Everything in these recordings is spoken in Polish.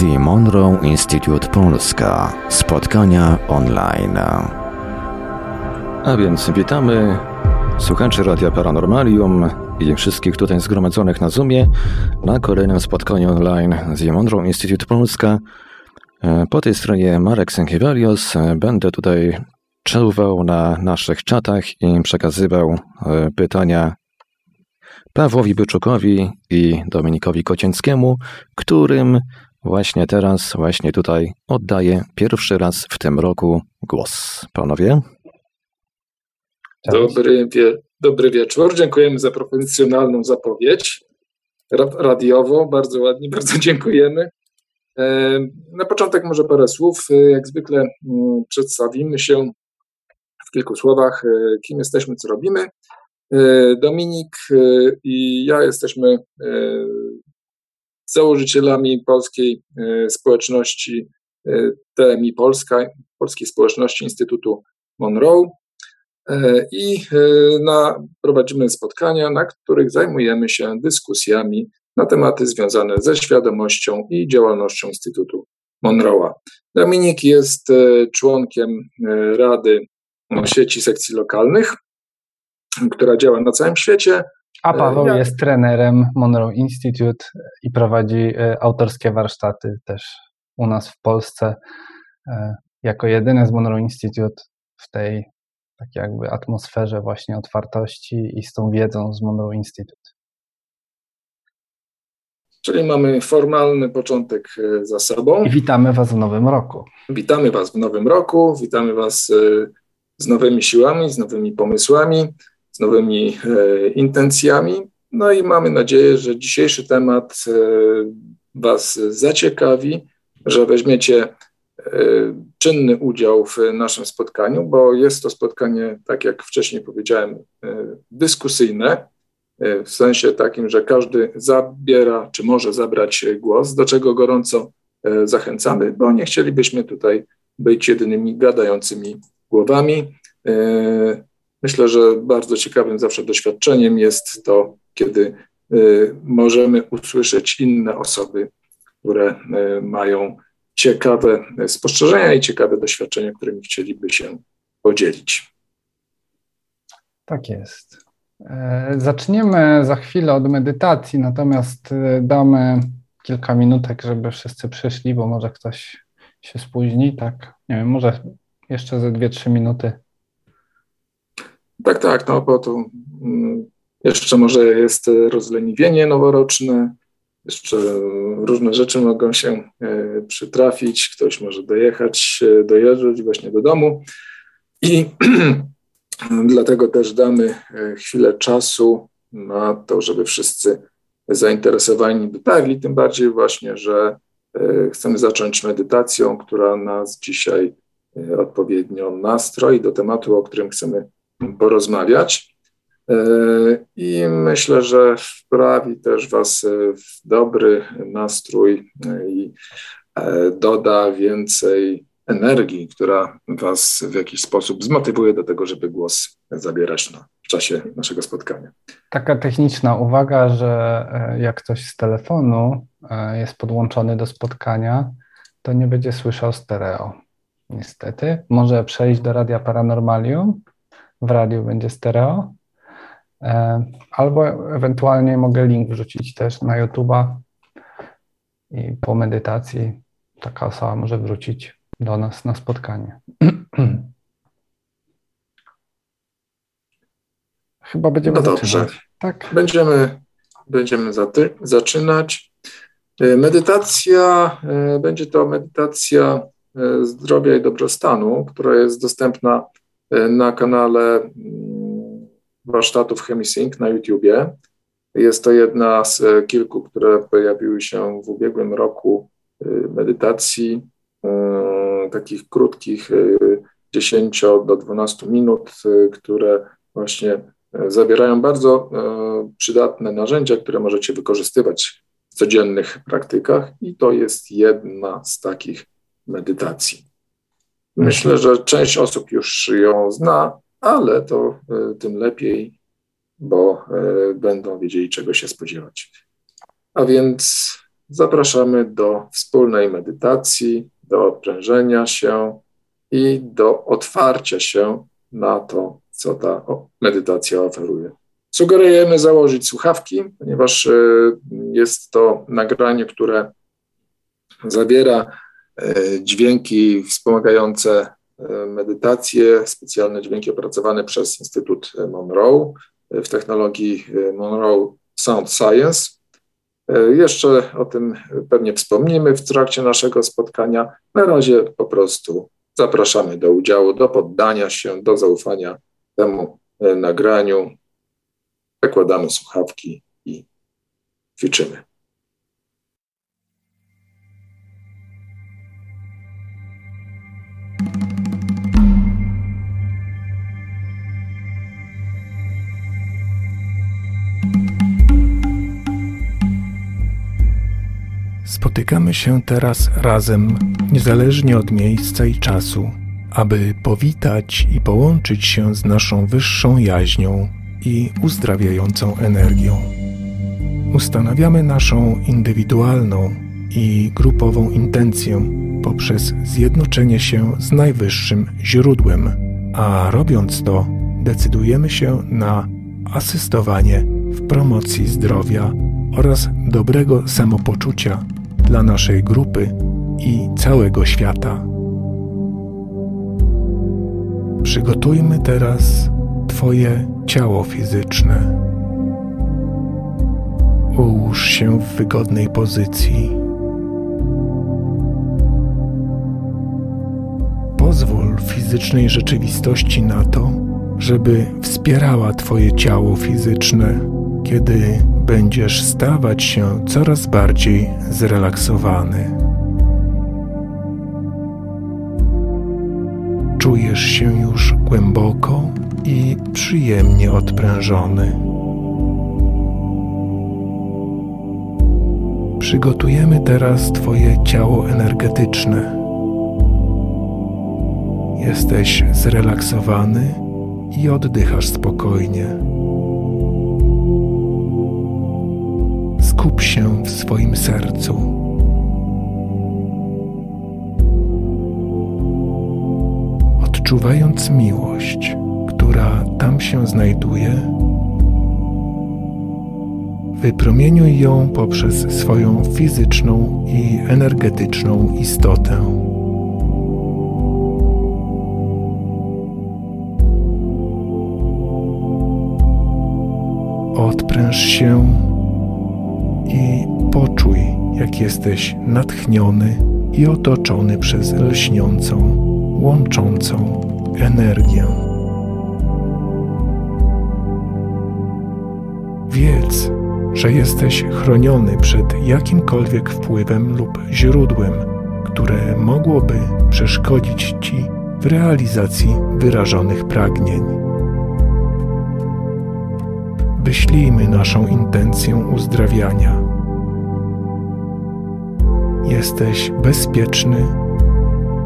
The Monroe Institute Polska. Spotkania online. A więc witamy słuchaczy Radia Paranormalium i wszystkich tutaj zgromadzonych na Zoomie na kolejnym spotkaniu online The Monroe Institute Polska. E, po tej stronie Marek Sękiewelios. E, będę tutaj czuwał na naszych czatach i przekazywał e, pytania Pawłowi Byczukowi i Dominikowi Kocięckiemu, którym właśnie teraz, właśnie tutaj oddaję pierwszy raz w tym roku głos. Panowie? Dobry, wie, dobry wieczór. Dziękujemy za profesjonalną zapowiedź radiową. Bardzo ładnie, bardzo dziękujemy. Na początek może parę słów. Jak zwykle mm, przedstawimy się w kilku słowach, e, kim jesteśmy, co robimy. E, Dominik e, i ja jesteśmy założycielami polskiej społeczności TMI Polska, Polskiej Społeczności Instytutu Monroe i na, prowadzimy spotkania, na których zajmujemy się dyskusjami na tematy związane ze świadomością i działalnością Instytutu Monroe'a. Dominik jest członkiem Rady sieci sekcji lokalnych, która działa na całym świecie. A Paweł ja... jest trenerem Monroe Institute i prowadzi e, autorskie warsztaty też u nas w Polsce e, jako jedyny z Monroe Institute w tej tak jakby atmosferze właśnie otwartości i z tą wiedzą z Monroe Institute. Czyli mamy formalny początek e, za sobą. I witamy Was w nowym roku. Witamy Was w nowym roku, witamy Was z nowymi siłami, z nowymi pomysłami, z nowymi e, intencjami. No i mamy nadzieję, że dzisiejszy temat e, Was zaciekawi, że weźmiecie e, czynny udział w naszym spotkaniu, bo jest to spotkanie, tak jak wcześniej powiedziałem, dyskusyjne, w sensie takim, że każdy zabiera, czy może zabrać głos, do czego gorąco zachęcamy, bo nie chcielibyśmy tutaj być jedynymi gadającymi głowami. E, myślę, że bardzo ciekawym zawsze doświadczeniem jest to, kiedy e, możemy usłyszeć inne osoby, które e, mają ciekawe spostrzeżenia i ciekawe doświadczenia, którymi chcieliby się podzielić. Tak jest. Zaczniemy za chwilę od medytacji, natomiast damy kilka minutek, żeby wszyscy przyszli, bo może ktoś się spóźni, tak? Nie wiem, może jeszcze ze 2-3 minuty. Tak, tak, no bo to mm, jeszcze może jest rozleniwienie noworoczne, jeszcze różne rzeczy mogą się e, przytrafić, ktoś może dojechać, e, dojeżdżać właśnie do domu i dlatego też damy e, chwilę czasu na to, żeby wszyscy zainteresowani dotarli, tym bardziej właśnie, że chcemy zacząć medytacją, która nas dzisiaj E, odpowiednio nastrój do tematu, o którym chcemy porozmawiać. E, I myślę, że wprawi też Was w dobry nastrój i e, doda więcej energii, która Was w jakiś sposób zmotywuje do tego, żeby głos zabierać na, czasie naszego spotkania. Taka techniczna uwaga, że jak ktoś z telefonu jest podłączony do spotkania, to nie będzie słyszał stereo niestety. Może przejść do radia Paranormalium. W radiu będzie stereo. E, albo ewentualnie mogę link wrzucić też na YouTube'a i po medytacji taka osoba może wrócić do nas na spotkanie. Chyba będziemy no dobrze. Tak. Będziemy, będziemy zaczynać. E, medytacja, e, będzie to medytacja zdrowia i dobrostanu, która jest dostępna na kanale mm, warsztatów Chemisync na YouTubie. Jest to jedna z e, kilku, które pojawiły się w ubiegłym roku medytacji, takich krótkich, 10 do 12 minut, które właśnie zawierają bardzo przydatne narzędzia, które możecie wykorzystywać w codziennych praktykach, i to jest jedna z takich medytacji. Myślę, że część osób już ją zna, ale to e, tym lepiej, bo e, będą wiedzieli, czego się spodziewać. A więc zapraszamy do wspólnej medytacji, do odprężenia się i do otwarcia się na to, co ta medytacja oferuje. Sugerujemy założyć słuchawki, ponieważ e, jest to nagranie, które zawiera dźwięki wspomagające e, medytację, specjalne dźwięki opracowane przez Instytut Monroe w technologii Monroe Sound Science. Jeszcze o tym pewnie wspomnimy w trakcie naszego spotkania. Na razie po prostu zapraszamy do udziału, do poddania się, do zaufania temu nagraniu. Zakładamy słuchawki i ćwiczymy. Spotykamy się teraz razem, niezależnie od miejsca i czasu, aby powitać i połączyć się z naszą wyższą jaźnią i uzdrawiającą energią. Ustanawiamy naszą indywidualną i grupową intencję poprzez zjednoczenie się z najwyższym źródłem, a robiąc to, decydujemy się na asystowanie w promocji zdrowia oraz dobrego samopoczucia dla naszej grupy i całego świata. Przygotujmy teraz Twoje ciało fizyczne. Ułóż się w wygodnej pozycji. Pozwól fizycznej rzeczywistości na to, żeby wspierała Twoje ciało fizyczne, kiedy będziesz stawać się coraz bardziej zrelaksowany. Czujesz się już głęboko i przyjemnie odprężony. Przygotujemy teraz Twoje ciało energetyczne. Jesteś zrelaksowany i oddychasz spokojnie. Skup się w swoim sercu. Odczuwając miłość, która tam się znajduje, wypromieniuj ją poprzez swoją fizyczną i energetyczną istotę. Odpręż się poczuj, jak jesteś natchniony i otoczony przez lśniącą, łączącą energię. Wiedz, że jesteś chroniony przed jakimkolwiek wpływem lub źródłem, które mogłoby przeszkodzić Ci w realizacji wyrażonych pragnień. Wyślijmy naszą intencję uzdrawiania. Jesteś bezpieczny,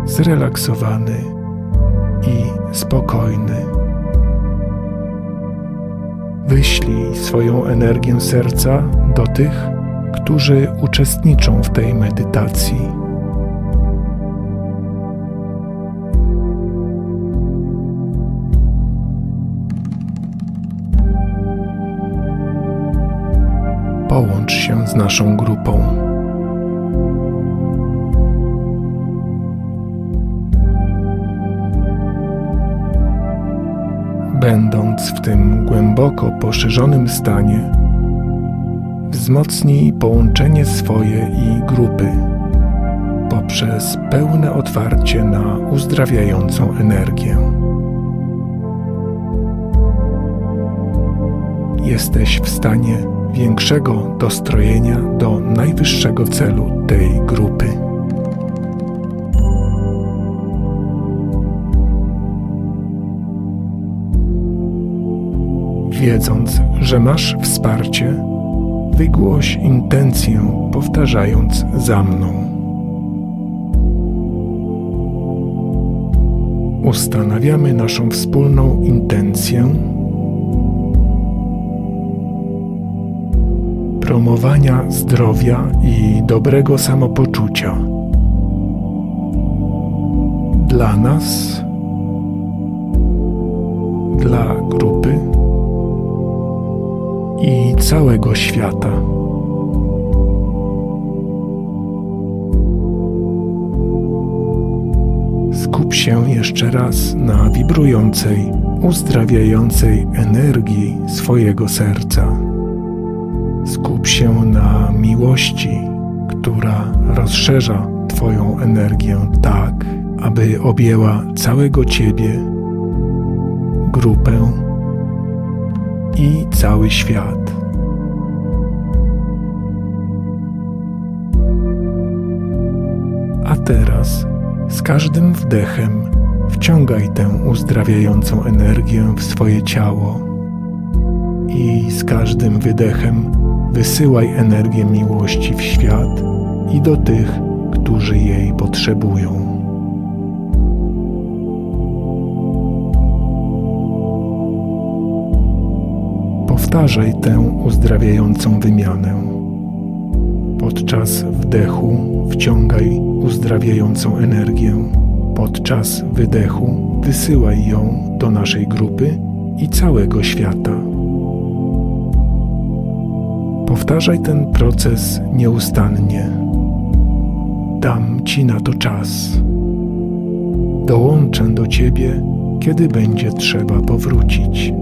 zrelaksowany i spokojny. Wyślij swoją energię serca do tych, którzy uczestniczą w tej medytacji. Połącz się z naszą grupą. Będąc w tym głęboko poszerzonym stanie, wzmocnij połączenie swoje i grupy poprzez pełne otwarcie na uzdrawiającą energię. Jesteś w stanie większego dostrojenia do najwyższego celu tej grupy. Wiedząc, że masz wsparcie, wygłoś intencję, powtarzając za mną. Ustanawiamy naszą wspólną intencję. promowania zdrowia i dobrego samopoczucia. Dla nas, dla grupy i całego świata. Skup się jeszcze raz na wibrującej, uzdrawiającej energii swojego serca. Skup się na miłości, która rozszerza Twoją energię tak, aby objęła całego Ciebie, grupę i cały świat. A teraz z każdym wdechem wciągaj tę uzdrawiającą energię w swoje ciało i z każdym wydechem wysyłaj energię miłości w świat i do tych, którzy jej potrzebują. Powtarzaj tę uzdrawiającą wymianę. Podczas wdechu wciągaj uzdrawiającą energię. Podczas wydechu wysyłaj ją do naszej grupy i całego świata. Powtarzaj ten proces nieustannie. Dam Ci na to czas. Dołączę do Ciebie, kiedy będzie trzeba powrócić.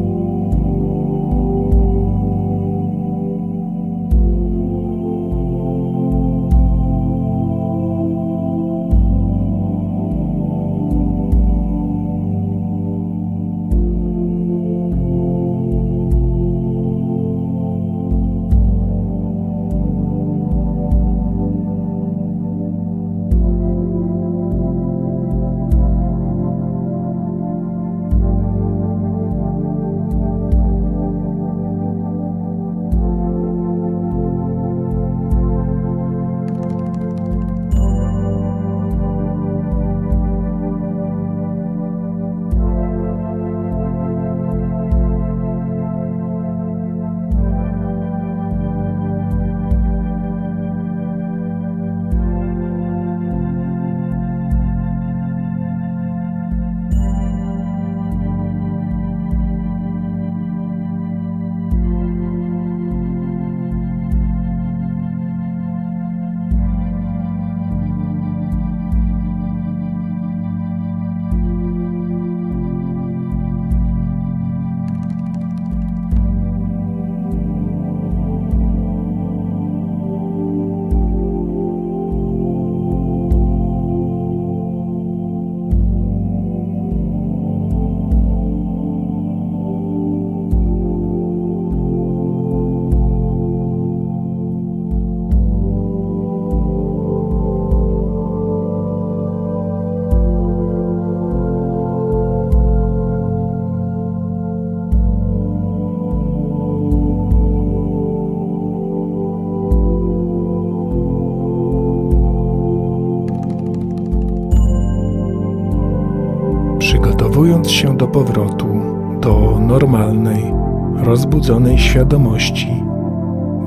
Rozbudzonej świadomości,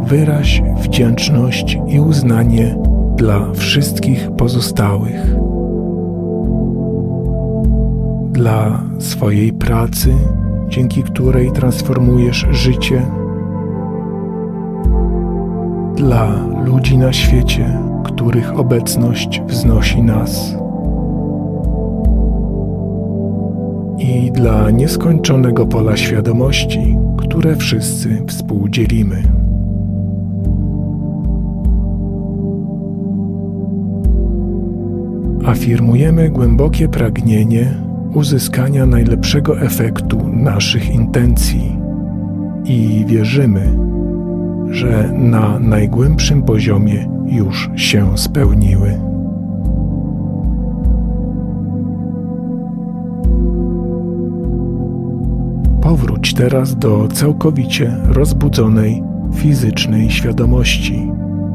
wyraź wdzięczność i uznanie dla wszystkich pozostałych. Dla swojej pracy, dzięki której transformujesz życie, dla ludzi na świecie, których obecność wznosi nas. i dla nieskończonego pola świadomości, które wszyscy współdzielimy. Afirmujemy głębokie pragnienie uzyskania najlepszego efektu naszych intencji i wierzymy, że na najgłębszym poziomie już się spełniły. Powróć teraz do całkowicie rozbudzonej fizycznej świadomości,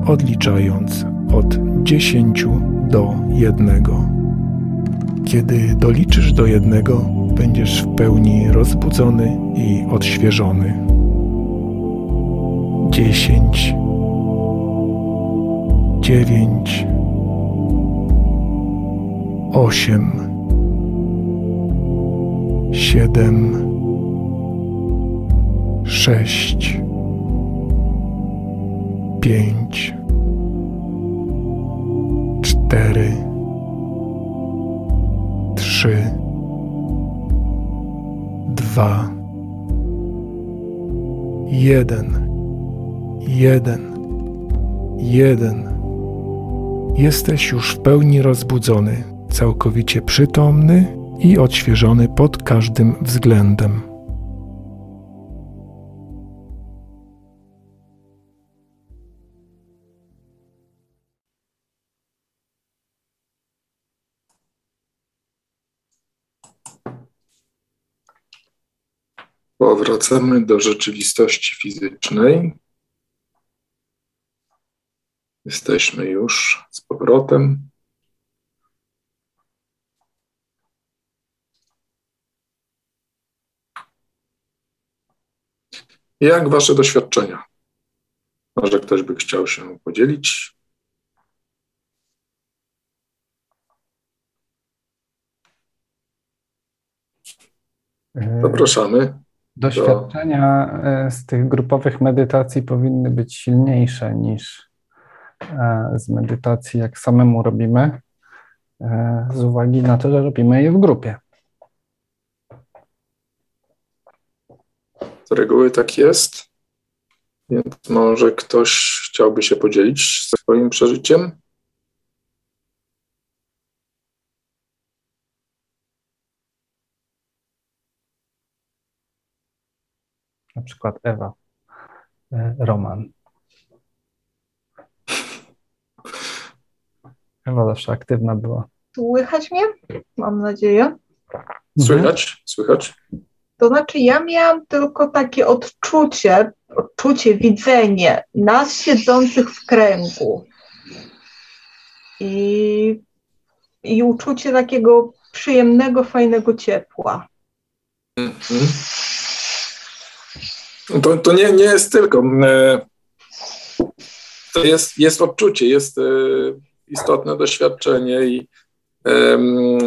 odliczając od 10 do 1. Kiedy doliczysz do jednego, będziesz w pełni rozbudzony i odświeżony. 10, dziewięć, osiem, siedem, sześć, pięć, cztery, trzy, dwa, jeden, jeden, jeden. Jesteś już w pełni rozbudzony, całkowicie przytomny i odświeżony pod każdym względem. Powracamy do rzeczywistości fizycznej. Jesteśmy już z powrotem. Jak Wasze doświadczenia? Może ktoś by chciał się podzielić? Zapraszamy. Doświadczenia e, z tych grupowych medytacji powinny być silniejsze niż e, z medytacji, jak samemu robimy, e, z uwagi na to, że robimy je w grupie. Z reguły tak jest, więc może ktoś chciałby się podzielić swoim przeżyciem. Przykład Ewa, Roman. Ewa zawsze aktywna była. Słychać mnie? Mam nadzieję. Słychać? Słychać? To znaczy, ja miałam tylko takie odczucie, odczucie, widzenie nas siedzących w kręgu. I, i uczucie takiego przyjemnego, fajnego ciepła. Mhm. To, to nie, nie jest tylko. E, to jest, jest odczucie, jest e, istotne doświadczenie i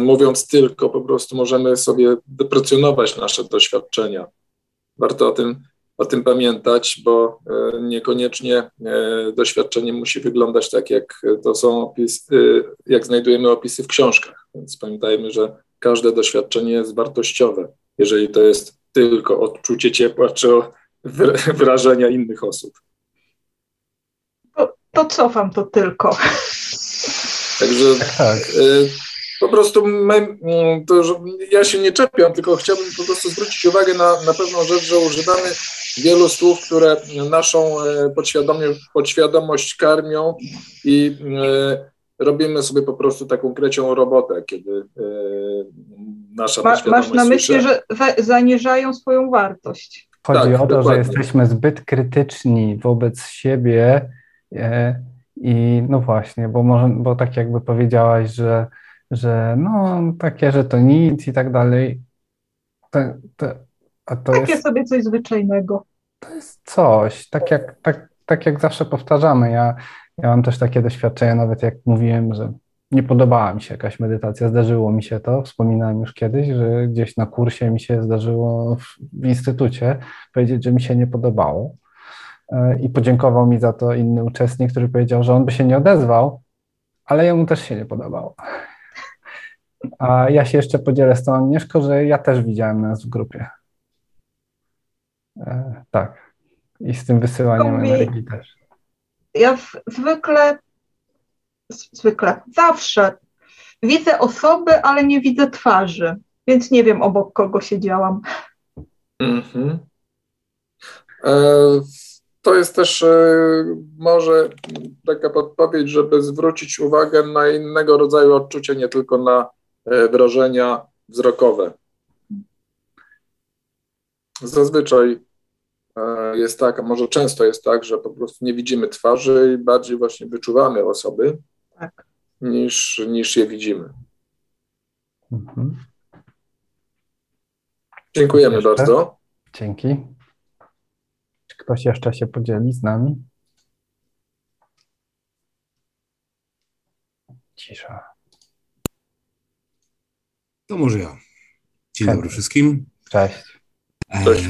mówiąc tylko, po prostu możemy sobie deprecjonować nasze doświadczenia. Warto o tym, o tym pamiętać, bo e, niekoniecznie e, doświadczenie musi wyglądać tak, jak to są opisy, jak znajdujemy opisy w książkach. Więc pamiętajmy, że każde doświadczenie jest wartościowe, jeżeli to jest tylko odczucie ciepła czy wrażenia innych osób. To, to cofam to tylko. Także tak. Y, po prostu my, mm, to, ja się nie czepiam, tylko chciałbym po prostu zwrócić uwagę na, na pewną rzecz, że używamy wielu słów, które naszą e, podświadomość karmią i e, robimy sobie po prostu taką krecią robotę, kiedy e, nasza Ma, Masz na myśli, słyszy. że za, zaniżają swoją wartość. Chodzi tak, o to, dokładnie. że jesteśmy zbyt krytyczni wobec siebie i no właśnie, bo, może, bo tak jakby powiedziałaś, że że no takie, że to nic i tak dalej. To, to, a to takie jest, sobie coś zwyczajnego. To jest coś, tak jak, tak, tak jak zawsze powtarzamy. Ja, ja mam też takie doświadczenie, nawet jak mówiłem, że nie podobała mi się jakaś medytacja, zdarzyło mi się to, wspominałem już kiedyś, że gdzieś na kursie mi się zdarzyło w, w instytucie powiedzieć, że mi się nie podobało. E, I podziękował mi za to inny uczestnik, który powiedział, że on by się nie odezwał, ale jemu też się nie podobało. A ja się jeszcze podzielę z tą Agnieszką, że ja też widziałem nas w grupie. E, tak. I z tym wysyłaniem energii też. Ja zwykle, zwykle, zawsze widzę osoby, ale nie widzę twarzy, więc nie wiem obok kogo siedziałam. Mhm. E, to jest też e, może taka podpowiedź, żeby zwrócić uwagę na innego rodzaju odczucia, nie tylko na E, wrażenia wzrokowe. Zazwyczaj jest tak, a może często jest tak, że po prostu nie widzimy twarzy i bardziej właśnie wyczuwamy osoby tak. niż, niż je widzimy. Mhm. Dziękujemy jeszcze? bardzo. Dzięki. Czy ktoś jeszcze się podzieli z nami? cisza. To może ja. Dzień Cześć. dobry wszystkim. Cześć. Cześć.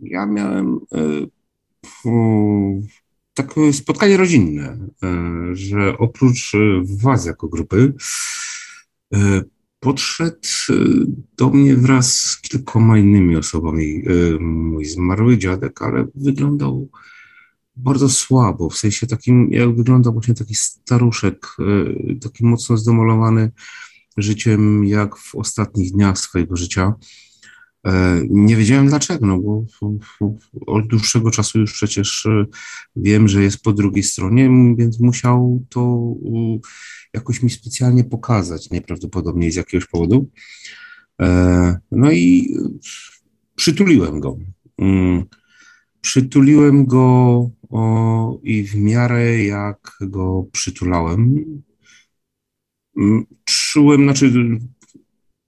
Ja miałem takie spotkanie rodzinne, że oprócz Was jako grupy podszedł do mnie wraz z kilkoma innymi osobami mój zmarły dziadek, ale wyglądał bardzo słabo, w sensie takim, jak wyglądał właśnie taki staruszek, taki mocno zdemolowany życiem, jak w ostatnich dniach swojego życia. E, nie wiedziałem dlaczego, no bo od dłuższego czasu już przecież e, wiem, że jest po drugiej stronie, więc musiał to jakoś mi specjalnie pokazać, najprawdopodobniej z jakiegoś powodu. E, no i przytuliłem go. Mm, przytuliłem go i w miarę jak go przytulałem, mm, czułem, znaczy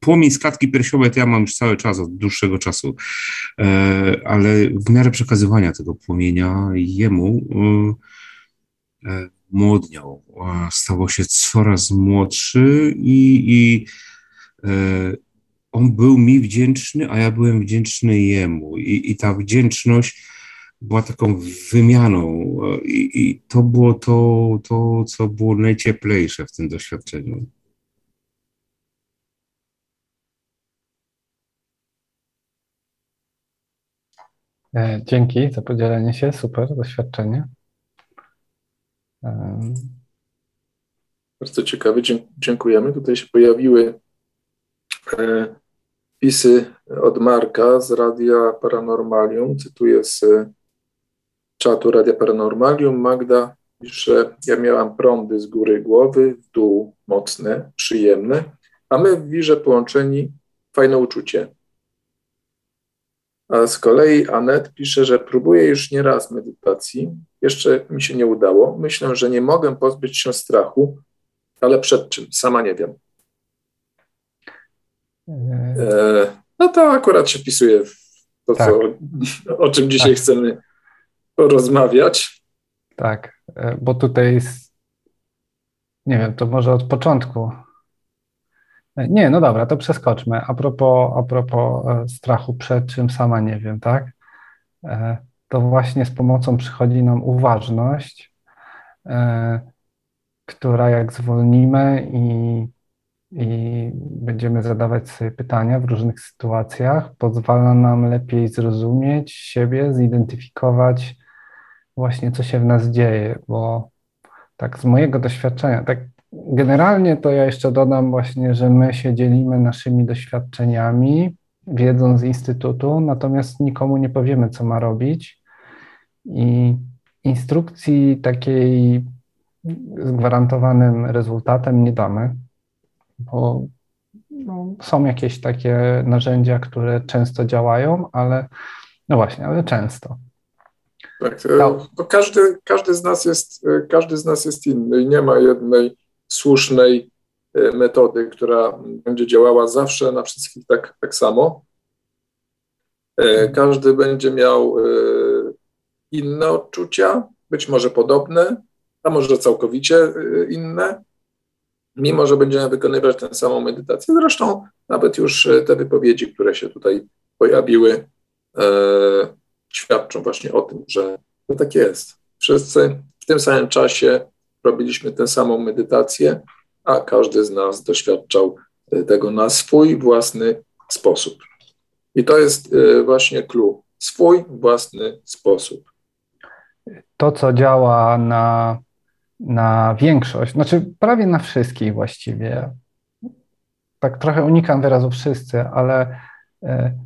płomień z klatki piersiowej to ja mam już cały czas, od dłuższego czasu, e, ale w miarę przekazywania tego płomienia jemu e, e, młodniał, stawał się coraz młodszy i, i on był mi wdzięczny, a ja byłem wdzięczny jemu i, i ta wdzięczność była taką wymianą i, i to było to, to, co było najcieplejsze w tym doświadczeniu. Dzięki za podzielenie się, super doświadczenie. Bardzo ciekawe, dziękujemy. Tutaj się pojawiły e, pisy od Marka z Radia Paranormalium. Cytuję z czatu Radia Paranormalium. Magda pisze, ja miałam prądy z góry głowy, w dół mocne, przyjemne, a my w wirze połączeni, fajne uczucie. A z kolei Anet pisze, że próbuje już nieraz medytacji. Jeszcze mi się nie udało. Myślę, że nie mogę pozbyć się strachu, ale przed czym? Sama nie wiem. E, no to akurat się pisuje w to, tak. co, o czym dzisiaj tak. chcemy porozmawiać. Tak, e, bo tutaj jest, nie wiem, to może od początku nie, no dobra, to przeskoczmy. A propos, a propos e, strachu przed czym sama nie wiem, tak? E, to właśnie z pomocą przychodzi nam uważność, e, która jak zwolnimy i, i będziemy zadawać sobie pytania w różnych sytuacjach, pozwala nam lepiej zrozumieć siebie, zidentyfikować właśnie, co się w nas dzieje, bo tak z mojego doświadczenia, tak Generalnie to ja jeszcze dodam właśnie, że my się dzielimy naszymi doświadczeniami, wiedzą z Instytutu, natomiast nikomu nie powiemy, co ma robić. I instrukcji takiej z gwarantowanym rezultatem nie damy, bo no, są jakieś takie narzędzia, które często działają, ale no właśnie, ale często. Tak, no, każdy, każdy, z nas jest, każdy z nas jest inny i nie ma jednej słusznej e, metody, która będzie działała zawsze na wszystkich tak, tak samo. E, każdy będzie miał e, inne odczucia, być może podobne, a może całkowicie inne, mimo że będziemy wykonywać tę samą medytację. Zresztą nawet już te wypowiedzi, które się tutaj pojawiły, świadczą właśnie o tym, że tak jest. Wszyscy w tym samym czasie robiliśmy tę samą medytację, a każdy z nas doświadczał e, tego na swój własny sposób. I to jest e, właśnie clue. Swój własny sposób. To, co działa na, na większość, znaczy prawie na wszystkich właściwie, tak trochę unikam wyrazu wszyscy, ale e,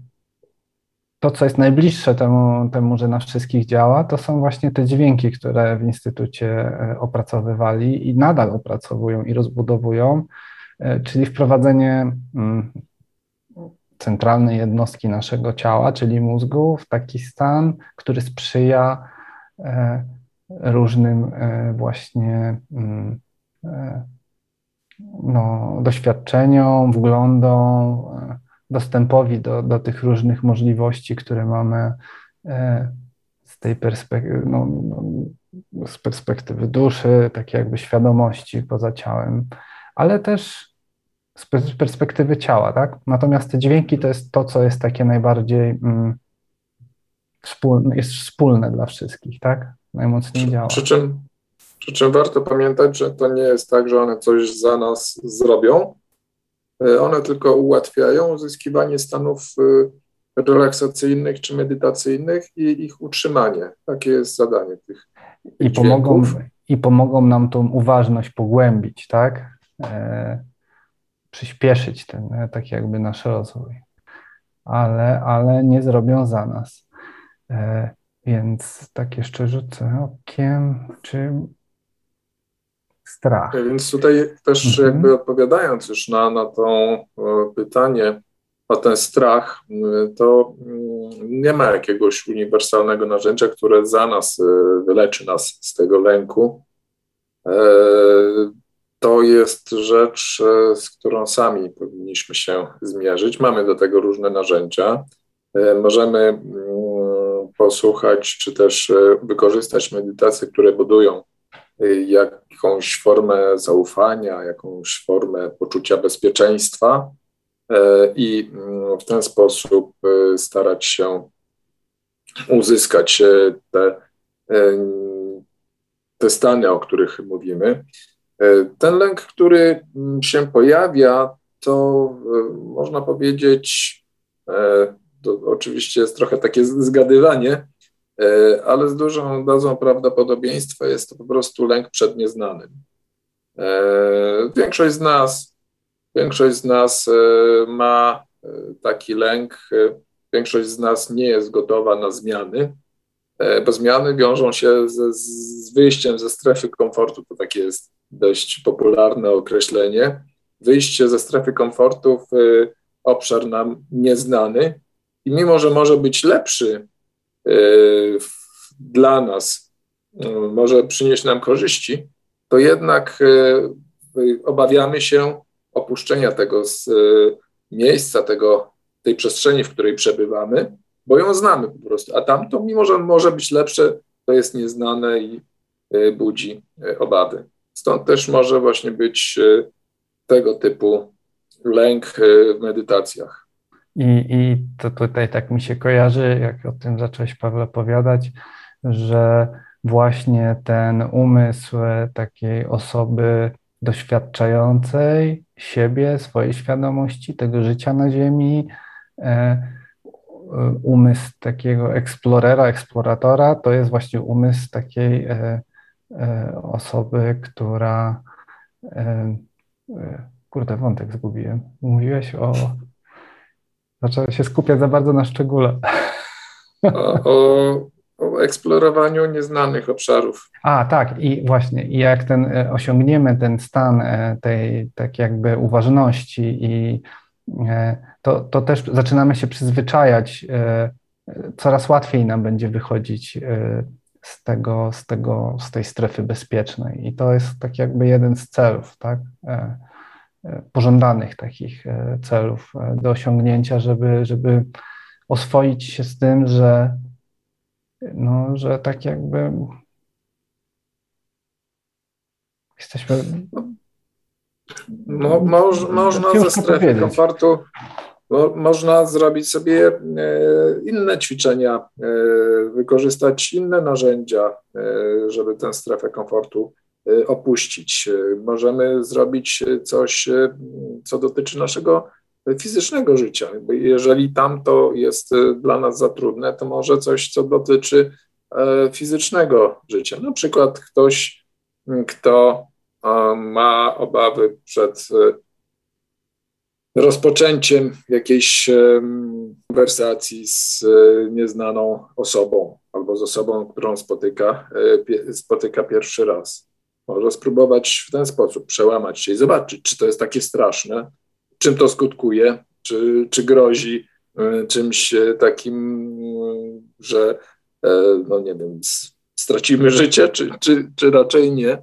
to, co jest najbliższe temu, temu, że na wszystkich działa, to są właśnie te dźwięki, które w Instytucie e, opracowywali i nadal opracowują i rozbudowują, e, czyli wprowadzenie mm, centralnej jednostki naszego ciała, czyli mózgu, w taki stan, który sprzyja e, różnym właśnie mm, no, doświadczeniom, wglądom, dostępowi do, do tych różnych możliwości, które mamy e, z tej perspektywy, no, no, z perspektywy duszy, takiej jakby świadomości poza ciałem, ale też z perspektywy ciała, tak? Natomiast te dźwięki to jest to, co jest takie najbardziej mm, wspólne, jest wspólne dla wszystkich, tak? Najmocniej działa. Przy czym, przy czym warto pamiętać, że to nie jest tak, że one coś za nas zrobią. E, one tylko ułatwiają uzyskiwanie stanów e, relaksacyjnych czy medytacyjnych i ich utrzymanie. Takie jest zadanie tych. I pomogą, I pomogą nam tą uważność pogłębić, tak? E, przyspieszyć ten tak jakby nasz rozwój. Ale, ale nie zrobią za nas. E, więc tak jeszcze rzucę okiem, czy strach. Więc tutaj też mhm. jakby odpowiadając już na, na to pytanie o ten strach, to mm, nie ma jakiegoś uniwersalnego narzędzia, które za nas e, wyleczy nas z tego lęku. E, to jest rzecz, z którą sami powinniśmy się zmierzyć. Mamy do tego różne narzędzia. Możemy mm, posłuchać, czy też e, wykorzystać medytacje, które budują e, jakąś formę zaufania, jakąś formę poczucia bezpieczeństwa e, i mm, w ten sposób starać się uzyskać te, te stany, o których mówimy. Ten lęk, który mm, się pojawia, to można powiedzieć, to oczywiście jest trochę takie zgadywanie, ale z dużą dozą prawdopodobieństwa jest to po prostu lęk przed nieznanym. E, większość z nas, większość z nas e, ma taki lęk, większość z nas nie jest gotowa na zmiany, bo zmiany wiążą się z, z wyjściem ze strefy komfortu, to takie jest dość popularne określenie. Wyjście ze strefy komfortu w obszar nam nieznany, i mimo, że może być lepszy e, dla nas, e, może przynieść nam korzyści, to jednak e, obawiamy się opuszczenia tego miejsca, tego, tej przestrzeni, w której przebywamy, bo ją znamy po prostu. A tamto, mimo że może być lepsze, to jest nieznane i budzi obawy. Stąd też może właśnie być tego typu lęk w medytacjach. I, I to tutaj tak mi się kojarzy, jak o tym zacząłeś, Paweł, opowiadać, że właśnie ten umysł takiej osoby doświadczającej siebie, swojej świadomości, tego życia na Ziemi, e, umysł takiego eksplorera, eksploratora, to jest właśnie umysł takiej e, e, osoby, która. Kurde, wątek zgubiłem. Mówiłeś o Zaczęła się skupiać za bardzo na szczególe. O, o, o, eksplorowaniu nieznanych obszarów. A, tak, i właśnie, i jak ten e, osiągniemy ten stan e, tej tak jakby uważności i e, to, to też zaczynamy się przyzwyczajać, coraz łatwiej nam będzie wychodzić z tego, z tego, z tej strefy bezpiecznej. I to jest tak jakby jeden z celów, tak? Pożądanych takich e, celów e, do osiągnięcia, żeby, żeby oswoić się z tym, że, no, że tak jakby jesteśmy. No, moż, można ze strefy komfortu no, można zrobić sobie e, inne ćwiczenia, wykorzystać inne narzędzia, żeby tę strefę komfortu opuścić. Y, możemy zrobić coś, y, co dotyczy naszego fizycznego życia. Jeżeli tam to jest dla nas za trudne, to może coś, co dotyczy e, fizycznego życia. Na przykład ktoś, kto ma obawy przed rozpoczęciem jakiejś konwersacji z nieznaną osobą albo z osobą, którą spotyka, spotyka pierwszy raz. Może spróbować w ten sposób przełamać się i zobaczyć, czy to jest takie straszne, czym to skutkuje, czy, czy grozi e, czymś e, takim, e, że no nie wiem, stracimy życie, czy, czy, czy raczej nie.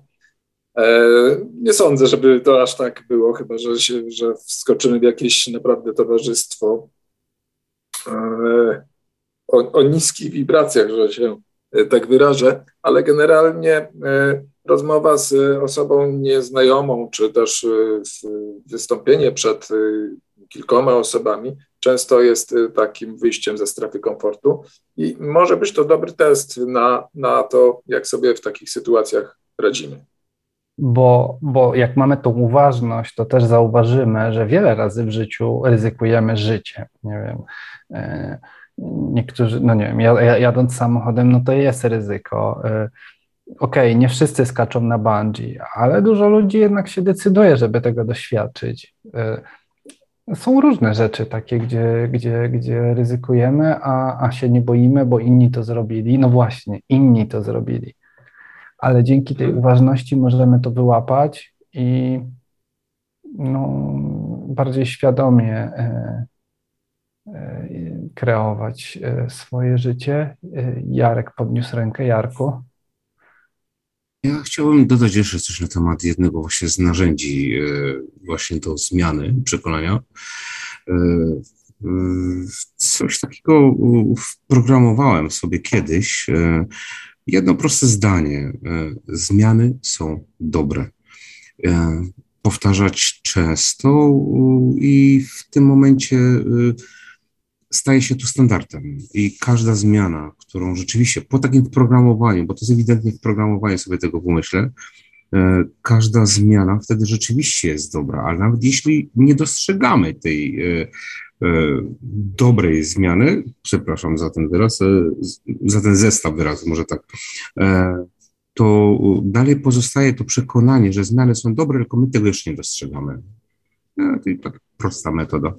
Nie sądzę, żeby to aż tak było, chyba że, się, że wskoczymy w jakieś naprawdę towarzystwo o, o niskich wibracjach, że się tak wyrażę, ale generalnie rozmowa z osobą nieznajomą, czy też wystąpienie przed kilkoma osobami często jest takim wyjściem ze strefy komfortu i może być to dobry test na, na to, jak sobie w takich sytuacjach radzimy bo, bo jak mamy tą uważność, to też zauważymy, że wiele razy w życiu ryzykujemy życie. Nie wiem, e, niektórzy, no nie wiem, jadąc samochodem, no to jest ryzyko. Okej, okay, nie wszyscy skaczą na bungee, ale dużo ludzi jednak się decyduje, żeby tego doświadczyć. E, są różne rzeczy takie, gdzie, gdzie, gdzie ryzykujemy, a, a się nie boimy, bo inni to zrobili. No właśnie, inni to zrobili ale dzięki tej uważności możemy to wyłapać i no, bardziej świadomie e, e, kreować swoje życie. Jarek podniósł rękę. Jarku? Ja chciałbym dodać jeszcze coś na temat jednego właśnie z narzędzi właśnie do zmiany przekonania. Coś takiego wprogramowałem sobie kiedyś Jedno proste zdanie. E, zmiany są dobre. E, powtarzać często i w tym momencie e, staje się to standardem. I każda zmiana, którą rzeczywiście po takim programowaniu, bo to jest ewidentnie w programowaniu sobie tego pomyślę, każda zmiana wtedy rzeczywiście jest dobra, ale nawet jeśli nie dostrzegamy tej E, dobrej zmiany, przepraszam za ten wyraz, e, za ten zestaw wyrazów, może tak, e, to dalej pozostaje to przekonanie, że zmiany są dobre, tylko my tego jeszcze nie dostrzegamy. To jest tak prosta metoda.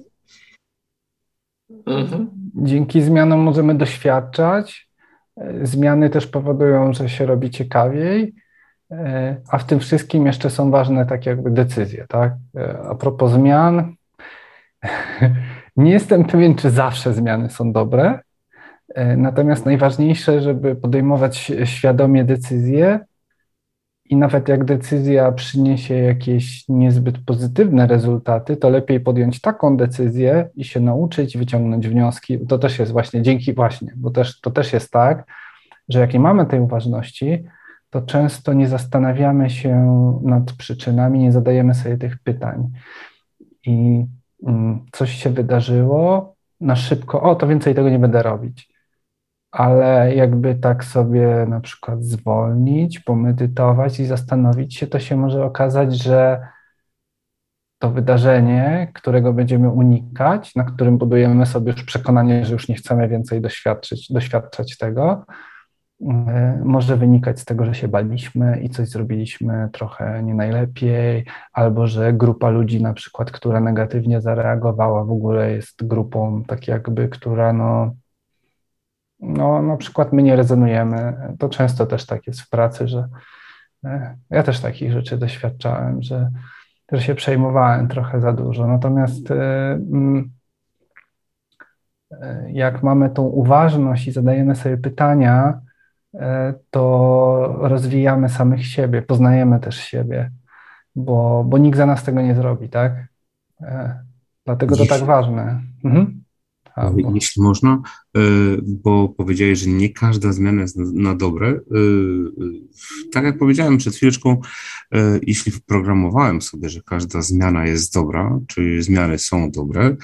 Mhm. Dzięki zmianom możemy doświadczać. Zmiany też powodują, że się robi ciekawiej, a w tym wszystkim jeszcze są ważne takie jakby decyzje, tak? A propos zmian, Nie jestem pewien, czy zawsze zmiany są dobre, e, natomiast najważniejsze, żeby podejmować świadomie decyzje i nawet jak decyzja przyniesie jakieś niezbyt pozytywne rezultaty, to lepiej podjąć taką decyzję i się nauczyć, wyciągnąć wnioski. To też jest właśnie dzięki właśnie, bo też, to też jest tak, że jak nie mamy tej uważności, to często nie zastanawiamy się nad przyczynami, nie zadajemy sobie tych pytań. I Mm, coś się wydarzyło, na szybko, o, to więcej tego nie będę robić. Ale jakby tak sobie na przykład zwolnić, pomedytować i zastanowić się, to się może okazać, że to wydarzenie, którego będziemy unikać, na którym budujemy sobie już przekonanie, że już nie chcemy więcej doświadczyć, doświadczać tego, E, może wynikać z tego, że się baliśmy i coś zrobiliśmy trochę nie najlepiej, albo że grupa ludzi, na przykład, która negatywnie zareagowała, w ogóle jest grupą, tak jakby, która no, no na przykład my nie rezonujemy. To często też tak jest w pracy, że e, ja też takich rzeczy doświadczałem, że, że się przejmowałem trochę za dużo. Natomiast e, mm, jak mamy tą uważność i zadajemy sobie pytania, E, to rozwijamy samych siebie, poznajemy też siebie, bo, bo nikt za nas tego nie zrobi, tak? E, dlatego to tak ważne. Mhm. Jeśli można, e, bo powiedziałeś, że nie każda zmiana jest na, dobre. E, tak jak powiedziałem przed chwileczką, jeśli wprogramowałem sobie, że każda zmiana jest dobra, czy zmiany są dobre,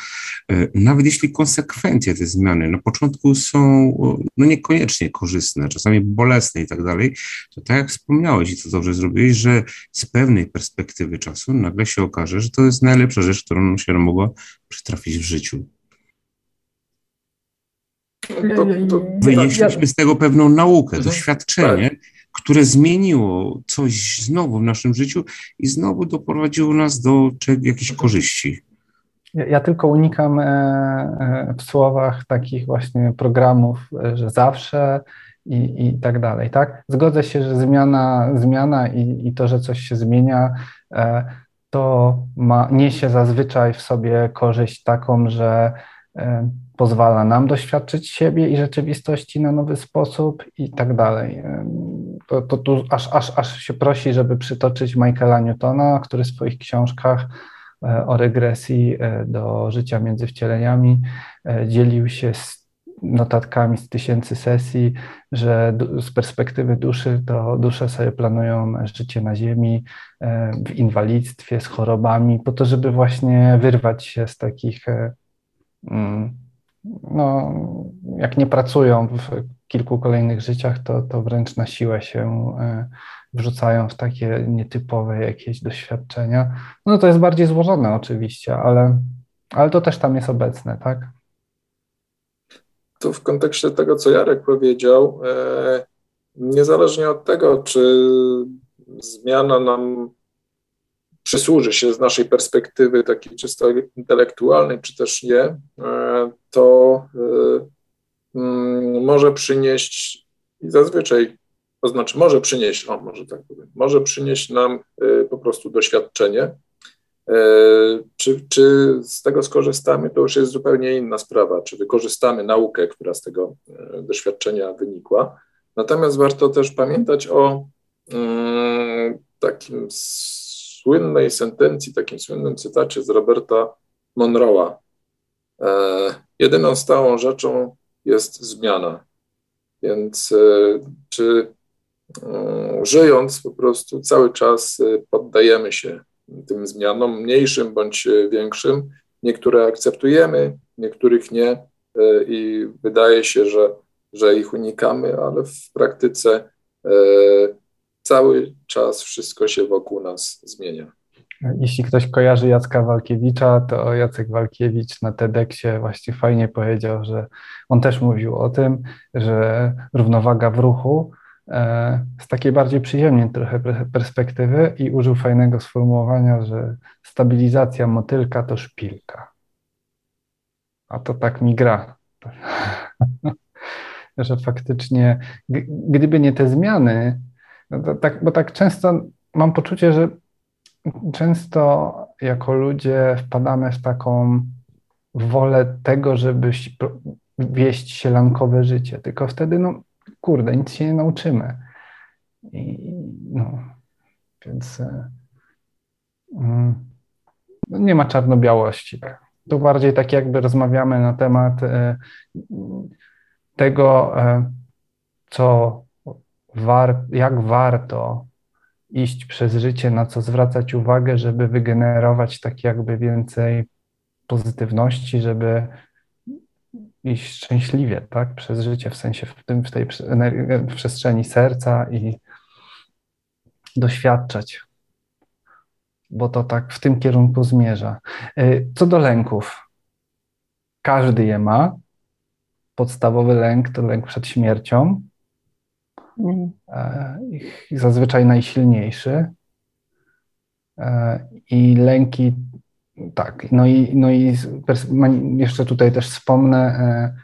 nawet jeśli konsekwencje te zmiany na początku są no niekoniecznie korzystne, czasami bolesne i tak dalej, to tak jak wspomniałeś i to dobrze zrobiłeś, że z pewnej perspektywy czasu nagle się okaże, że to jest najlepsza rzecz, którą się mogła przytrafić w życiu. Wynieśliśmy z tego pewną naukę, mhm. doświadczenie, tak. które zmieniło coś znowu w naszym życiu i znowu doprowadziło nas do jakichś korzyści. Ja, ja tylko unikam e, e, w słowach takich właśnie programów, e, że zawsze i, i tak dalej, tak? Zgodzę się, że zmiana, zmiana i, i to, że coś się zmienia, to ma, niesie zazwyczaj w sobie korzyść taką, że pozwala nam doświadczyć siebie i rzeczywistości na nowy sposób i tak dalej. To, to tu aż, aż, aż się prosi, żeby przytoczyć Michaela Newtona, który w swoich książkach e, o regresji e, do życia między wcieleniami e, dzielił się z notatkami z tysięcy sesji, że z perspektywy duszy to dusze sobie planują życie na ziemi, w inwalidztwie, z chorobami, po to, żeby właśnie wyrwać się z takich, mm, no, jak nie pracują w kilku kolejnych życiach, to, to wręcz na siłę się e, wrzucają w takie nietypowe jakieś doświadczenia. No to jest bardziej złożone oczywiście, ale, ale to też tam jest obecne, tak? Tu w kontekście tego, co Jarek powiedział, e, niezależnie od tego, czy zmiana nam przysłuży się z naszej perspektywy takiej czysto intelektualnej, czy też nie, e, to mm, może przynieść i zazwyczaj to znaczy może przynieść, o może tak powiem, może przynieść nam y, po prostu doświadczenie. E, czy, czy z tego skorzystamy, to już jest zupełnie inna sprawa. Czy wykorzystamy naukę, która z tego e, doświadczenia wynikła. Natomiast warto też pamiętać o mm, takim słynnej sentencji, takim słynnym cytacie z Roberta Monroe'a. E, jedyną stałą rzeczą jest zmiana. Więc czy E, żyjąc po prostu cały czas e, poddajemy się tym zmianom, mniejszym bądź e, większym. Niektóre akceptujemy, niektórych nie i wydaje się, że, że ich unikamy, ale w praktyce cały czas wszystko się wokół nas zmienia. Jeśli ktoś kojarzy Jacka Walkiewicza, to Jacek Walkiewicz na TEDxie właśnie fajnie powiedział, że on też mówił o tym, że równowaga w ruchu E, z takiej bardziej przyjemnej trochę perspektywy i użył fajnego sformułowania, że stabilizacja motylka to szpilka. A to tak mi gra. że faktycznie, gdyby nie te zmiany, no tak, bo tak często mam poczucie, że często jako ludzie wpadamy w taką wolę tego, żeby wieść sielankowe życie, tylko wtedy no, kurde, nic się nie nauczymy. I, no, więc e, mm, nie ma czarno-białości. Tu bardziej tak jakby rozmawiamy na temat e, tego, e, co war, jak warto iść przez życie, na co zwracać uwagę, żeby wygenerować tak jakby więcej pozytywności, żeby iść szczęśliwie, tak, przez życie, w sensie w, tym, w tej w przestrzeni serca i doświadczać, bo to tak w tym kierunku zmierza. Y, co do lęków, każdy je ma. Podstawowy lęk to lęk przed śmiercią, e, zazwyczaj najsilniejszy. E, I lęki tak, no i, no i jeszcze tutaj też wspomnę, e,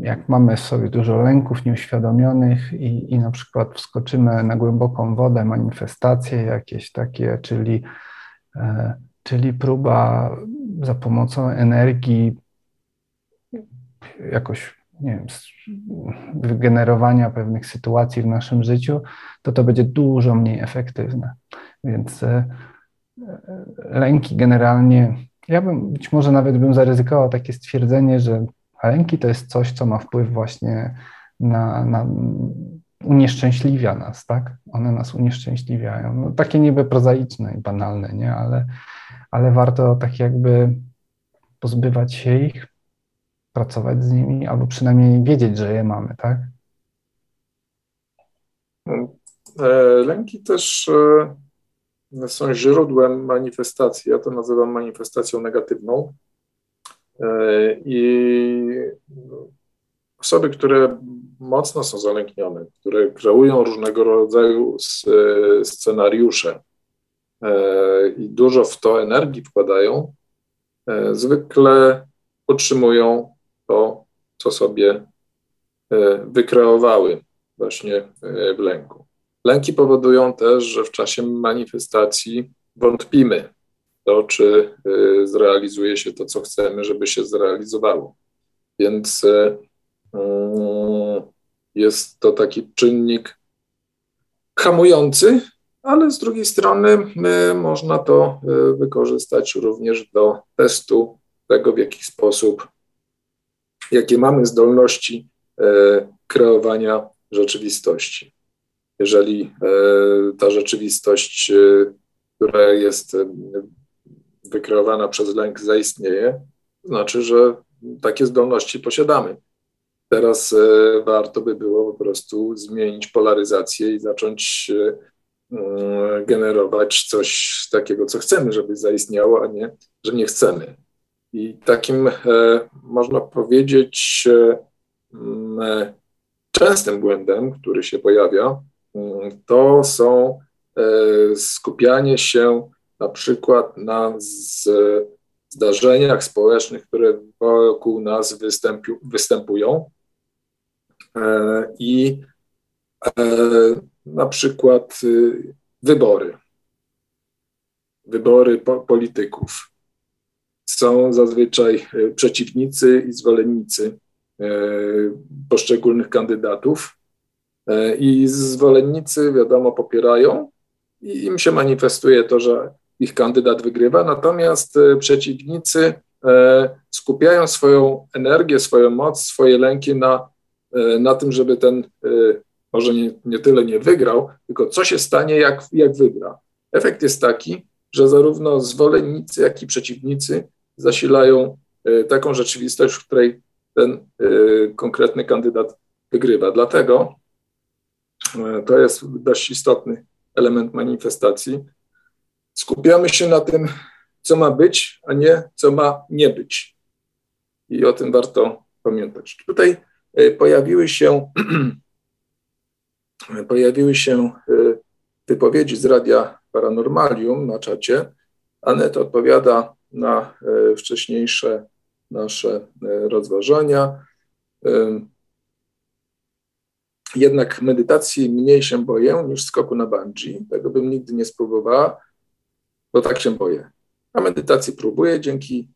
jak mamy w sobie dużo lęków nieuświadomionych i, i na przykład wskoczymy na głęboką wodę, manifestacje jakieś takie, czyli, czyli próba za pomocą energii jakoś, nie wiem, wygenerowania pewnych sytuacji w naszym życiu, to to będzie dużo mniej efektywne. Więc e, lęki generalnie, ja bym być może nawet bym zaryzykował takie stwierdzenie, że lęki to jest coś, co ma wpływ właśnie na, na unieszczęśliwia nas, tak? One nas unieszczęśliwiają. No, takie niby prozaiczne i banalne, nie? Ale, ale warto tak jakby pozbywać się ich, pracować z nimi, albo przynajmniej wiedzieć, że je mamy, tak? E, lęki też e, są źródłem manifestacji. Ja to nazywam manifestacją negatywną. E, I osoby, które mocno są zalęknione, które kreują różnego rodzaju scenariusze i dużo w to energii wkładają, zwykle utrzymują to, co sobie wykreowały właśnie w lęku. Lęki powodują też, że w czasie manifestacji wątpimy to, czy y, zrealizuje się to, co chcemy, żeby się zrealizowało. Więc y, jest to taki czynnik hamujący, ale z drugiej strony można to wykorzystać również do testu tego, w jaki sposób jakie mamy zdolności kreowania rzeczywistości. Jeżeli ta rzeczywistość, która jest wykreowana przez lęk, zaistnieje, to znaczy, że takie zdolności posiadamy. Teraz e, warto by było po prostu zmienić polaryzację i zacząć e, mm, generować coś takiego, co chcemy, żeby zaistniało, a nie, że nie chcemy. I takim, e, można powiedzieć, mm, częstym błędem, który się pojawia, mm, to są skupianie się na przykład na zdarzeniach społecznych, które wokół nas występują, E, i e, na przykład y, wybory. Wybory polityków. Są zazwyczaj y, przeciwnicy i zwolennicy e, poszczególnych kandydatów. I zwolennicy, wiadomo, popierają i im się manifestuje to, że ich kandydat wygrywa, natomiast przeciwnicy skupiają swoją energię, swoją moc, swoje lęki na E, na tym, żeby ten e, może nie, nie tyle nie wygrał, tylko co się stanie, jak, jak wygra. Efekt jest taki, że zarówno zwolennicy, jak i przeciwnicy zasilają e, taką rzeczywistość, w której ten konkretny kandydat wygrywa. Dlatego to jest dość istotny element manifestacji. Skupiamy się na tym, co ma być, a nie co ma nie być. I o tym warto pamiętać. Tutaj pojawiły się, pojawiły się wypowiedzi z Radia Paranormalium na czacie. Anet odpowiada na e, wcześniejsze nasze rozważania. Jednak medytacji mniej się boję niż skoku na bungee. Tego bym nigdy nie spróbowała, bo tak się boję. A medytacji próbuję, dzięki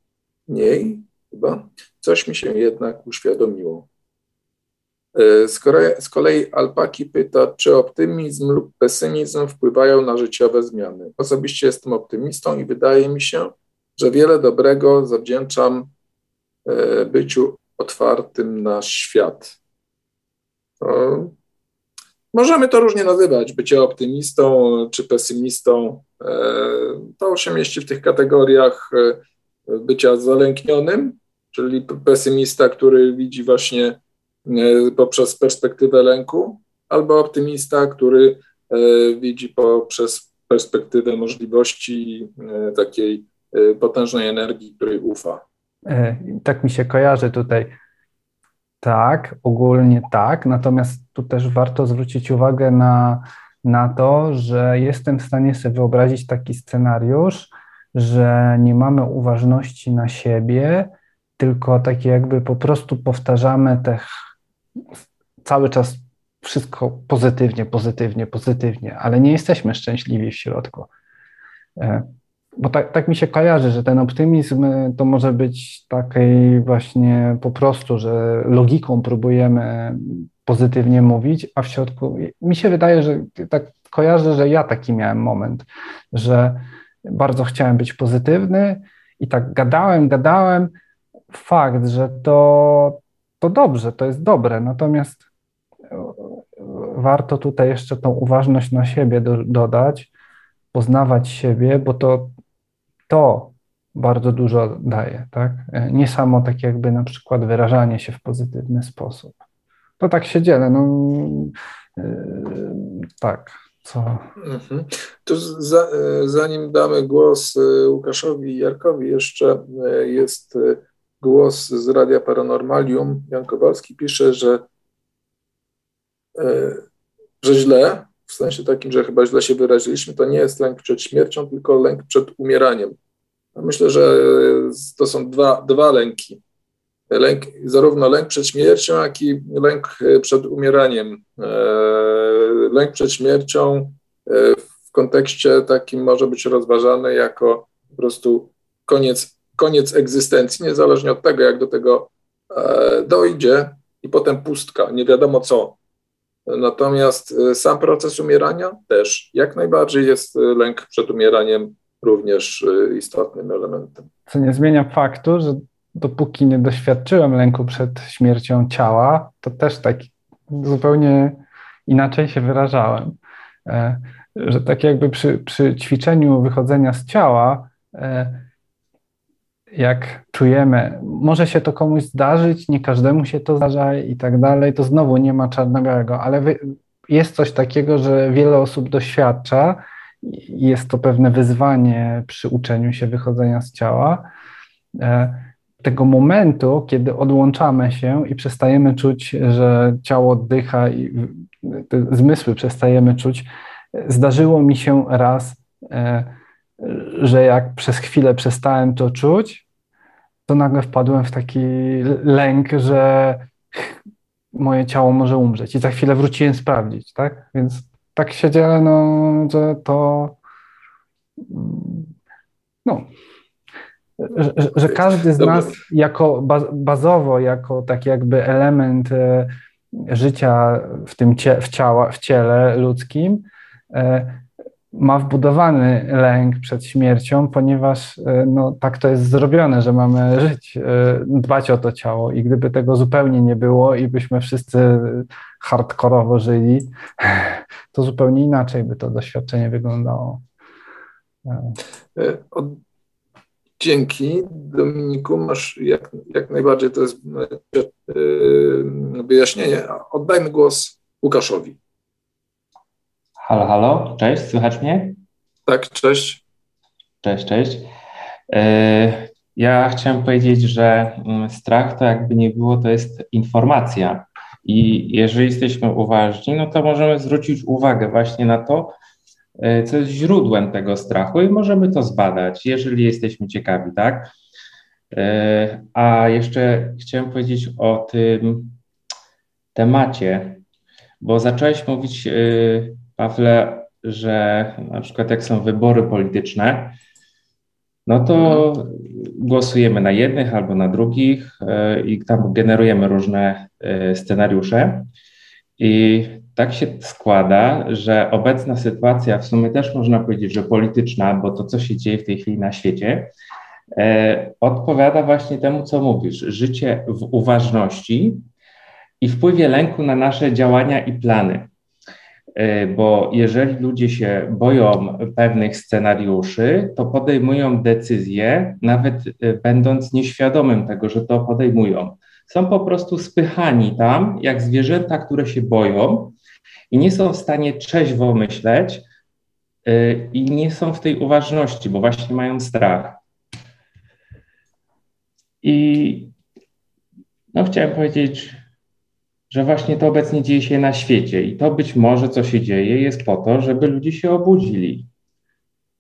niej chyba coś mi się jednak uświadomiło. E, z kolei, z kolei Alpaki pyta, czy optymizm lub pesymizm wpływają na życiowe zmiany. Osobiście jestem optymistą i wydaje mi się, że wiele dobrego zawdzięczam e, byciu otwartym na świat. Możemy to różnie nazywać, bycie optymistą czy pesymistą. E, to się mieści w tych kategoriach bycia zalęknionym, czyli pesymista, który widzi właśnie E, poprzez perspektywę lęku, albo optymista, który e, widzi poprzez perspektywę możliwości e, takiej potężnej energii, której ufa. Tak mi się kojarzy tutaj. Tak, ogólnie tak, natomiast tu też warto zwrócić uwagę na, na to, że jestem w stanie sobie wyobrazić taki scenariusz, że nie mamy uważności na siebie, tylko takie jakby po prostu powtarzamy te cały czas wszystko pozytywnie, pozytywnie, pozytywnie, ale nie jesteśmy szczęśliwi w środku. Bo tak, tak mi się kojarzy, że ten optymizm e, to może być takiej właśnie po prostu, że logiką próbujemy pozytywnie mówić, a w środku mi się wydaje, że tak kojarzę, że ja taki miałem moment, że bardzo chciałem być pozytywny i tak gadałem, gadałem. Fakt, że to, to dobrze, to jest dobre. Natomiast e, warto tutaj jeszcze tą uważność na siebie do, dodać, poznawać siebie, bo to, to bardzo dużo daje, tak? E, nie samo tak jakby na przykład wyrażanie się w pozytywny sposób. To tak się dzielę, no yy, tak, co... Mhm. To za, zanim damy głos Łukaszowi i Jarkowi, jeszcze jest głos z Radia Paranormalium, Jan Kowalski pisze, że, e, że źle, w sensie takim, że chyba źle się wyraziliśmy, to nie jest lęk przed śmiercią, tylko lęk przed umieraniem. Myślę, że to są dwa, dwa lęki. Lęk, zarówno lęk przed śmiercią, jak i lęk przed umieraniem. E, lęk przed śmiercią e, w kontekście takim może być rozważany jako po prostu koniec koniec egzystencji, niezależnie od tego, jak do tego e, dojdzie, i potem pustka, nie wiadomo co. Natomiast e, sam proces umierania też jak najbardziej jest e, lęk przed umieraniem również istotnym elementem. Co nie zmienia faktu, że dopóki nie doświadczyłem lęku przed śmiercią ciała, to też tak zupełnie inaczej się wyrażałem. E, że tak jakby przy, przy ćwiczeniu wychodzenia z ciała, e, jak czujemy, może się to komuś zdarzyć, nie każdemu się to zdarza i tak dalej, to znowu nie ma czarno-białego, ale jest coś takiego, że wiele osób doświadcza jest to pewne wyzwanie przy uczeniu się wychodzenia z ciała. E, tego momentu, kiedy odłączamy się i przestajemy czuć, że ciało oddycha i zmysły przestajemy czuć, zdarzyło mi się raz, e, że jak przez chwilę przestałem to czuć, to nagle wpadłem w taki lęk, że moje ciało może umrzeć. I za chwilę wróciłem sprawdzić, tak? Więc tak się no, że to. No. Że, że każdy z nas jako bazowo, jako taki jakby element e, życia w tym cie, w, ciała, w ciele ludzkim, e, ma wbudowany lęk przed śmiercią, ponieważ e, no, tak to jest zrobione, że mamy żyć, e, dbać o to ciało i gdyby tego zupełnie nie było i byśmy wszyscy hardkorowo żyli, to zupełnie inaczej by to doświadczenie wyglądało. E, dzięki Dominiku, masz jak, jak najbardziej to jest wyjaśnienie. Oddajmy głos Łukaszowi. Halo, halo, cześć, słychać mnie? Tak, cześć. Cześć, cześć. E, ja chciałem powiedzieć, że mm, strach to jakby nie było, to jest informacja. I jeżeli jesteśmy uważni, no to możemy zwrócić uwagę właśnie na to, e, co jest źródłem tego strachu i możemy to zbadać, jeżeli jesteśmy ciekawi, tak? E, a jeszcze chciałem powiedzieć o tym temacie, bo zacząłeś mówić Pawle, że na przykład jak są wybory polityczne, no to głosujemy na jednych albo na drugich e, i tam generujemy różne e, scenariusze. I tak się składa, że obecna sytuacja, w sumie też można powiedzieć, że polityczna, bo to, co się dzieje w tej chwili na świecie, e, odpowiada właśnie temu, co mówisz. Życie w uważności i wpływie lęku na nasze działania i plany. E, bo jeżeli ludzie się boją pewnych scenariuszy, to podejmują decyzje, nawet e, będąc nieświadomym tego, że to podejmują. Są po prostu spychani tam, jak zwierzęta, które się boją i nie są w stanie trzeźwo myśleć e, i nie są w tej uważności, bo właśnie mają strach. I no, chciałem powiedzieć, że właśnie to obecnie dzieje się na świecie i to być może, co się dzieje, jest po to, żeby ludzie się obudzili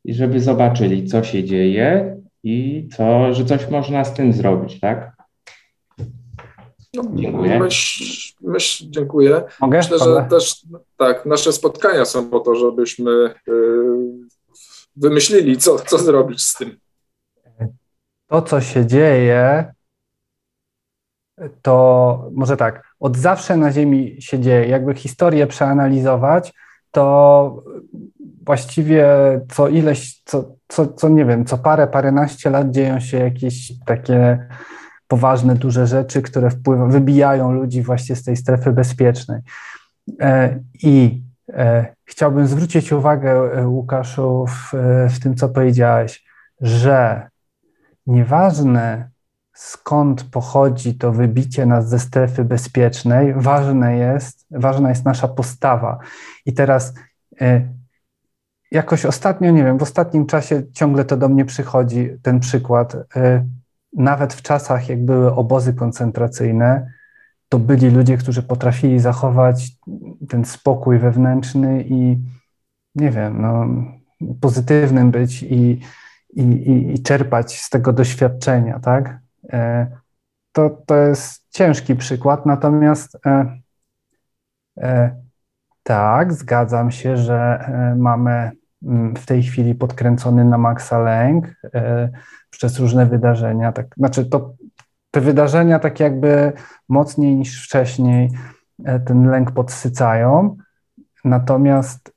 i żeby zobaczyli, co się dzieje i co, że coś można z tym zrobić, tak? No, dziękuję. Myśl, myśl, dziękuję. Mogę? Myślę, że też tak, nasze spotkania są po to, żebyśmy yy, wymyślili, co, co zrobić z tym. To, co się dzieje, to może tak, od zawsze na Ziemi się dzieje. Jakby historię przeanalizować, to właściwie co ileś, co, co, co nie wiem, co parę, paręnaście lat dzieją się jakieś takie poważne, duże rzeczy, które wpływają, wybijają ludzi właśnie z tej strefy bezpiecznej. E, I e, chciałbym zwrócić uwagę, e, Łukaszu, w, w tym, co powiedziałeś, że nieważne, skąd pochodzi to wybicie nas ze strefy bezpiecznej, ważne jest, ważna jest nasza postawa. I teraz y, jakoś ostatnio, nie wiem, w ostatnim czasie ciągle to do mnie przychodzi, ten przykład. Y, nawet w czasach, jak były obozy koncentracyjne, to byli ludzie, którzy potrafili zachować ten spokój wewnętrzny i nie wiem, no, pozytywnym być i, i, i, czerpać z tego doświadczenia, tak? E, to, to jest ciężki przykład, natomiast e, e, tak, zgadzam się, że mamy mm, w tej chwili podkręcony na maksa lęk przez różne wydarzenia. Tak, znaczy, to, te wydarzenia tak jakby mocniej niż wcześniej ten lęk podsycają, natomiast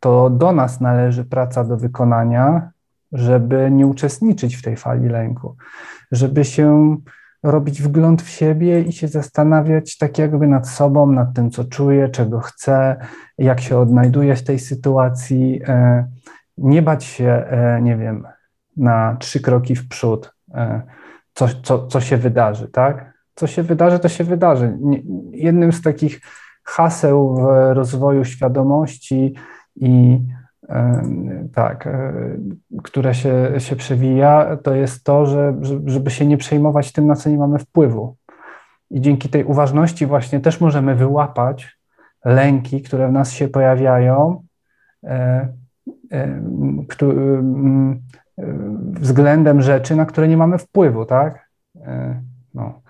to do nas należy praca do wykonania, żeby nie uczestniczyć w tej fali lęku, żeby się robić wgląd w siebie i się zastanawiać tak jakby nad sobą, nad tym, co czuję, czego chcę, jak się odnajduję w tej sytuacji. E, nie bać się, e, nie wiem, na trzy kroki w przód, e, co, co, co się wydarzy, tak? Co się wydarzy, to się wydarzy. Jednym z takich haseł w rozwoju świadomości i tak, e, które się, się przewija, to jest to, że, żeby się nie przejmować tym, na co nie mamy wpływu. I dzięki tej uważności właśnie też możemy wyłapać lęki, które w nas się pojawiają, e, e, względem rzeczy, na które nie mamy wpływu, tak? No.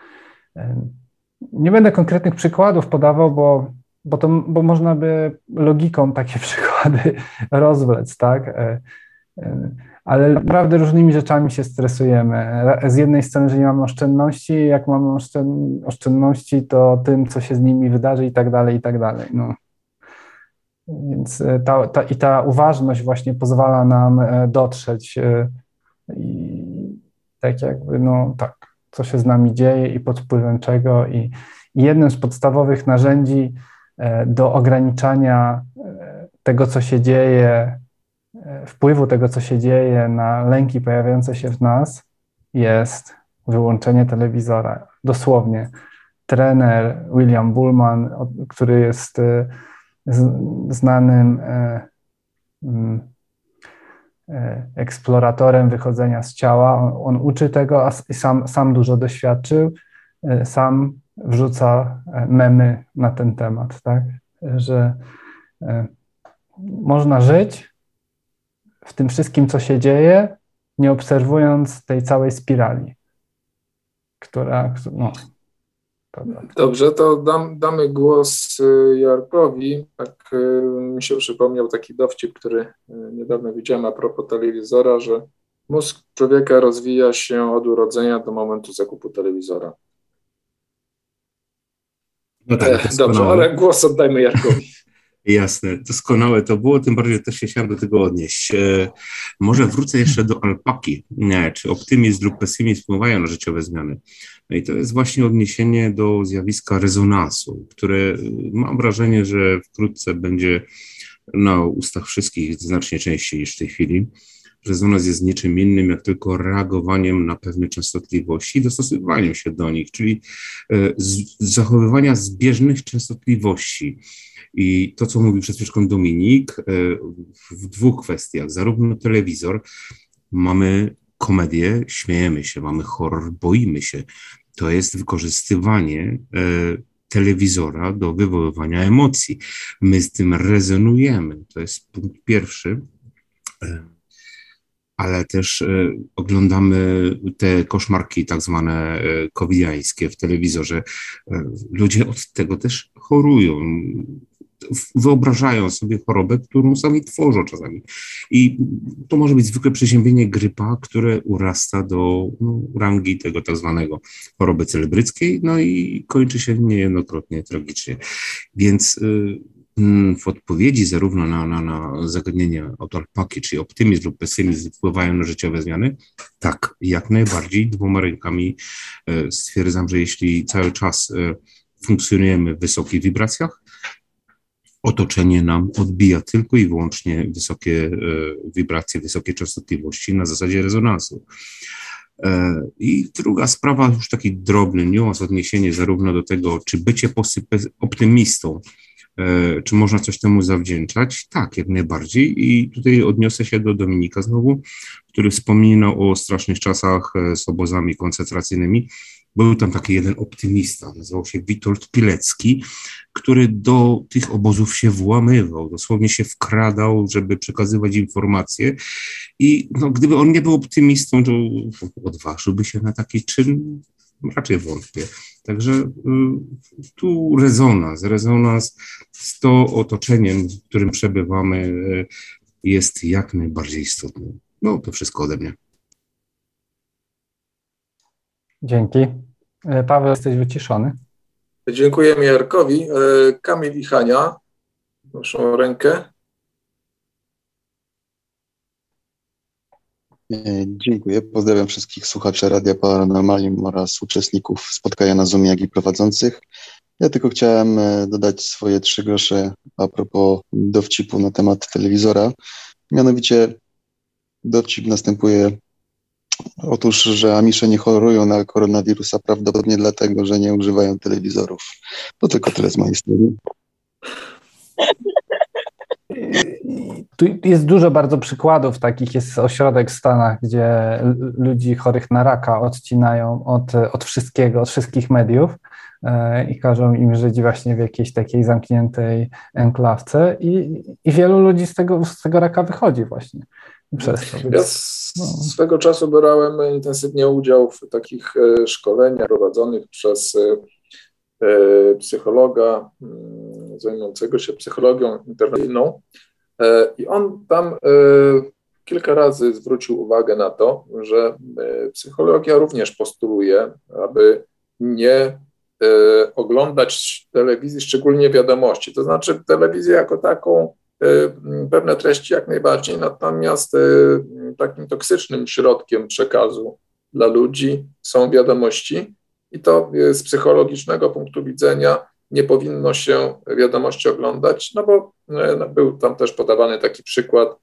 Nie będę konkretnych przykładów podawał, bo bo, to, bo można by logiką takie przykłady rozwlec, tak? E, e, ale naprawdę różnymi rzeczami się stresujemy. Z jednej strony, że nie mamy oszczędności, jak mamy oszczędności, to tym, co się z nimi wydarzy i tak dalej, i tak dalej. No. Więc e, ta, ta, i ta uważność właśnie pozwala nam dotrzeć i tak jakby, no tak, co się z nami dzieje i pod wpływem czego. I, i jednym z podstawowych narzędzi do ograniczania tego, co się dzieje, e, wpływu tego, co się dzieje na lęki pojawiające się w nas, jest wyłączenie telewizora. Dosłownie. Trener William Bullman, który jest znanym mm, eksploratorem wychodzenia z ciała, on, on uczy tego, a sam, sam dużo doświadczył, sam wrzuca e, memy na ten temat, tak? Że e, można żyć w tym wszystkim, co się dzieje, nie obserwując tej całej spirali, która, no, Dobrze, to dam, damy głos e, Jarkowi. Tak mi się przypomniał taki dowcip, który niedawno widziałem a propos telewizora, że mózg człowieka rozwija się od urodzenia do momentu zakupu telewizora. No tak, e, Dobrze, ale głos oddajmy Jarkowi. Jasne, doskonałe to było, tym bardziej też się chciałem do tego odnieść. E, może wrócę jeszcze do alpaki. Nie, czy optymizm lub pesymizm wpływają na życiowe zmiany? No i to jest właśnie odniesienie do zjawiska rezonansu, które e, mam wrażenie, że wkrótce będzie na ustach wszystkich znacznie częściej niż w tej chwili. Rezonans jest niczym innym, jak tylko reagowaniem na pewne częstotliwości i dostosowywaniem się do nich, czyli e, z, zachowywania zbieżnych częstotliwości. I to, co mówił przed chwilą Dominik, e, w dwóch kwestiach. Zarówno telewizor, mamy komedię, śmiejemy się, mamy horror, boimy się. To jest wykorzystywanie e, telewizora do wywoływania emocji. My z tym rezonujemy. To jest punkt pierwszy ale też e, oglądamy te koszmarki tak zwane e, covidiańskie w telewizorze. E, ludzie od tego też chorują. Wyobrażają sobie chorobę, którą sami tworzą czasami. I to może być zwykłe przeziębienie grypa, które urasta do no, rangi tego tak zwanego choroby celebryckiej, no i kończy się niejednokrotnie tragicznie. Więc w odpowiedzi zarówno na, na, na zagadnienie od alpaki, czyli optymizm lub pesymizm wpływają na życiowe zmiany? Tak, jak najbardziej. Dwoma rękami e, stwierdzam, że jeśli cały czas e, funkcjonujemy w wysokich wibracjach, otoczenie nam odbija tylko i wyłącznie wysokie e, wibracje, wysokie częstotliwości na zasadzie rezonansu. I druga sprawa, już taki drobny niuans, odniesienie zarówno do tego, czy bycie optymistą czy można coś temu zawdzięczać? Tak, jak najbardziej. I tutaj odniosę się do Dominika znowu, który wspominał o strasznych czasach e, z obozami koncentracyjnymi. Był tam taki jeden optymista, nazywał się Witold Pilecki, który do tych obozów się włamywał, dosłownie się wkradał, żeby przekazywać informacje. I no, gdyby on nie był optymistą, to odważyłby się na taki czyn? Raczej wątpię. Także y, tu rezonans, rezonans z to otoczeniem, w którym przebywamy, y, jest jak najbardziej istotny. No, to wszystko ode mnie. Dzięki. E, Paweł, jesteś wyciszony. Dziękujemy Jarkowi. E, Kamil i Hania, proszę o rękę. Dziękuję. Pozdrawiam wszystkich słuchaczy Radia Paranormalium oraz uczestników spotkania na Zoomie, jak i prowadzących. Ja tylko chciałem dodać swoje trzy grosze a propos dowcipu na temat telewizora. Mianowicie dowcip następuje Otóż, że Amisze nie chorują na koronawirusa prawdopodobnie dlatego, że nie używają telewizorów. To tylko tyle z mojej strony. Tu jest dużo bardzo przykładów takich. Jest ośrodek w Stanach, gdzie ludzi chorych na raka odcinają od, od wszystkiego, od wszystkich mediów e, i każą im żyć właśnie w jakiejś takiej zamkniętej enklawce i, i wielu ludzi z tego, z tego raka wychodzi właśnie przez to. Więc, ja no. swego czasu brałem intensywnie udział w takich e, szkoleniach prowadzonych przez e, psychologa mm, zajmującego się psychologią internacyjną i on tam kilka razy zwrócił uwagę na to, że psychologia również postuluje, aby nie oglądać telewizji, szczególnie wiadomości. To znaczy telewizję jako taką pewne treści jak najbardziej, natomiast takim toksycznym środkiem przekazu dla ludzi są wiadomości i to z psychologicznego punktu widzenia nie powinno się wiadomości oglądać, no bo no, był tam też podawany taki przykład,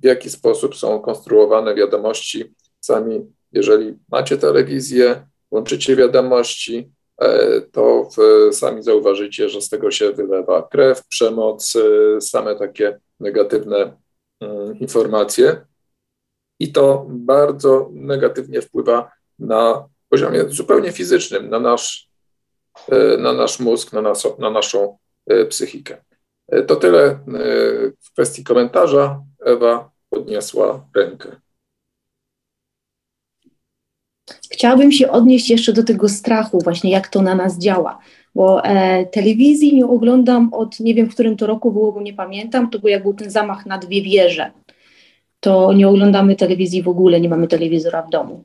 w jaki sposób są konstruowane wiadomości. Sami, jeżeli macie telewizję, łączycie wiadomości, E, to w, sami zauważycie, że z tego się wylewa krew, przemoc, e, same takie negatywne mm, informacje. I to bardzo negatywnie wpływa na poziomie zupełnie fizycznym, na nasz, e, na nasz mózg, na, nas, na naszą psychikę. To tyle w kwestii komentarza. Ewa podniosła rękę. Chciałabym się odnieść jeszcze do tego strachu, właśnie jak to na nas działa, bo e, telewizji nie oglądam od nie wiem w którym to roku było, bo nie pamiętam, to był jak był ten zamach na dwie wieże. To nie oglądamy telewizji w ogóle, nie mamy telewizora w domu.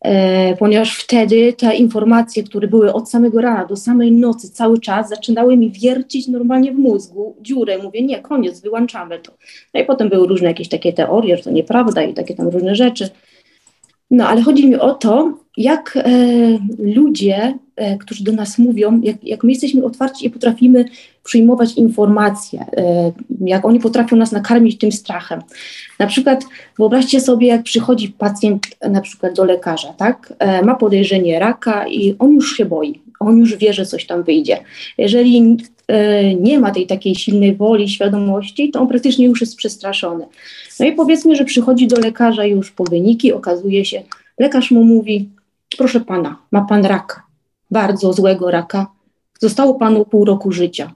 E, ponieważ wtedy te informacje, które były od samego rana do samej nocy cały czas, zaczynały mi wiercić normalnie w mózgu dziurę. Mówię, nie, koniec, wyłączamy to. No i potem były różne jakieś takie teorie, że to nieprawda i takie tam różne rzeczy. No ale chodzi mi o to, jak e, ludzie, e, którzy do nas mówią, jak, jak my jesteśmy otwarci i potrafimy przyjmować informacje, e, jak oni potrafią nas nakarmić tym strachem. Na przykład wyobraźcie sobie, jak przychodzi pacjent na przykład do lekarza, tak? E, ma podejrzenie raka i on już się boi, on już wie, że coś tam wyjdzie. Jeżeli nie ma tej takiej silnej woli, świadomości, to on praktycznie już jest przestraszony. No i powiedzmy, że przychodzi do lekarza już po wyniki, okazuje się, lekarz mu mówi, proszę pana, ma pan raka, bardzo złego raka, zostało panu pół roku życia.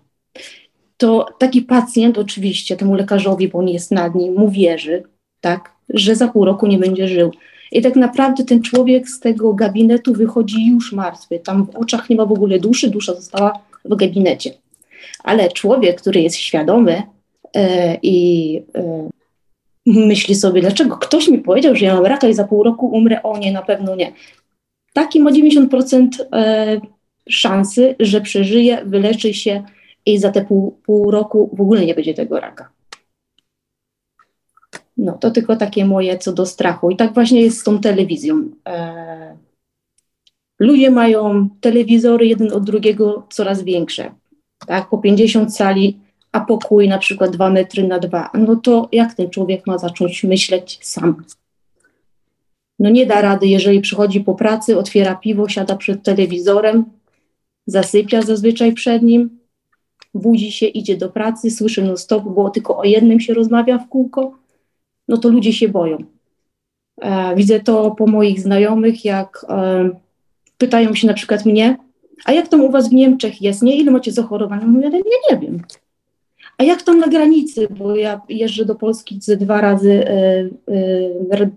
To taki pacjent oczywiście temu lekarzowi, bo on jest nad nim, mu wierzy, tak, że za pół roku nie będzie żył. I tak naprawdę ten człowiek z tego gabinetu wychodzi już martwy. Tam w oczach nie ma w ogóle duszy, dusza została w gabinecie. Ale człowiek, który jest świadomy e, i e, myśli sobie, dlaczego ktoś mi powiedział, że ja mam raka i za pół roku umrę, o nie, na pewno nie. Taki ma 90% e, szansy, że przeżyje, wyleczy się i za te pół, pół roku w ogóle nie będzie tego raka. No, to tylko takie moje co do strachu. I tak właśnie jest z tą telewizją. Ludzie mają telewizory jeden od drugiego coraz większe. Tak, po 50 sali, a pokój na przykład 2 metry na 2. No to jak ten człowiek ma zacząć myśleć sam? No nie da rady, jeżeli przychodzi po pracy, otwiera piwo, siada przed telewizorem, zasypia zazwyczaj przed nim, budzi się, idzie do pracy, słyszy no stop, bo tylko o jednym się rozmawia w kółko, no to ludzie się boją. E, widzę to po moich znajomych, jak e, pytają się na przykład mnie, a jak tam u was w Niemczech jest, nie? Ile macie zachorowań? Mówię, ale nie, nie wiem. A jak tam na granicy, bo ja jeżdżę do Polski ze dwa razy, e, e,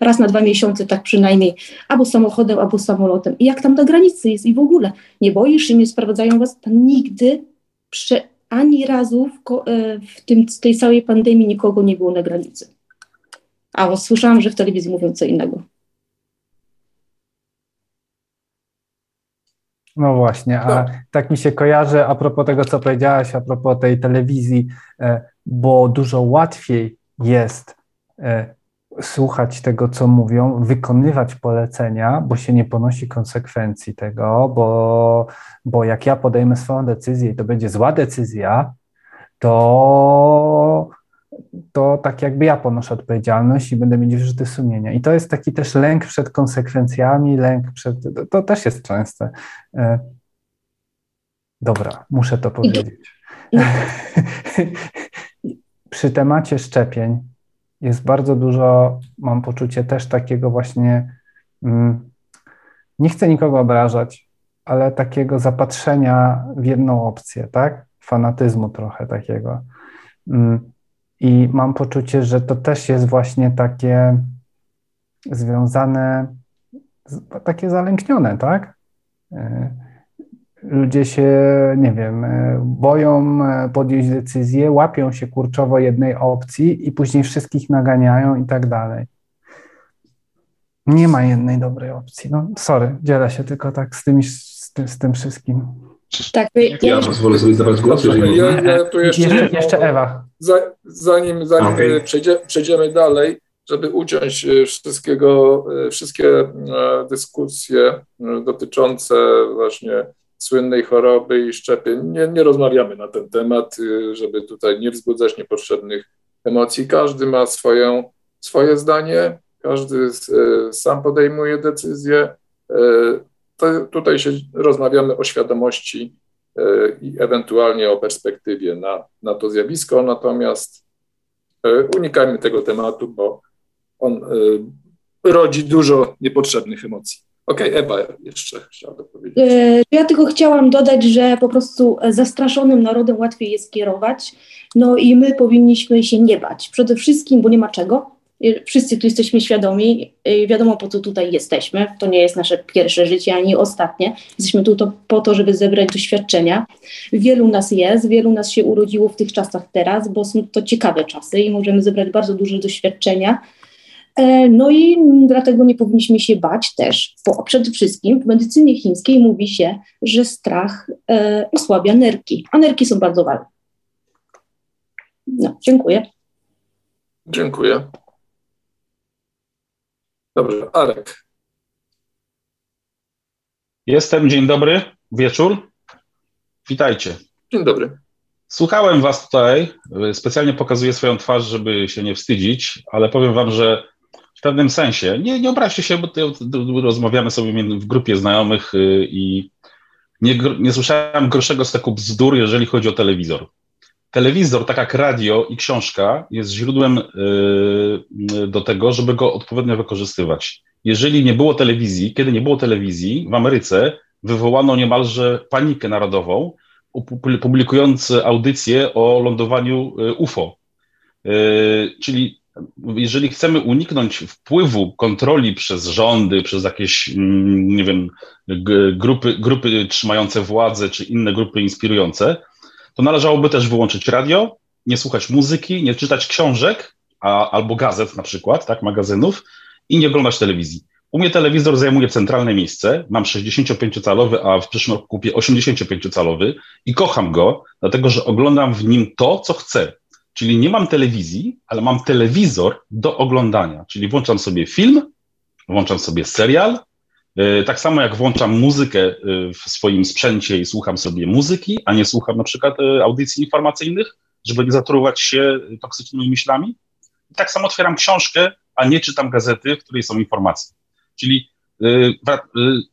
raz na dwa miesiące, tak przynajmniej, albo samochodem, albo samolotem. I jak tam na granicy jest i w ogóle, nie boisz się, nie sprawdzają was? Tam nigdy, prze, ani razu w, e, w tym, tej całej pandemii nikogo nie było na granicy. A słyszałam, że w telewizji mówią co innego. No właśnie, a no. tak mi się kojarzy a propos tego, co powiedziałaś, a propos tej telewizji, e, bo dużo łatwiej jest e, słuchać tego, co mówią, wykonywać polecenia, bo się nie ponosi konsekwencji tego, bo, bo jak ja podejmę swoją decyzję i to będzie zła decyzja, to, to tak jakby ja ponoszę odpowiedzialność i będę mieć wyrzuty sumienia. I to jest taki też lęk przed konsekwencjami, lęk przed. To, to też jest częste. E, dobra, muszę to powiedzieć. Przy temacie szczepień jest bardzo dużo, mam poczucie też takiego właśnie, mm, nie chcę nikogo obrażać, ale takiego zapatrzenia w jedną opcję, tak? Fanatyzmu trochę takiego. Mm, I mam poczucie, że to też jest właśnie takie związane, takie zalęknione, tak? Y, ludzie się, nie wiem, e, boją e, podjąć decyzję, łapią się kurczowo jednej opcji i później wszystkich naganiają i tak dalej. Nie ma jednej dobrej opcji. No, sorry, dzielę się tylko tak z, tymi, z, tym, z tym wszystkim. Tak, ja, ja pozwolę sobie zabrać głos, jeżeli ja, ja tu jeszcze, jeszcze, jeszcze Ewa. Za, zanim zanim okay. przejdzie, przejdziemy dalej, żeby uciąć e, wszystkiego, wszystkie dyskusje dotyczące właśnie słynnej choroby i szczepień. Nie, nie rozmawiamy na ten temat, żeby tutaj nie wzbudzać niepotrzebnych emocji. Każdy ma swoją, swoje zdanie, każdy sam podejmuje decyzję. To, tutaj się rozmawiamy o świadomości i ewentualnie o perspektywie na, na to zjawisko, natomiast unikajmy tego tematu, bo on rodzi dużo niepotrzebnych emocji. Okej, okay, Ewa jeszcze chciała powiedzieć. E, ja tylko chciałam dodać, że po prostu zastraszonym narodem łatwiej jest kierować, no i my powinniśmy się nie bać. Przede wszystkim, bo nie ma czego. Wszyscy tu jesteśmy świadomi, wiadomo po co tutaj jesteśmy. To nie jest nasze pierwsze życie ani ostatnie. Jesteśmy tu to, po to, żeby zebrać doświadczenia. Wielu nas jest, wielu nas się urodziło w tych czasach teraz, bo są to ciekawe czasy i możemy zebrać bardzo duże doświadczenia E, no i dlatego nie powinniśmy się bać też, bo przede wszystkim w medycynie chińskiej mówi się, że strach e, osłabia nerki, a nerki są bardzo ważne. No, dziękuję. Dziękuję. Dobrze, Arek. Jestem, dzień dobry, wieczór. Witajcie. Dzień dobry. Słuchałem Was tutaj, specjalnie pokazuję swoją twarz, żeby się nie wstydzić, ale powiem Wam, że w pewnym sensie. Nie, nie obraźcie się, bo rozmawiamy sobie w grupie znajomych y, i nie, nie słyszałem gorszego steku bzdur, jeżeli chodzi o telewizor. Telewizor, tak jak radio i książka, jest źródłem y, do tego, żeby go odpowiednio wykorzystywać. Jeżeli nie było telewizji, kiedy nie było telewizji w Ameryce, wywołano niemalże panikę narodową, publikując audycję o lądowaniu y, UFO. Czyli jeżeli chcemy uniknąć wpływu kontroli przez rządy, przez jakieś, mm, nie wiem, grupy, grupy trzymające władzę czy inne grupy inspirujące, to należałoby też wyłączyć radio, nie słuchać muzyki, nie czytać książek a, albo gazet na przykład, tak, magazynów i nie oglądać telewizji. U mnie telewizor zajmuje centralne miejsce. Mam 65-calowy, a w przyszłym roku kupię 85-calowy i kocham go, dlatego że oglądam w nim to, co chcę. Czyli nie mam telewizji, ale mam telewizor do oglądania. Czyli włączam sobie film, włączam sobie serial. E, tak samo jak włączam muzykę e, w swoim sprzęcie i słucham sobie muzyki, a nie słucham na przykład e, audycji informacyjnych, żeby nie zatruwać się toksycznymi myślami. tak samo otwieram książkę, a nie czytam gazety, w której są informacje. Czyli,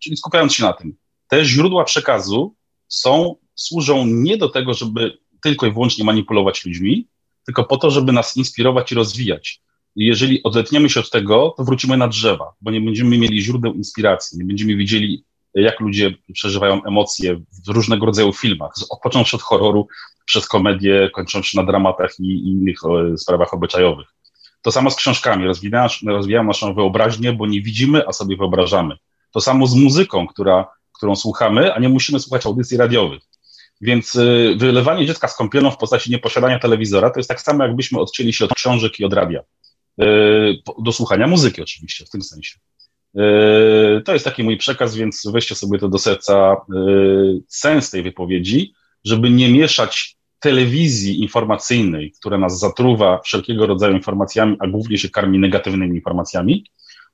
czyli skupiając się na tym, te źródła przekazu są, służą nie do tego, żeby tylko i wyłącznie manipulować ludźmi, tylko po to, żeby nas inspirować i rozwijać. Jeżeli odetniemy się od tego, to wrócimy na drzewa, bo nie będziemy mieli źródeł inspiracji, nie będziemy widzieli, jak ludzie przeżywają emocje w różnego rodzaju filmach, począwszy od horroru, przez komedię, kończąc na dramatach i innych sprawach obyczajowych. To samo z książkami. Rozwijamy, rozwijamy naszą wyobraźnię, bo nie widzimy, a sobie wyobrażamy. To samo z muzyką, która, którą słuchamy, a nie musimy słuchać audycji radiowych. Więc y, wylewanie dziecka z kąpielą w postaci nieposiadania telewizora to jest tak samo, jakbyśmy odcięli się od książek i od radia. Y, do słuchania muzyki oczywiście, w tym sensie. Y, to jest taki mój przekaz, więc weźcie sobie to do serca sens tej wypowiedzi, żeby nie mieszać telewizji informacyjnej, która nas zatruwa wszelkiego rodzaju informacjami, a głównie się karmi negatywnymi informacjami,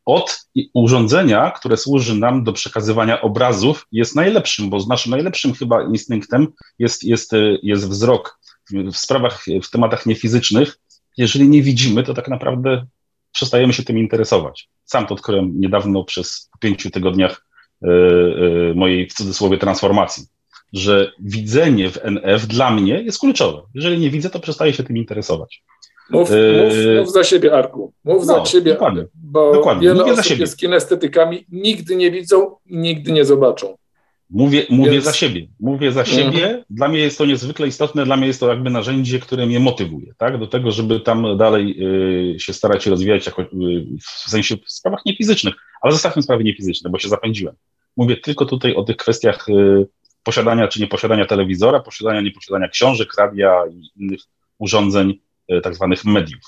od urządzenia, które służy nam do przekazywania obrazów, jest najlepszym, bo naszym najlepszym chyba instynktem jest, jest, jest wzrok w sprawach, w tematach niefizycznych. Jeżeli nie widzimy, to tak naprawdę przestajemy się tym interesować. Sam to odkryłem niedawno przez pięciu tygodniach e, e, mojej w cudzysłowie transformacji, że widzenie w NF dla mnie jest kluczowe. Jeżeli nie widzę, to przestaję się tym interesować. Mów, e, mów, mów za siebie, Arku. Mów no, za siebie, dokładnie, bo dokładnie. wiele Mówię osób jest kinestetykami, nigdy nie widzą, nigdy nie zobaczą. Mówię, mówię Więc... za siebie. Mówię za siebie. Mhm. Dla mnie jest to niezwykle istotne, dla mnie jest to jakby narzędzie, które mnie motywuje, tak? Do tego, żeby tam dalej y, się starać się rozwijać jako, y, w sensie w sprawach niefizycznych. Ale zostawmy sprawy niefizyczne, bo się zapędziłem. Mówię tylko tutaj o tych kwestiach y, posiadania czy nieposiadania telewizora, posiadania, nieposiadania książek, radia i innych urządzeń, y, tak zwanych mediów.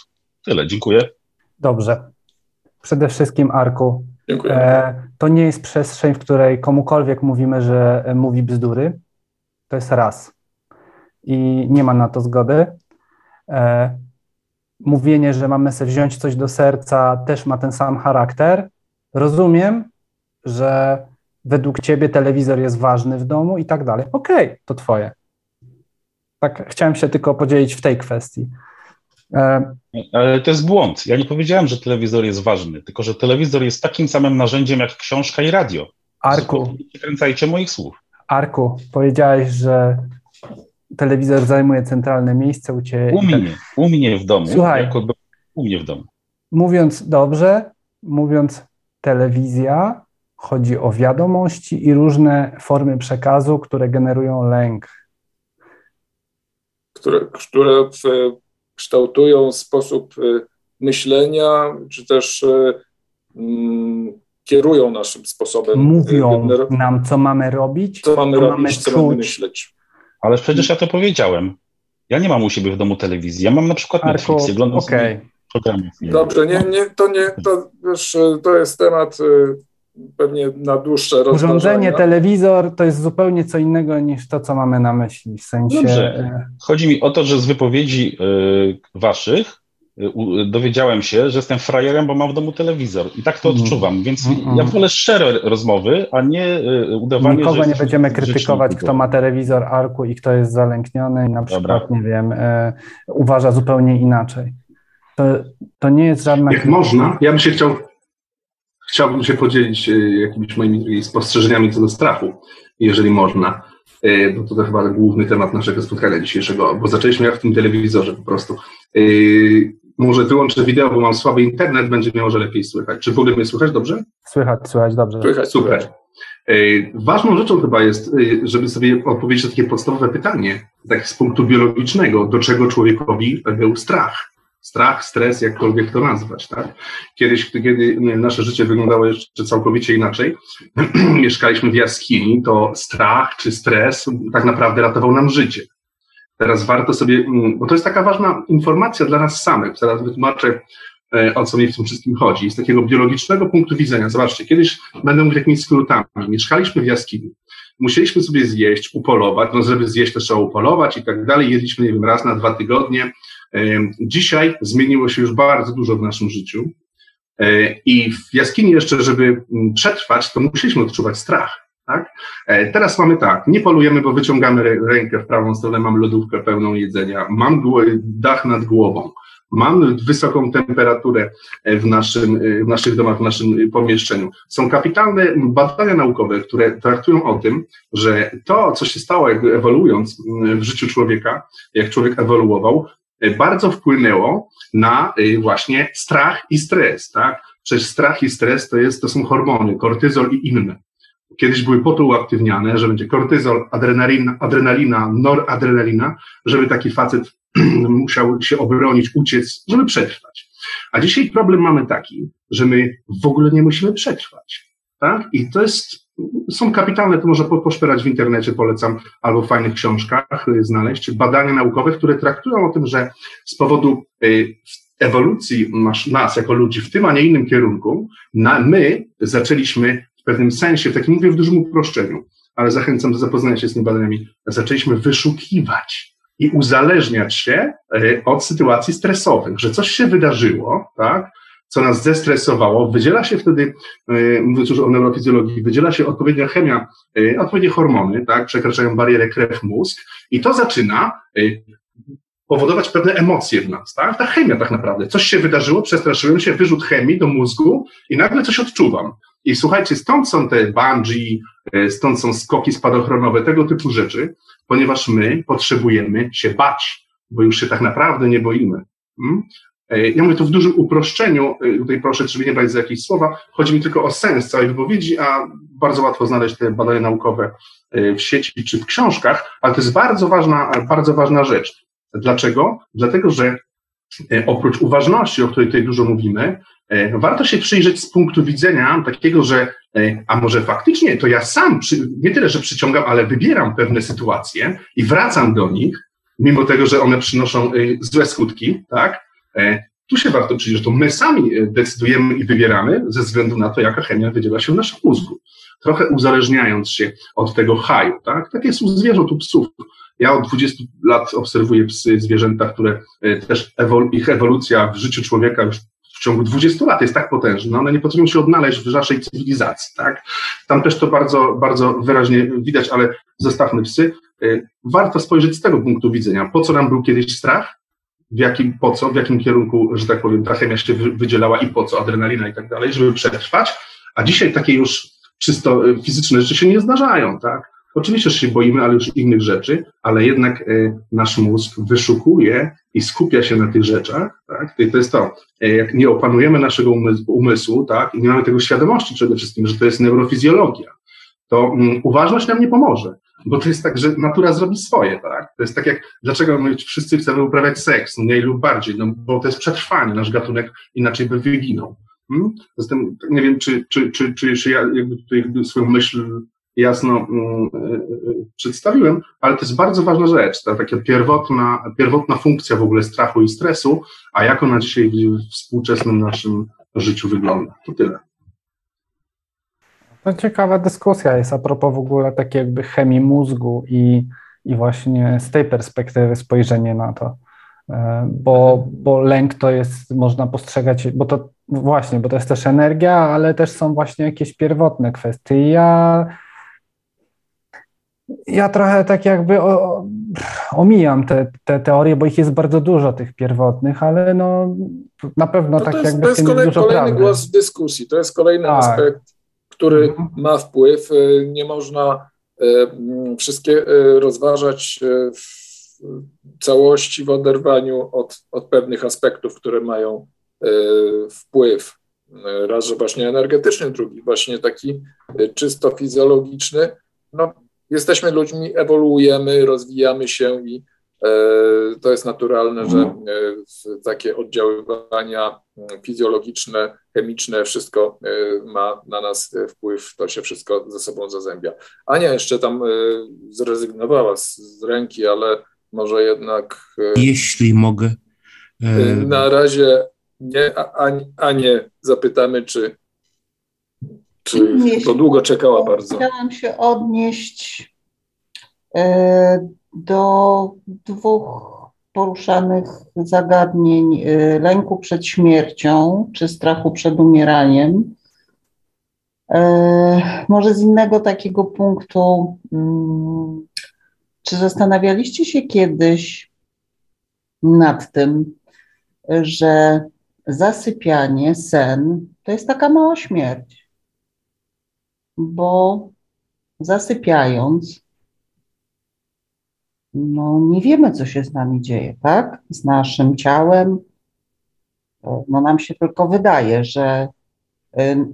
Tyle, dziękuję. Dobrze. Przede wszystkim, Arku, E, to nie jest przestrzeń, w której komukolwiek mówimy, że e, mówi bzdury. To jest raz. I nie ma na to zgody. E, mówienie, że mamy sobie wziąć coś do serca, też ma ten sam charakter. Rozumiem, że według ciebie telewizor jest ważny w domu i tak dalej. Okej, okay, to twoje. Tak, chciałem się tylko podzielić w tej kwestii. E, Ale to jest błąd. Ja nie powiedziałem, że telewizor jest ważny, tylko że telewizor jest takim samym narzędziem jak książka i radio. Arku. Nie kręcajcie moich słów. Arku, powiedziałeś, że telewizor zajmuje centralne miejsce u Ciebie. U mnie, u mnie w domu. Słuchaj, jako u mnie w domu. Mówiąc dobrze, mówiąc telewizja, chodzi o wiadomości i różne formy przekazu, które generują lęk. Które, które w kształtują sposób y, myślenia, czy też y, mm, kierują naszym sposobem. Y, Mówią nam, co mamy robić, co mamy robić, mamy co mamy myśleć. Ale przecież ja to powiedziałem. Ja nie mam u siebie w domu telewizji. Ja mam na przykład Arku, Netflix, oglądam okay. programy. Dobrze, nie, nie, to nie, to, wiesz, to jest temat pewnie na dłuższe. Urządzenie, telewizor to jest zupełnie co innego niż to, co mamy na myśli, w sensie... Dobrze. Chodzi mi o to, że z wypowiedzi y, waszych y, dowiedziałem się, że jestem frajerem, bo mam w domu telewizor i tak to mm. odczuwam, więc mm. ja wolę szczere rozmowy, a nie y, udawanie, Nikogo nie będziemy krytykować, kto ma telewizor Arku i kto jest zalękniony i na przykład, Dobra. nie wiem, y, uważa zupełnie inaczej. To, to nie jest żadna... Jak można, ja bym się chciał Chciałbym się podzielić e, jakimiś moimi spostrzeżeniami co do strachu, jeżeli można, e, bo to chyba główny temat naszego spotkania dzisiejszego, bo zaczęliśmy jak w tym telewizorze po prostu. E, może wyłączę wideo, bo mam słaby internet, będzie mnie może lepiej słychać. Czy w ogóle mnie słychać dobrze? Słychać, słychać dobrze. Słychać, super. Ważną rzeczą chyba jest, żeby sobie odpowiedzieć na takie podstawowe pytanie, tak z punktu biologicznego, do czego człowiekowi był strach strach, stres, jakkolwiek to nazwać, tak? Kiedyś, kiedy nasze życie wyglądało jeszcze całkowicie inaczej, mieszkaliśmy w jaskini, to strach czy stres tak naprawdę ratował nam życie. Teraz warto sobie, mm, bo to jest taka ważna informacja dla nas samych, zaraz wytłumaczę, e, o co mi w tym wszystkim chodzi. Z takiego biologicznego punktu widzenia, zobaczcie, kiedyś, będę mówić jakimiś skrótami, mieszkaliśmy w jaskini, musieliśmy sobie zjeść, upolować, no żeby zjeść to trzeba upolować i tak dalej, jedliśmy, nie wiem, raz na dwa tygodnie, Dzisiaj zmieniło się już bardzo dużo w naszym życiu e, i w jaskini jeszcze, żeby mm, przetrwać, to musieliśmy odczuwać strach. Tak? E, teraz mamy tak, nie polujemy, bo wyciągamy rękę w prawą stronę, mam lodówkę pełną jedzenia, mam dach nad głową, mam wysoką temperaturę e, w, naszym, w naszych domach, w naszym pomieszczeniu. Są kapitalne badania naukowe, które traktują o tym, że to, co się stało ewoluując mm, w życiu człowieka, jak człowiek ewoluował, E, bardzo wpłynęło na e, właśnie strach i stres, tak? Przecież strach i stres to, jest, to są hormony, kortyzol i inne. Kiedyś były po to uaktywniane, że będzie kortyzol, adrenalina, adrenalina, noradrenalina, żeby taki facet musiał się obronić, uciec, żeby przetrwać. A dzisiaj problem mamy taki, że my w ogóle nie musimy przetrwać. Tak? I to jest są kapitalne, to można poszperać w internecie, polecam, albo w fajnych książkach y, znaleźć, badania naukowe, które traktują o tym, że z powodu y, ewolucji nas jako ludzi w tym, a nie innym kierunku, na, my zaczęliśmy w pewnym sensie, w takim mówię w dużym uproszczeniu, ale zachęcam do zapoznania się z tymi badaniami, zaczęliśmy wyszukiwać i uzależniać się od sytuacji stresowych, że coś się wydarzyło, tak? Co nas zestresowało, wydziela się wtedy, mówiąc już o neurofizjologii, wydziela się odpowiednia chemia, odpowiednie hormony, tak, przekraczają barierę krew-mózg i to zaczyna powodować pewne emocje w nas, tak? Ta chemia tak naprawdę. Coś się wydarzyło, przestraszyłem się, wyrzut chemii do mózgu i nagle coś odczuwam. I słuchajcie, stąd są te bungee, e, stąd są skoki spadochronowe, tego typu rzeczy, ponieważ my potrzebujemy się bać, bo już się tak naprawdę nie boimy. E, ja mówię to w dużym uproszczeniu, e, tutaj proszę, żeby nie brać za jakieś słowa, chodzi mi tylko o sens całej wypowiedzi, a bardzo łatwo znaleźć te badania naukowe w sieci czy w książkach, ale to jest bardzo ważna, bardzo ważna rzecz. Dlaczego? Dlatego, że e, oprócz uważności, o której tutaj dużo mówimy, e, warto się przyjrzeć z punktu widzenia takiego, że e, a może faktycznie to ja sam nie tyle, że przyciągam, ale wybieram pewne sytuacje i wracam do nich, mimo tego, że one przynoszą złe skutki, tak? Tu się warto przyjrzeć, to my sami decydujemy i wybieramy ze względu na to, jaka chemia wydziela się w naszym mózgu. Trochę uzależniając się od tego haju, tak? Tak jest u zwierząt, u psów. Ja od 20 lat obserwuję psy, zwierzęta, które e, też ewol ich ewolucja w życiu człowieka już w ciągu 20 lat jest tak potężna, one nie potrafią się odnaleźć w naszej cywilizacji, tak? Tam też to bardzo, bardzo wyraźnie widać, ale zostawmy psy. E, warto spojrzeć z tego punktu widzenia. Po co nam był kiedyś strach? W jakim, po co, w jakim kierunku, że tak powiem, ta chemia się wydzielała i po co, adrenalina i tak dalej, żeby przetrwać. A dzisiaj takie już czysto e, fizyczne rzeczy się nie zdarzają, tak? Oczywiście, że się boimy, ale już innych rzeczy, ale jednak e, nasz mózg wyszukuje i skupia się na tych rzeczach, tak? To jest to, e, jak nie opanujemy naszego umysłu, tak? I nie mamy tego świadomości przede wszystkim, że to jest neurofizjologia, to mm, uważność nam nie pomoże, bo to jest tak, że natura zrobi swoje, tak? To jest tak jak, dlaczego my wszyscy chcemy uprawiać seks, mniej lub bardziej, no bo to jest przetrwanie, nasz gatunek inaczej by wyginął. Hmm? Zatem nie wiem, czy, czy, czy, czy, czy ja jakby tutaj swoją myśl jasno e, e, przedstawiłem, ale to jest bardzo ważna rzecz, ta taka pierwotna, pierwotna funkcja w ogóle strachu i stresu, a jak ona dzisiaj w współczesnym naszym życiu wygląda. To tyle. To ciekawa dyskusja jest a propos w ogóle takiej jakby chemii mózgu i, i właśnie z tej perspektywy spojrzenie na to. E, bo, bo lęk to jest, można postrzegać, bo to właśnie, bo to jest też energia, ale też są właśnie jakieś pierwotne kwestie. Ja ja trochę tak jakby o, omijam te, te teorie, bo ich jest bardzo dużo tych pierwotnych, ale no na pewno no tak jest, jakby to jest kolej, kolejny prawdy. głos w dyskusji, to jest kolejny tak. aspekt, który mhm. ma wpływ. E, nie można e, wszystkie e, rozważać w całości w oderwaniu od, od pewnych aspektów, które mają wpływ. Raz, że właśnie energetyczny, drugi właśnie taki czysto fizjologiczny. No, jesteśmy ludźmi, ewoluujemy, rozwijamy się i to jest naturalne, że mhm. e, takie oddziaływania fizjologiczne, chemiczne, wszystko e, ma na nas wpływ, to się wszystko ze sobą zazębia. Ania jeszcze tam zrezygnowała z, z ręki, ale może jednak. Jeśli mogę. Na razie nie, a, nie zapytamy, czy czy to długo czekała bardzo? Chciałam się odnieść e, do dwóch poruszanych zagadnień e, lęku przed śmiercią czy strachu przed umieraniem. E, może z innego takiego punktu, mm, czy zastanawialiście się kiedyś nad tym, że zasypianie, sen to jest taka mała śmierć? bo zasypiając, no nie wiemy, co się z nami dzieje, tak? Z naszym ciałem. No nam się tylko wydaje, że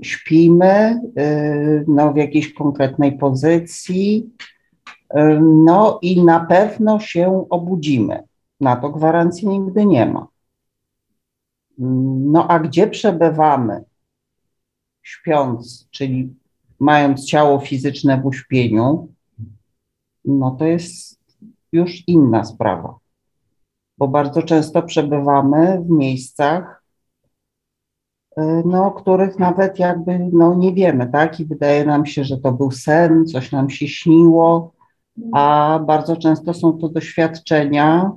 śpimy y, no, w jakiejś konkretnej pozycji, y, no i na pewno się obudzimy. Na to gwarancji nigdy nie ma. No a gdzie przebywamy śpiąc, czyli mając ciało fizyczne w uśpieniu, no to jest już inna sprawa. Bo bardzo często przebywamy w miejscach, y, no, których nawet jakby no, nie wiemy, tak? I wydaje nam się, że to był sen, coś nam się śniło. a bardzo często są to doświadczenia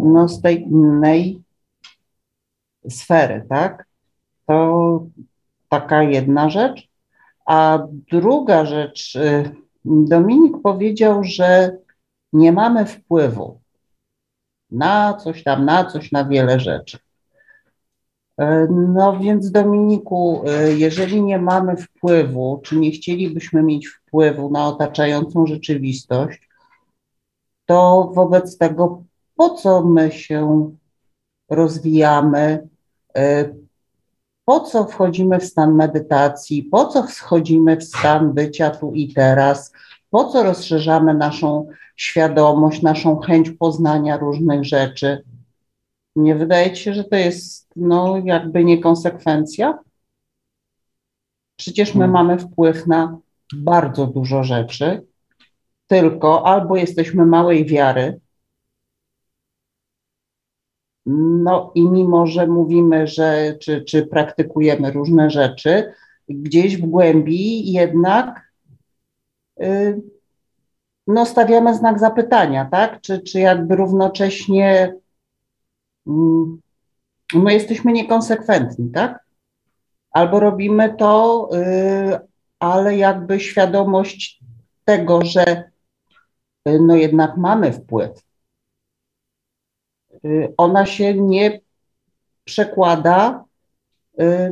no, z tej innej sfery, tak? To taka jedna rzecz. A druga rzecz, y, Dominik powiedział, że nie mamy wpływu na coś tam, na coś, na wiele rzeczy. E, no więc Dominiku, e, jeżeli nie mamy wpływu, czy nie chcielibyśmy mieć wpływu na otaczającą rzeczywistość, to wobec tego po co my się rozwijamy, e, po co wchodzimy w stan medytacji, po co wchodzimy w stan bycia tu i teraz, po co rozszerzamy naszą świadomość, naszą chęć poznania różnych rzeczy. Nie wydaje ci się, że to jest no, jakby niekonsekwencja? Przecież my hmm. mamy wpływ na bardzo dużo rzeczy, tylko albo jesteśmy małej wiary, no i mimo, że mówimy, że czy, czy praktykujemy różne rzeczy, gdzieś w głębi jednak y, no, stawiamy znak zapytania, tak? Czy, czy jakby równocześnie mm, my jesteśmy niekonsekwentni, tak? Albo robimy to, y, ale jakby świadomość tego, że y, no jednak mamy wpływ, y, ona się nie przekłada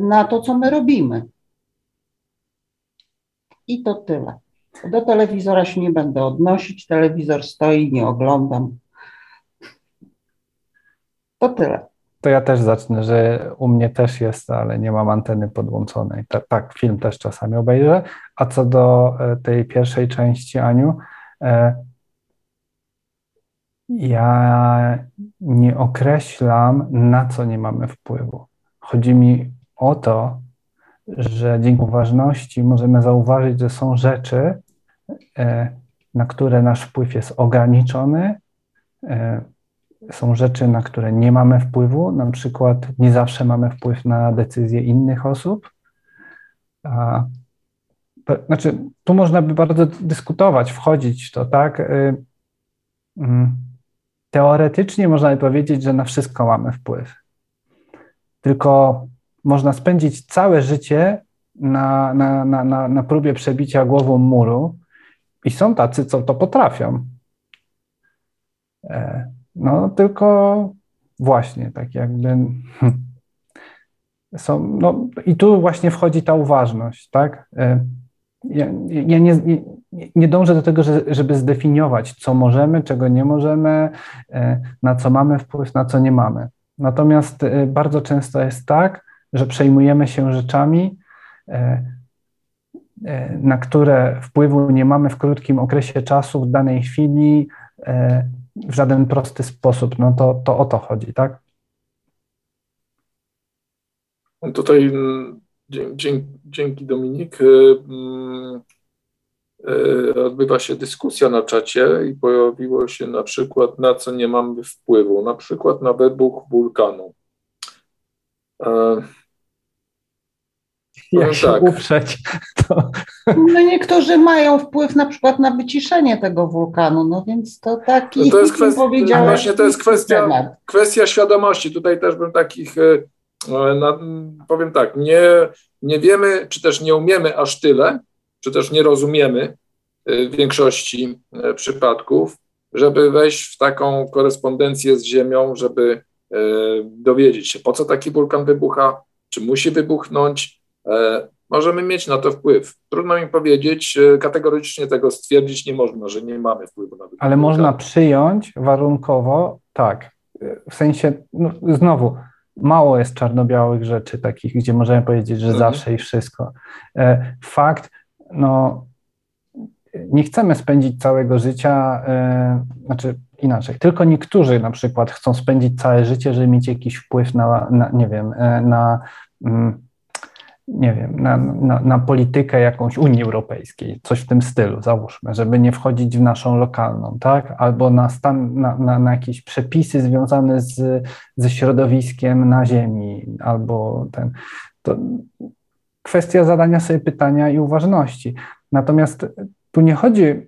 na to, co my robimy. I to tyle. Do telewizora się nie będę odnosić. Telewizor stoi, nie oglądam. To tyle. To ja też zacznę, że u mnie też jest, ale nie mam anteny podłączonej. Ta, tak, film też czasami obejrzę. A co do e, tej pierwszej części, Aniu, e, ja nie określam, na co nie mamy wpływu. Chodzi mi o to, że dzięki uważności możemy zauważyć, że są rzeczy, e, na które nasz wpływ jest ograniczony, e, są rzeczy, na które nie mamy wpływu, na przykład nie zawsze mamy wpływ na decyzje innych osób. A, znaczy, tu można by bardzo dyskutować, wchodzić w to, tak? E, mm, teoretycznie można by powiedzieć, że na wszystko mamy wpływ. Tylko można spędzić całe życie na, na, na, na, na próbie przebicia głową muru i są tacy, co to potrafią. E, no tylko właśnie, tak jakby hmm, są, no i tu właśnie wchodzi ta uważność, tak? E, ja, ja nie, nie, nie, dążę do tego, żeby zdefiniować, co możemy, czego nie możemy, e, na co mamy wpływ, na co nie mamy. Natomiast bardzo często jest tak, że przejmujemy się rzeczami, e, e, na które wpływu nie mamy w krótkim okresie czasu, w danej chwili, e, w żaden prosty sposób. No to, to o to chodzi, tak? Tutaj mm, dzięki, dzięki Dominik mm, odbywa się dyskusja na czacie i pojawiło się na przykład na co nie mamy wpływu, na przykład na wybuch wulkanu. Jak no się tak. uprzeć. To... No niektórzy mają wpływ na przykład na wyciszenie tego wulkanu, no więc to taki no to jest kwestia, Właśnie to jest kwestia, kwestia świadomości. Tutaj też bym takich, e, no, powiem tak, nie, nie wiemy, czy też nie umiemy aż tyle, czy też nie rozumiemy e, w większości e, przypadków, żeby wejść w taką korespondencję z Ziemią, żeby dowiedzieć się, po co taki wulkan wybucha, czy musi wybuchnąć, E, możemy mieć na to wpływ. Trudno mi powiedzieć, e, kategorycznie tego stwierdzić nie można, że nie mamy wpływu na Ale można przyjąć warunkowo, tak, w sensie, no, znowu, mało jest czarno-białych rzeczy takich, gdzie możemy powiedzieć, że mhm. zawsze i wszystko. E, fakt, no, nie chcemy spędzić całego życia, znaczy inaczej, tylko niektórzy na przykład chcą spędzić całe życie, żeby mieć jakiś wpływ na, na nie wiem, na mm, nie wiem, na, na, na, politykę jakąś Unii Europejskiej, coś w tym stylu, załóżmy, żeby nie wchodzić w naszą lokalną, tak? Albo na, stan, na, na, na jakieś przepisy związane z, ze środowiskiem na Ziemi, albo ten. To kwestia zadania sobie pytania i uważności. Natomiast tu nie chodzi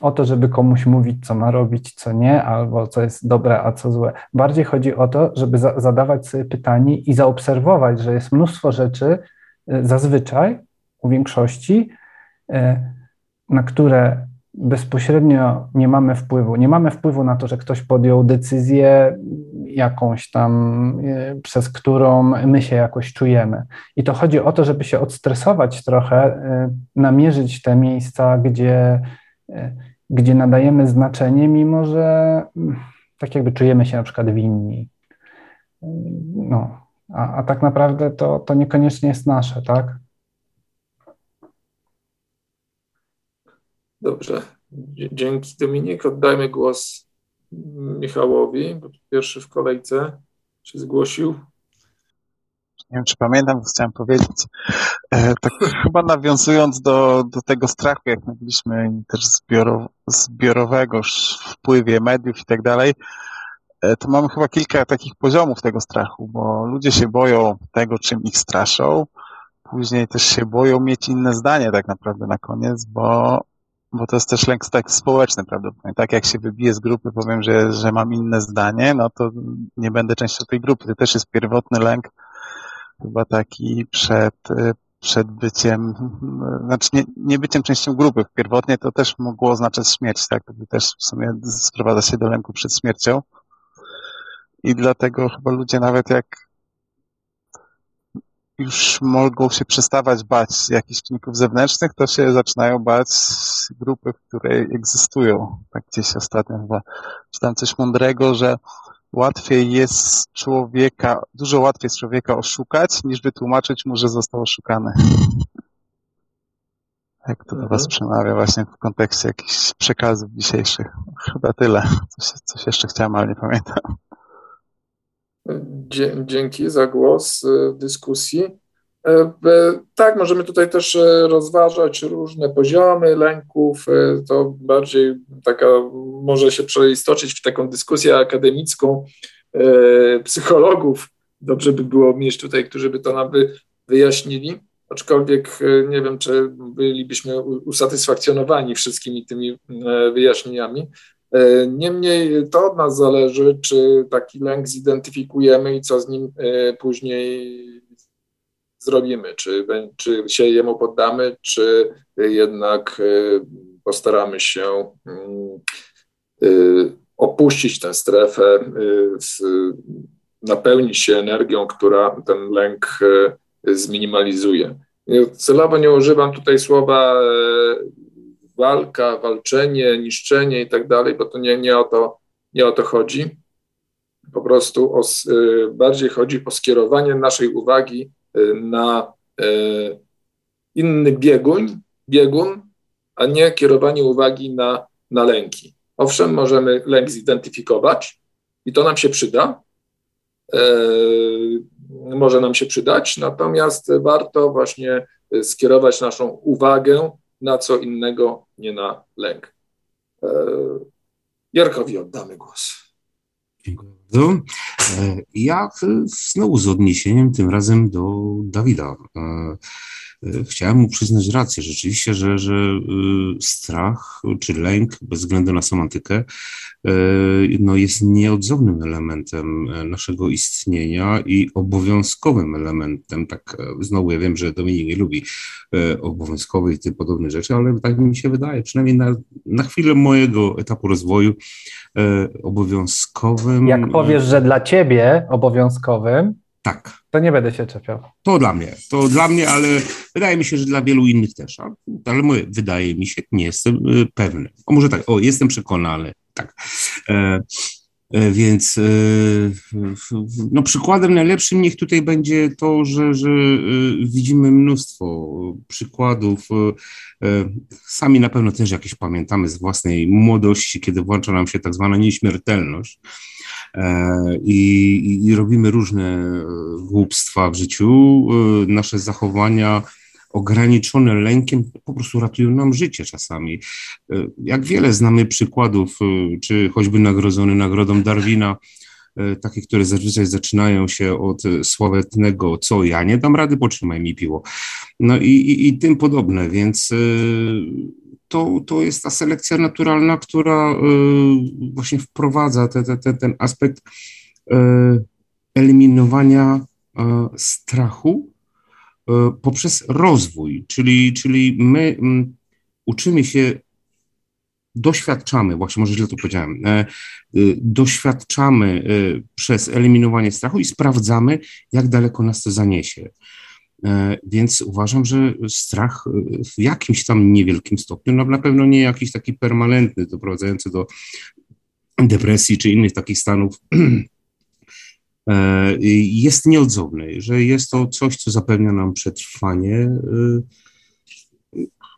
o to, żeby komuś mówić, co ma robić, co nie, albo co jest dobre, a co złe. Bardziej chodzi o to, żeby za zadawać sobie pytanie i zaobserwować, że jest mnóstwo rzeczy, zazwyczaj u większości, y, na które bezpośrednio nie mamy wpływu. Nie mamy wpływu na to, że ktoś podjął decyzję jakąś tam, y, przez którą my się jakoś czujemy. I to chodzi o to, żeby się odstresować trochę, namierzyć te miejsca, gdzie gdzie nadajemy znaczenie, mimo że mm, tak jakby czujemy się na przykład winni. No, a, a tak naprawdę to, to niekoniecznie jest nasze, tak? Dobrze. Dzięki Dominik. Oddajmy głos Michałowi, bo pierwszy w kolejce się zgłosił nie wiem czy pamiętam, co chciałem powiedzieć. E, tak chyba nawiązując do, do tego strachu, jak mówiliśmy, też zbiorow, zbiorowego wpływie mediów i tak dalej, e, to mamy chyba kilka takich poziomów tego strachu, bo ludzie się boją tego, czym ich straszą, później też się boją mieć inne zdanie tak naprawdę na koniec, bo, bo to jest też lęk tak społeczny prawdopodobnie. Tak jak się wybiję z grupy, powiem, że, że mam inne zdanie, no to nie będę częścią tej grupy. To też jest pierwotny lęk chyba taki przed, y, przed byciem, znaczy nie, nie byciem częścią grupy. Pierwotnie to też mogło oznaczać śmierć, tak? To też w sumie sprowadza się do lęku przed śmiercią. I dlatego chyba ludzie nawet jak już mogą się przestawać bać jakichś czynników zewnętrznych, to się zaczynają bać grupy, w której egzystują. Tak gdzieś ostatnio chyba czytam coś mądrego, że łatwiej jest człowieka, dużo łatwiej jest człowieka oszukać, niż wytłumaczyć mu, że został oszukany. Jak to do Was mhm. przemawia właśnie w kontekście jakichś przekazów dzisiejszych. Chyba tyle. Coś, coś jeszcze chciałem, ale nie pamiętam. Dzięki za głos w dyskusji. E, tak, możemy tutaj też e, rozważać różne poziomy lęków. E, to bardziej taka może się przeistoczyć w taką dyskusję akademicką psychologów. Dobrze by było mieć tutaj, którzy by to nam wyjaśnili. Aczkolwiek nie wiem, czy bylibyśmy usatysfakcjonowani wszystkimi tymi wyjaśnieniami. Niemniej to od nas zależy, czy taki lęk zidentyfikujemy i co z nim później zrobimy, czy, czy się jemu poddamy, czy jednak y, postaramy się mm, opuścić tę strefę, napełnić się energią, która ten lęk zminimalizuje. Celowo nie używam tutaj słowa walka, walczenie, niszczenie i tak dalej, bo to nie, nie, o, to, nie o to chodzi. Po prostu o, bardziej chodzi o skierowanie naszej uwagi na e, inny biegun, biegun, a nie kierowanie uwagi na, na lęki. Owszem, możemy lęk zidentyfikować i to nam się przyda, e, może nam się przydać, natomiast warto właśnie skierować naszą uwagę na co innego, nie na lęk. E, Jarkowi oddamy głos. Dziękuję bardzo. E, ja znowu z odniesieniem tym razem do Dawida. E, e, chciałem mu przyznać rację, rzeczywiście, że, że strach czy lęk, bez względu na semantykę, no jest nieodzownym elementem naszego istnienia i obowiązkowym elementem. Tak, znowu ja wiem, że Dominik nie lubi obowiązkowych i tym podobnych rzeczy, ale tak mi się wydaje, przynajmniej na, na chwilę mojego etapu rozwoju, obowiązkowym. Jak powiesz, że dla ciebie obowiązkowym, tak. To nie będę się czepiał. To dla mnie, to dla mnie, ale wydaje mi się, że dla wielu innych też. Ale mówię, wydaje mi się, nie jestem y, pewny. O może tak, o, jestem przekonany, tak. E, e, więc e, no, przykładem najlepszym niech tutaj będzie to, że, że e, widzimy mnóstwo przykładów. Sami na pewno też jakieś pamiętamy z własnej młodości, kiedy włącza nam się tak zwana nieśmiertelność i, i robimy różne e, głupstwa w życiu. E, nasze zachowania ograniczone lękiem po prostu ratują nam życie czasami. Jak wiele znamy przykładów, czy choćby nagrodzony nagrodą Darwina, takie, które zazwyczaj zaczynają się od sławetnego, co ja nie dam rady, potrzymaj mi piło. No i, i, i tym podobne, więc to, to jest ta selekcja naturalna, która właśnie wprowadza te, te, te, ten aspekt eliminowania strachu poprzez rozwój, czyli, czyli my uczymy się doświadczamy, właśnie może źle to powiedziałem, y, doświadczamy y, przez eliminowanie strachu i sprawdzamy, jak daleko nas to zaniesie. E, więc uważam, że strach y, w jakimś tam niewielkim stopniu, no na pewno nie jakiś taki permanentny, doprowadzający do depresji czy innych takich stanów, e, jest nieodzowny, że jest to coś, co zapewnia nam przetrwanie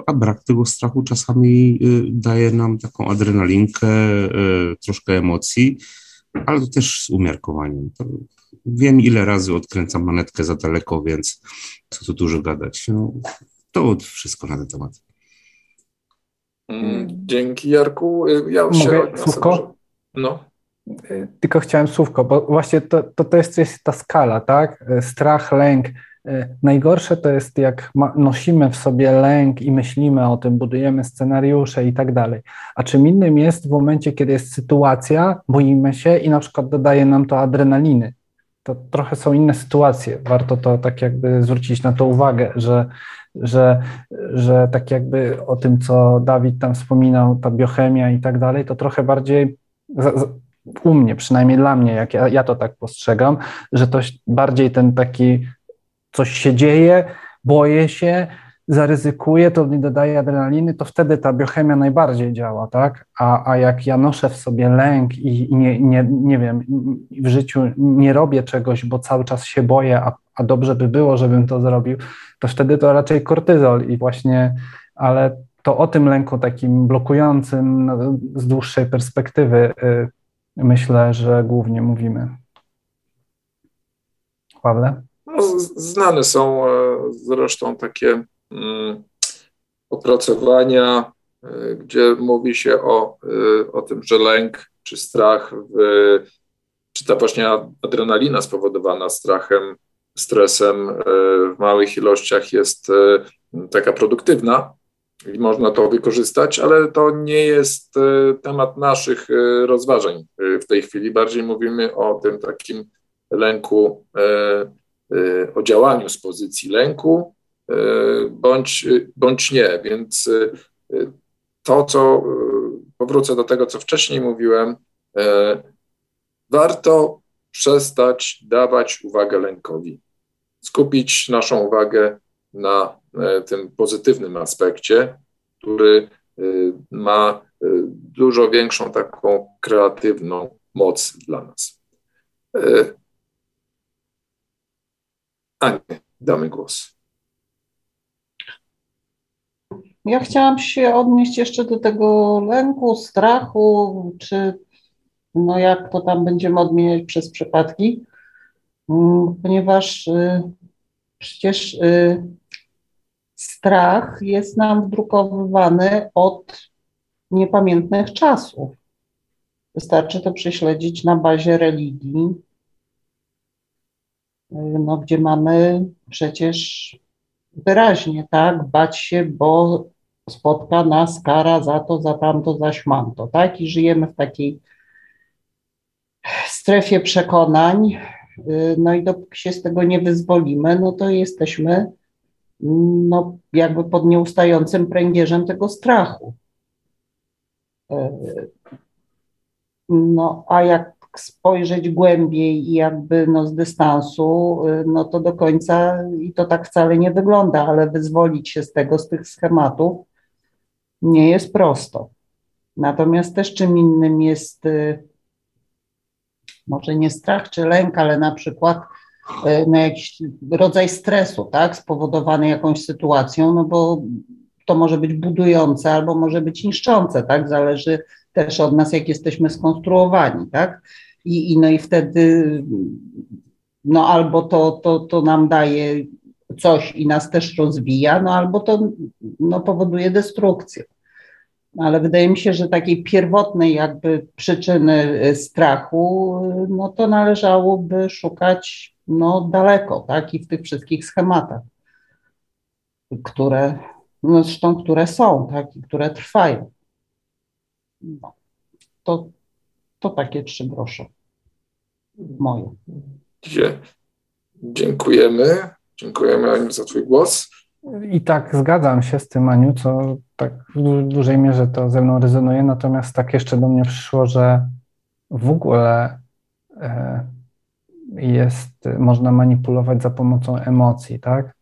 a brak tego strachu czasami daje nam taką adrenalinkę, troszkę emocji, ale to też z umiarkowaniem. Wiem, ile razy odkręcam manetkę za daleko, więc co tu dużo gadać. No, to wszystko na ten temat. Mm, dzięki Jarku. Y, ja Mogę słówko? No. Tylko chciałem słówko, bo właśnie to, to, to jest, jest ta skala, tak? Strach, lęk, E, najgorsze to jest, jak nosimy w sobie lęk i myślimy o tym, budujemy scenariusze i tak dalej. A czym innym jest w momencie, kiedy jest sytuacja, boimy się i na przykład dodaje nam to adrenaliny. To trochę są inne sytuacje. Warto to tak jakby zwrócić na to uwagę, że, że, że tak jakby o tym, co Dawid tam wspominał, ta biochemia i tak dalej, to trochę bardziej u mnie, przynajmniej dla mnie, jak ja, ja to tak postrzegam, że to bardziej ten taki coś się dzieje, boję się, zaryzykuję, to mi dodaje adrenaliny, to wtedy ta biochemia najbardziej działa, tak? A, a jak ja noszę w sobie lęk i, nie, nie, nie wiem, w życiu nie robię czegoś, bo cały czas się boję, a, a dobrze by było, żebym to zrobił, to wtedy to raczej kortyzol i właśnie, ale to o tym lęku takim blokującym no, z dłuższej perspektywy y, myślę, że głównie mówimy. Pawle? No, znane są e, zresztą takie opracowania, e, gdzie mówi się o, e, o tym, że lęk czy strach, w, czy ta właśnie adrenalina spowodowana strachem, stresem w małych ilościach jest taka produktywna i można to wykorzystać, ale to nie jest temat naszych rozważań w tej chwili. Bardziej mówimy o tym takim lęku Y, o działaniu z pozycji lęku, y, bądź, bądź nie. Więc y, to, co powrócę do tego, co wcześniej mówiłem, warto przestać dawać uwagę lękowi, skupić naszą uwagę na tym pozytywnym aspekcie, który ma dużo większą taką kreatywną moc dla nas. Anię, damy głos. Ja chciałam się odnieść jeszcze do tego lęku, strachu, czy no jak to tam będziemy odmieniać przez przypadki, mm, ponieważ y, przecież y, strach jest nam wdrukowywany od niepamiętnych czasów. Wystarczy to prześledzić na bazie religii, no, gdzie mamy przecież wyraźnie, tak, bać się, bo spotka nas kara za to, za tamto, za śmanto, tak, i żyjemy w takiej strefie przekonań, no i dopóki się z tego nie wyzwolimy, no to jesteśmy no, jakby pod nieustającym pręgierzem tego strachu. No, a jak spojrzeć głębiej i jakby no, z dystansu, y, no to do końca i to tak wcale nie wygląda, ale wyzwolić się z tego, z tych schematów nie jest prosto. Natomiast też czym innym jest y, może nie strach czy lęk, ale na przykład y, no, jakiś rodzaj stresu, tak, spowodowany jakąś sytuacją, no bo to może być budujące albo może być niszczące, tak, zależy też od nas, jak jesteśmy skonstruowani, tak i, i, no i wtedy no albo to, to, to nam daje coś i nas też rozwija, no albo to no, powoduje destrukcję. Ale wydaje mi się, że takiej pierwotnej jakby przyczyny strachu, no to należałoby szukać no, daleko, tak, i w tych wszystkich schematach, które, no zresztą, które są, tak, i które trwają. No, to, to takie trzy grosze moje. Dziękujemy. Dziękujemy Aniu za Twój głos. I tak zgadzam się z tym, Aniu, co tak w dużej mierze to ze mną rezonuje, natomiast tak jeszcze do mnie przyszło, że w ogóle e, jest, można manipulować za pomocą emocji, tak?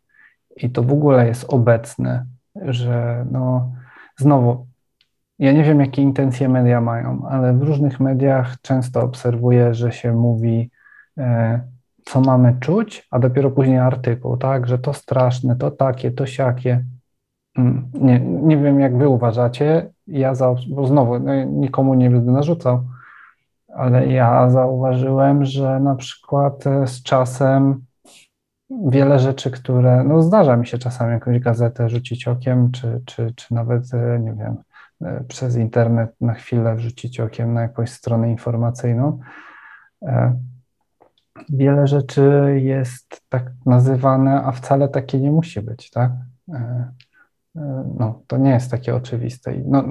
I to w ogóle jest obecne, że no, znowu, ja nie wiem, jakie intencje media mają, ale w różnych mediach często obserwuję, że się mówi, e, co mamy czuć, a dopiero później artykuł, tak, że to straszne, to takie, to siakie. Mm, nie, nie wiem, jak wy uważacie. Ja za, bo znowu no, nikomu nie będę narzucał, ale ja zauważyłem, że na przykład e, z czasem wiele rzeczy, które, no zdarza mi się czasami jakąś gazetę rzucić okiem, czy, czy, czy nawet, e, nie wiem, e, przez internet na chwilę wrzucić okiem na jakąś stronę informacyjną. Wiele rzeczy jest tak nazywane, a wcale takie nie musi być, tak? No, to nie jest takie oczywiste. No,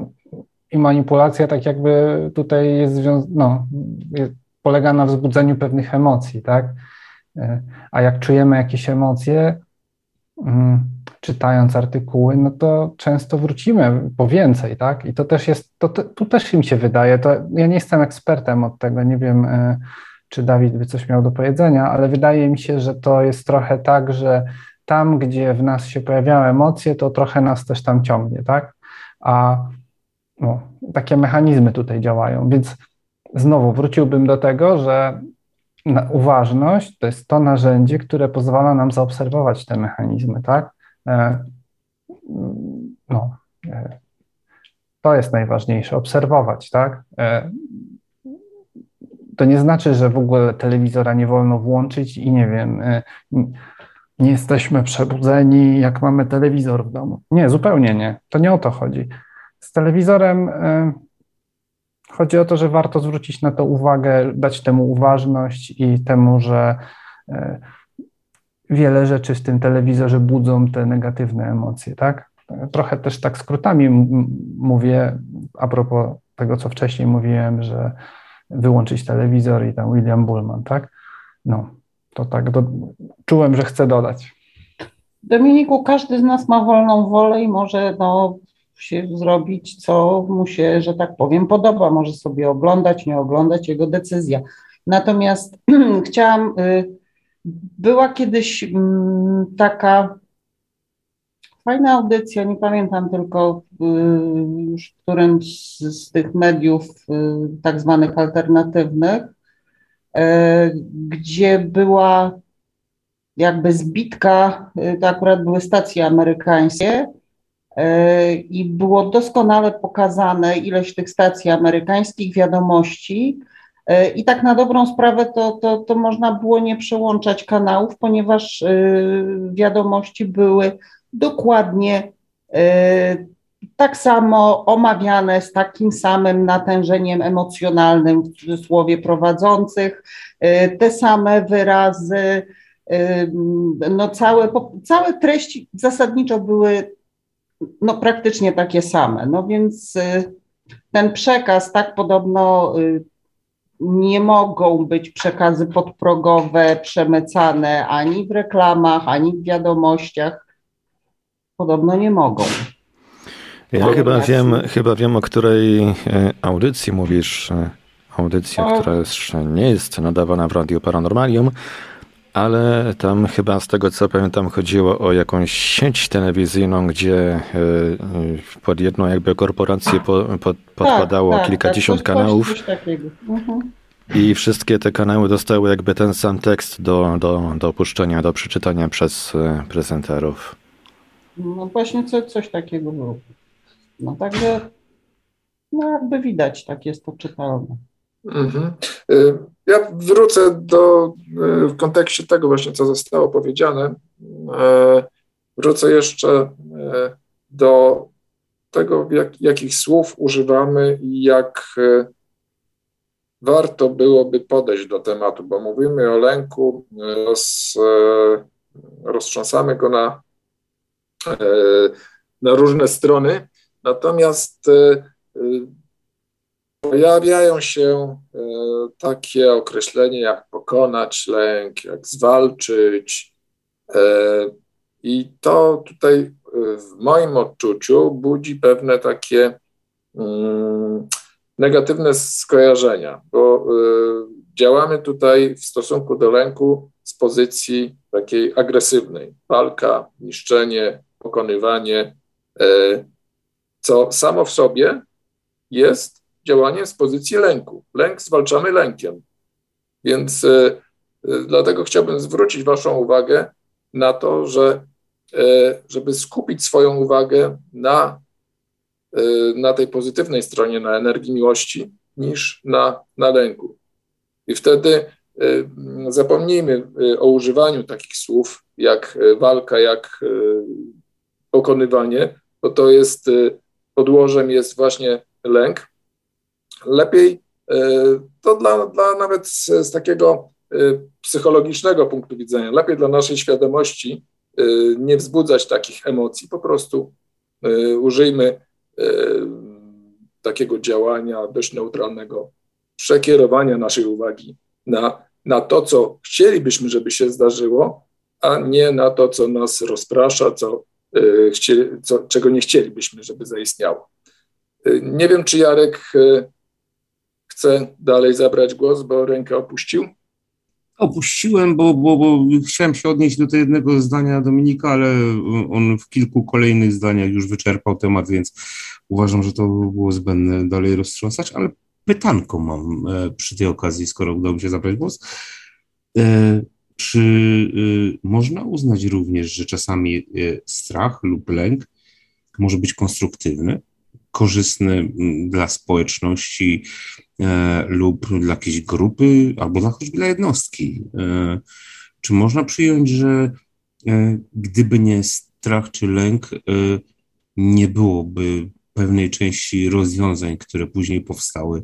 i manipulacja tak jakby tutaj jest, no, jest, polega na wzbudzeniu pewnych emocji, tak? E, a jak czujemy jakieś emocje, mm, czytając artykuły, no to często wrócimy po więcej, tak? I to też jest, to, to, tu też mi się wydaje, to ja nie jestem ekspertem od tego, nie wiem, e, czy Dawid by coś miał do powiedzenia, ale wydaje mi się, że to jest trochę tak, że tam, gdzie w nas się pojawiają emocje, to trochę nas też tam ciągnie, tak? A no, takie mechanizmy tutaj działają. Więc znowu wróciłbym do tego, że uważność to jest to narzędzie, które pozwala nam zaobserwować te mechanizmy, tak? E, no, e, to jest najważniejsze, obserwować, tak? To nie znaczy, że w ogóle telewizora nie wolno włączyć i nie wiem, nie jesteśmy przebudzeni, jak mamy telewizor w domu. Nie, zupełnie nie. To nie o to chodzi. Z telewizorem y, chodzi o to, że warto zwrócić na to uwagę, dać temu uważność i temu, że y, wiele rzeczy w tym telewizorze budzą te negatywne emocje, tak? Trochę też tak skrótami mówię a propos tego, co wcześniej mówiłem, że wyłączyć telewizor i tam William Bullman, tak? No, to tak do, czułem, że chcę dodać. Dominiku, każdy z nas ma wolną wolę i może no, się zrobić, co mu się, że tak powiem, podoba. Może sobie oglądać, nie oglądać, jego decyzja. Natomiast chciałam, y, była kiedyś mm, taka fajna audycja, nie pamiętam tylko y, już w którymś z, tych mediów y, tak zwanych alternatywnych, gdzie była jakby zbitka, to akurat były stacje amerykańskie, E, i było doskonale pokazane ileś tych stacji amerykańskich, wiadomości. E, I tak na dobrą sprawę to, to, to można było nie przełączać kanałów, ponieważ e, wiadomości były dokładnie tak samo omawiane z takim samym natężeniem emocjonalnym, w cudzysłowie prowadzących, te same wyrazy, no całe, całe treści zasadniczo były no, praktycznie takie same. No więc ten przekaz, tak podobno nie mogą być przekazy podprogowe przemycane ani w reklamach, ani w wiadomościach. Podobno nie mogą. Ja chyba wiem, chyba wiem, o której e, audycji mówisz. E, audycja, która jeszcze nie jest nadawana w Radio Paranormalium, ale tam chyba z tego co pamiętam chodziło o jakąś sieć telewizyjną, gdzie e, pod jedną jakby korporację po, po, podpadało tak, tak, kilkadziesiąt tak, kanałów. Mhm. I wszystkie te kanały dostały jakby ten sam tekst do, do, do opuszczenia, do przeczytania przez prezenterów. No właśnie co, coś takiego było. No także, no jakby widać, tak jest to czytelne. Mhm. Ja wrócę do, e, w kontekście tego właśnie, co zostało powiedziane, e, wrócę jeszcze do tego, jak, jakich słów używamy i jak warto byłoby podejść do tematu, bo mówimy o lęku, roz, roztrząsamy go na, na różne strony, natomiast pojawiają się e, takie określenia jak pokonać lęk, jak zwalczyć. E, I to tutaj e, w moim odczuciu budzi pewne takie mm, negatywne skojarzenia, bo działamy tutaj w stosunku do lęku z pozycji takiej agresywnej. Walka, niszczenie, pokonywanie, co samo w sobie jest działanie z pozycji lęku. Lęk zwalczamy lękiem. Więc y, y, dlatego chciałbym zwrócić Waszą uwagę na to, że żeby skupić swoją uwagę na, na tej pozytywnej stronie, na energii miłości, niż na, na lęku. I wtedy zapomnijmy o używaniu takich słów jak walka, jak pokonywanie, bo to jest podłożem jest właśnie lęk, lepiej e, to dla, dla nawet z, z takiego e, psychologicznego punktu widzenia, lepiej dla naszej świadomości nie wzbudzać takich emocji, po prostu użyjmy takiego działania dość neutralnego, przekierowania naszej uwagi na, na to, co chcielibyśmy, żeby się zdarzyło, a nie na to, co nas rozprasza, co, chcieli, co, czego nie chcielibyśmy, żeby zaistniało. Nie wiem, czy Jarek chce dalej zabrać głos, bo rękę opuścił? Opuściłem, bo, bo, bo chciałem się odnieść do tego jednego zdania Dominika, ale on w kilku kolejnych zdaniach już wyczerpał temat, więc uważam, że to było zbędne dalej roztrząsać, ale pytanko mam e, przy tej okazji, skoro udało mi się zabrać głos. Czy e, można uznać również, że czasami strach lub lęk może być konstruktywny? korzystny mm, dla społeczności e, lub dla jakiejś grupy, albo dla choćby dla jednostki. E, czy można przyjąć, że e, gdyby nie strach czy lęk, nie byłoby pewnej części rozwiązań, które później powstały,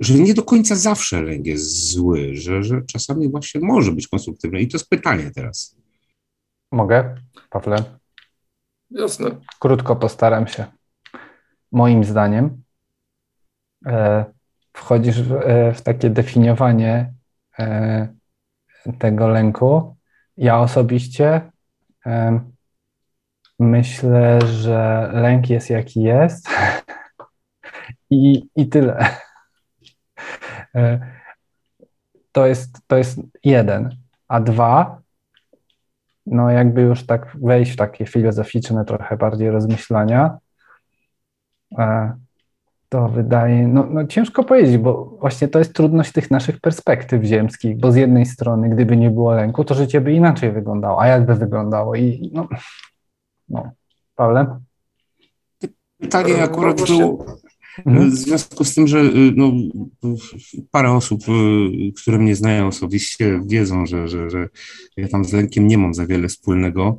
że nie do końca zawsze lęk jest zły, że, że czasami właśnie może być konstruktywny. I to jest pytanie teraz. Mogę, Pawle? Jasne. Krótko postaram się moim zdaniem, e, wchodzisz w, e, w takie definiowanie e, tego lęku. Ja osobiście myślę, że lęk jest jaki jest i, i tyle. To jest, to jest jeden. A dwa, no jakby już tak wejść w takie filozoficzne trochę bardziej rozmyślania, to wydaje, no, no ciężko powiedzieć, bo właśnie to jest trudność tych naszych perspektyw ziemskich, bo z jednej strony, gdyby nie było lęku, to życie by inaczej wyglądało, a jakby wyglądało i no, no. Pawle? Pytanie akurat było. W związku z tym, że y, no, parę osób, y, które mnie znają osobiście, wiedzą, że, że, że ja tam z lękiem nie mam za wiele wspólnego.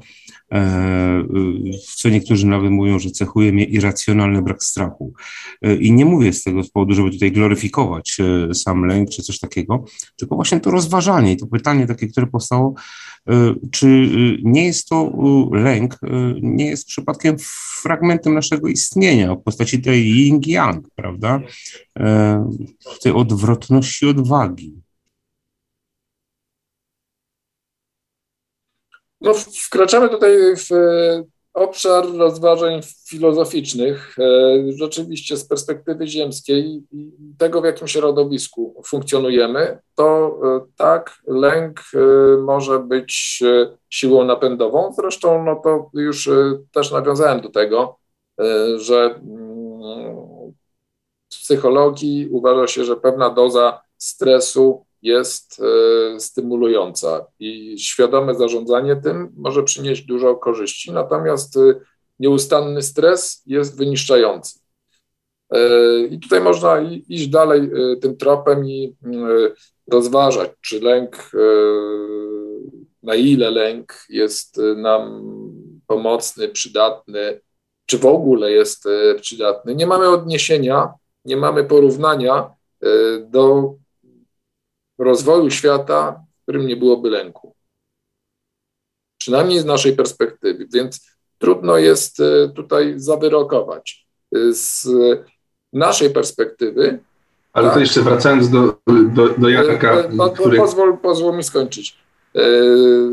E, y, co niektórzy nawet mówią, że cechuje mnie irracjonalny brak strachu. E, I nie mówię z tego z powodu, żeby tutaj gloryfikować e, sam lęk czy coś takiego, tylko właśnie to rozważanie i to pytanie takie, które powstało, czy nie jest to lęk, nie jest przypadkiem fragmentem naszego istnienia w postaci tej yin-yang, prawda? Tej odwrotności odwagi. No, wkraczamy tutaj w e, obszar rozważań filozoficznych, e, rzeczywiście z perspektywy ziemskiej i tego, w jakim środowisku funkcjonujemy, to e, tak, lęk może być siłą napędową. Zresztą, no to już też nawiązałem do tego, że mm, w psychologii uważa się, że pewna doza stresu jest e, stymulująca i świadome zarządzanie tym może przynieść dużo korzyści, natomiast e, nieustanny stres jest wyniszczający. E, I tutaj można iść dalej tym tropem i rozważać, czy lęk, na ile lęk jest nam pomocny, przydatny, czy w ogóle jest przydatny. Nie mamy odniesienia, nie mamy porównania do rozwoju świata, w którym nie byłoby lęku. Przynajmniej z naszej perspektywy, więc trudno jest tutaj zawyrokować. Z naszej perspektywy. Ale tak, to jeszcze wracając do, do, do Jarka. który... pozwól, pozwól mi skończyć.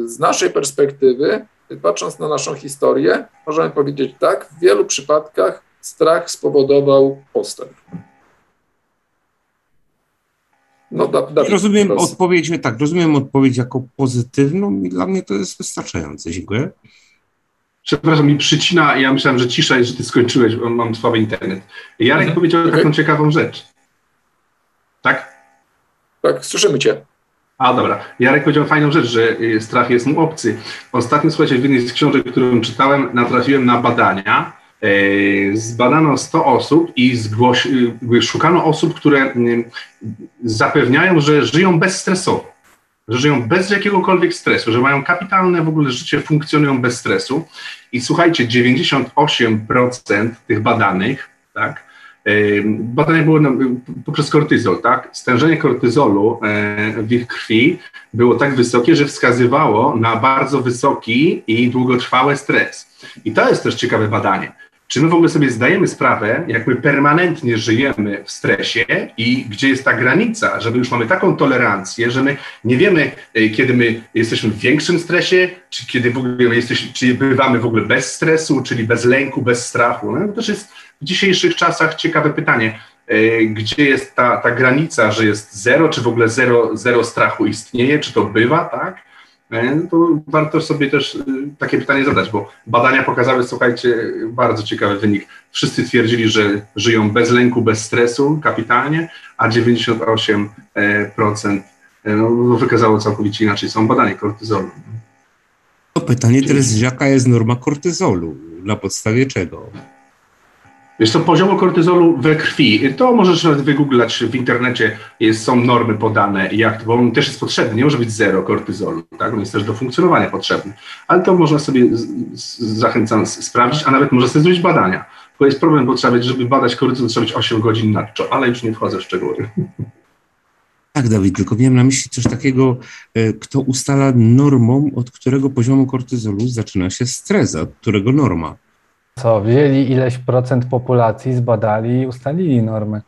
Z naszej perspektywy patrząc na naszą historię, możemy powiedzieć tak, w wielu przypadkach strach spowodował postęp. No, da, da, rozumiem teraz. odpowiedź, tak, rozumiem odpowiedź jako pozytywną i dla mnie to jest wystarczające. Dziękuję. Przepraszam, mi przycina, ja myślałem, że cisza jest, że ty skończyłeś, bo mam słaby internet. Jarek mhm. powiedział okay. taką ciekawą rzecz. Tak? Tak, słyszymy cię. A dobra, Jarek powiedział fajną rzecz, że y, strach jest mu obcy. Ostatnio, słuchajcie, w jednej z książek, którą czytałem, natrafiłem na badania. Y, zbadano 100 osób i y, szukano osób, które zapewniają, że żyją bezstresowo, że żyją bez jakiegokolwiek stresu, że mają kapitalne w ogóle życie, funkcjonują bez stresu. I słuchajcie, 98% tych badanych, tak, Badanie było poprzez kortyzol, tak? Stężenie kortyzolu e, w ich krwi było tak wysokie, że wskazywało na bardzo wysoki i długotrwały stres. I to jest też ciekawe badanie. Czy my w ogóle sobie zdajemy sprawę, jak my permanentnie żyjemy w stresie i gdzie jest ta granica, że my już mamy taką tolerancję, że my nie wiemy, e, kiedy my jesteśmy w większym stresie, czy kiedy w ogóle jesteśmy, czy bywamy w ogóle bez stresu, czyli bez lęku, bez strachu. No, to też jest w dzisiejszych czasach ciekawe pytanie, e, gdzie jest ta, ta granica, że jest zero, czy w ogóle zero, zero strachu istnieje, czy to bywa, tak? E, to warto sobie też e, takie pytanie zadać, bo badania pokazały, słuchajcie, bardzo ciekawy wynik. Wszyscy twierdzili, że żyją bez lęku, bez stresu, kapitalnie, a 98% no, wykazało całkowicie inaczej. Są badania kortyzolu. To pytanie teraz, jaka jest norma kortyzolu? Na podstawie czego? Wiesz to poziomu kortyzolu we krwi, to możesz nawet wygooglać w internecie, jest, są normy podane, jak, bo on też jest potrzebny, nie może być zero kortyzolu, tak? on jest też do funkcjonowania potrzebny, ale to można sobie, zachęcam, sprawdzić, a nawet można sobie zrobić badania. Tylko jest problem, bo trzeba być, żeby badać kortyzol, trzeba być 8 godzin na czo, ale już nie wchodzę w szczegóły. Tak, Dawid, tylko miałem na myśli coś takiego, e, kto ustala normą, od którego poziomu kortyzolu zaczyna się stres, od którego norma. Co, wzięli ileś procent populacji, zbadali i ustalili normy.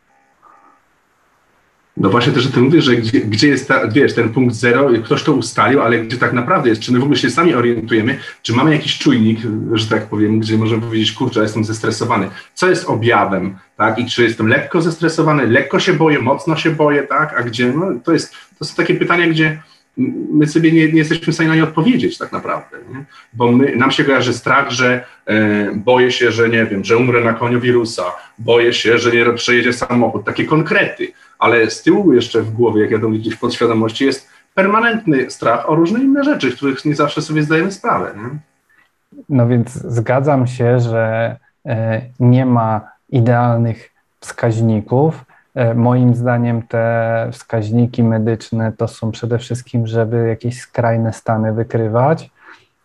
No właśnie też o tym mówię, że gdzie, gdzie jest ta, wiesz, ten punkt zero, ktoś to ustalił, ale gdzie tak naprawdę jest, czy my w ogóle się sami orientujemy, czy mamy jakiś czujnik, że tak powiem, gdzie możemy powiedzieć, kurczę, jestem zestresowany. Co jest objawem, tak? I czy jestem lekko zestresowany, lekko się boję, mocno się boję, tak? A gdzie, no to jest, to są takie pytania, gdzie my sobie nie, nie, jesteśmy w stanie na nie odpowiedzieć tak naprawdę, nie? bo my, nam się kojarzy strach, że e, boję się, że nie wiem, że umrę na koniu wirusa, boję się, że nie przejedzie samochód, takie konkrety, ale z tyłu jeszcze w głowie, jak ja to gdzieś w podświadomości, jest permanentny strach o różne inne rzeczy, których nie zawsze sobie zdajemy sprawę. Nie? No więc zgadzam się, że e, nie ma idealnych wskaźników, moim zdaniem te wskaźniki medyczne to są przede wszystkim, żeby jakieś skrajne stany wykrywać,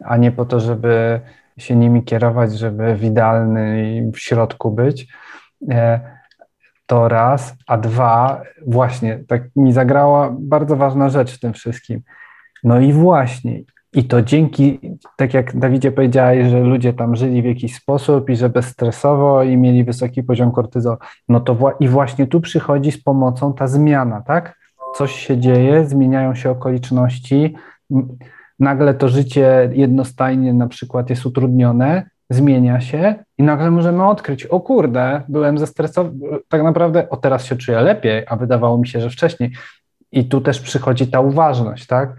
a nie po to, żeby się nimi kierować, żeby w idealnym środku być. E, to raz, a dwa, właśnie, tak mi zagrała bardzo ważna rzecz w tym wszystkim. No i właśnie, i to dzięki, tak jak Dawidzie powiedziałeś, że ludzie tam żyli w jakiś sposób i że bezstresowo i mieli wysoki poziom kortyzolu, no to wła i właśnie tu przychodzi z pomocą ta zmiana, tak? Coś się dzieje, zmieniają się okoliczności, nagle to życie jednostajnie na przykład jest utrudnione, zmienia się i nagle możemy odkryć, o kurde, byłem zestresowany, tak naprawdę o teraz się czuję lepiej, a wydawało mi się, że wcześniej. I tu też przychodzi ta uważność, tak?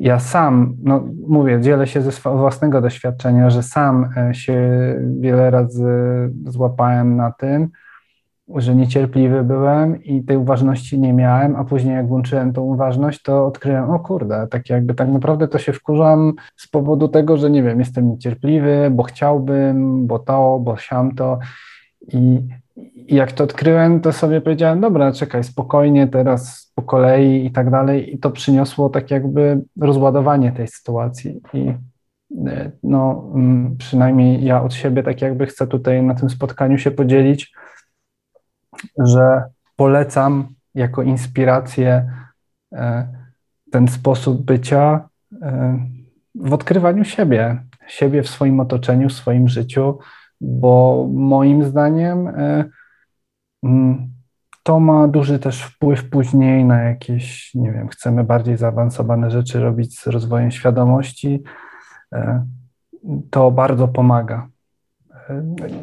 Ja sam, no mówię, dzielę się ze własnego doświadczenia, że sam e, się wiele razy złapałem na tym, że niecierpliwy byłem i tej uważności nie miałem, a później jak włączyłem tą uważność, to odkryłem, o kurde, tak jakby tak naprawdę to się wkurzam z powodu tego, że nie wiem, jestem niecierpliwy, bo chciałbym, bo to, bo siam to i jak to odkryłem, to sobie powiedziałem, dobra, czekaj, spokojnie, teraz po kolei i tak dalej. I to przyniosło tak jakby rozładowanie tej sytuacji. I no, mm, przynajmniej ja od siebie tak jakby chcę tutaj na tym spotkaniu się podzielić, że polecam jako inspirację e, ten sposób bycia e, w odkrywaniu siebie, siebie w swoim otoczeniu, w swoim życiu, bo moim zdaniem e, to ma duży też wpływ później na jakieś, nie wiem, chcemy bardziej zaawansowane rzeczy robić z rozwojem świadomości. To bardzo pomaga.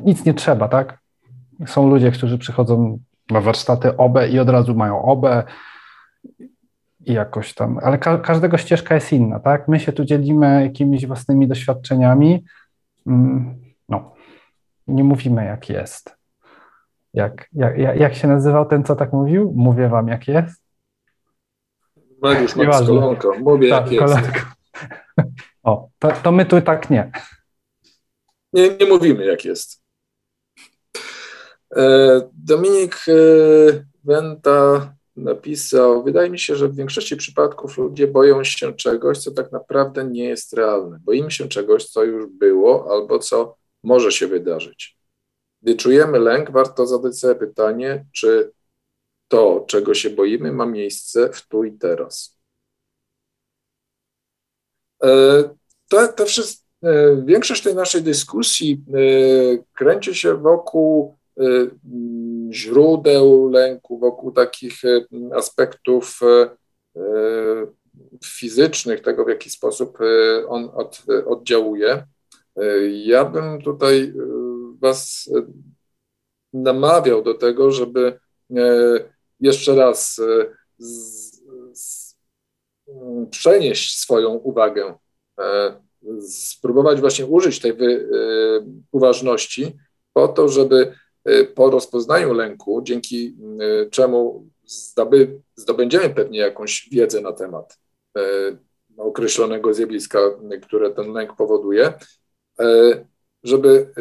Nic nie trzeba, tak? Są ludzie, którzy przychodzą na warsztaty OB i od razu mają OB i jakoś tam, ale ka każdego ścieżka jest inna, tak? My się tu dzielimy jakimiś własnymi doświadczeniami. Mm, no, nie mówimy jak jest. Jak, jak, jak się nazywał ten, co tak mówił? Mówię wam jak jest. Mariusz Max Kolonko, mówię tak, jak jest. O, to, to my tu tak nie. Nie, nie mówimy jak jest. E, Dominik e, Wenta napisał, wydaje mi się, że w większości przypadków ludzie boją się czegoś, co tak naprawdę nie jest realne. Boimy się czegoś, co już było albo co może się wydarzyć. Gdy czujemy lęk, warto zadać sobie pytanie, czy to, czego się boimy, ma miejsce w tu i teraz. E, to, to wszystko, większość tej naszej dyskusji kręci się wokół Y, źródeł lęku, wokół takich aspektów fizycznych, tego w jaki sposób on od, oddziałuje. Ja bym tutaj Was namawiał do tego, żeby jeszcze raz z, z, przenieść swoją uwagę, spróbować właśnie użyć tej wy, uważności po to, żeby po rozpoznaniu lęku, dzięki czemu zdoby, zdobędziemy pewnie jakąś wiedzę na temat określonego zjawiska, które ten lęk powoduje, żeby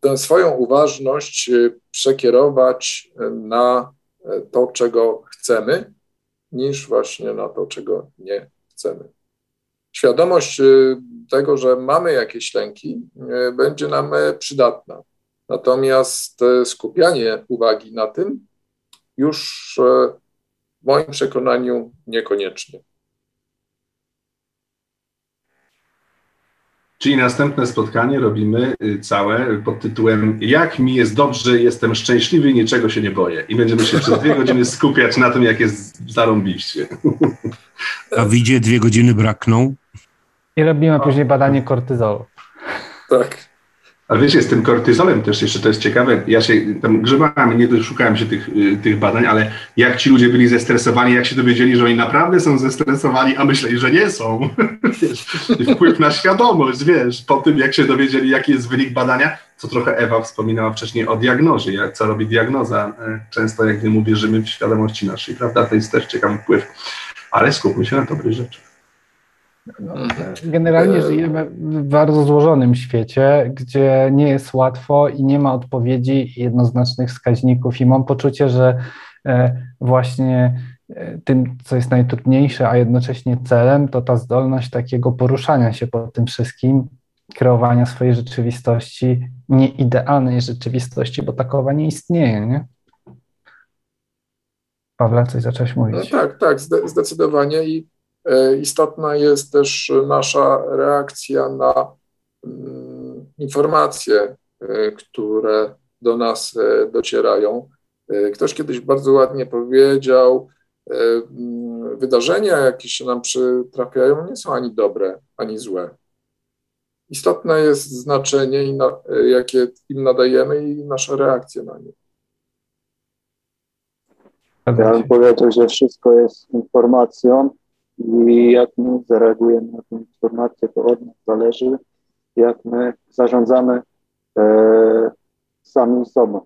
tę swoją uważność przekierować na to, czego chcemy, niż właśnie na to, czego nie chcemy. Świadomość tego, że mamy jakieś lęki, będzie nam przydatna. Natomiast skupianie uwagi na tym już w moim przekonaniu niekoniecznie. Czyli następne spotkanie robimy y, całe pod tytułem Jak mi jest dobrze, jestem szczęśliwy, niczego się nie boję. I będziemy się przez dwie godziny skupiać na tym, jak jest zarąbiście. A widzie dwie godziny brakną? I robimy później badanie kortyzolu. Tak. Ale wiecie, z tym kortyzolem też jeszcze to jest ciekawe. Ja się tam grzebałem, nie doszukałem się tych, y, tych badań, ale jak ci ludzie byli zestresowani, jak się dowiedzieli, że oni naprawdę są zestresowani, a myśleli, że nie są. wiesz, wpływ na świadomość, wiesz, po tym jak się dowiedzieli, jaki jest wynik badania, co trochę Ewa wspominała wcześniej o diagnozie, jak, co robi diagnoza. E, często jak nie wierzymy w świadomości naszej, prawda? To jest też ciekawy wpływ. Ale skupmy się na dobrych rzeczach. No, generalnie żyjemy w bardzo złożonym świecie, gdzie nie jest łatwo i nie ma odpowiedzi jednoznacznych wskaźników, i mam poczucie, że e, właśnie e, tym, co jest najtrudniejsze, a jednocześnie celem, to ta zdolność takiego poruszania się po tym wszystkim, kreowania swojej rzeczywistości, nieidealnej rzeczywistości, bo takowa nie istnieje, nie? Pawle, coś zacząłeś mówić? No tak, tak, zdecydowanie i istotna jest też nasza reakcja na mm, informacje, e, które do nas e, docierają. Ktoś kiedyś bardzo ładnie powiedział, mm, wydarzenia, jakie się nam przytrafiają, nie są ani dobre, ani złe. Istotne jest znaczenie, jakie im nadajemy i nasza reakcja na nie. Ja bym powiedział, że wszystko jest informacją, i jak my zareagujemy na tę informację, to od nas zależy, jak my zarządzamy e, sami sobą.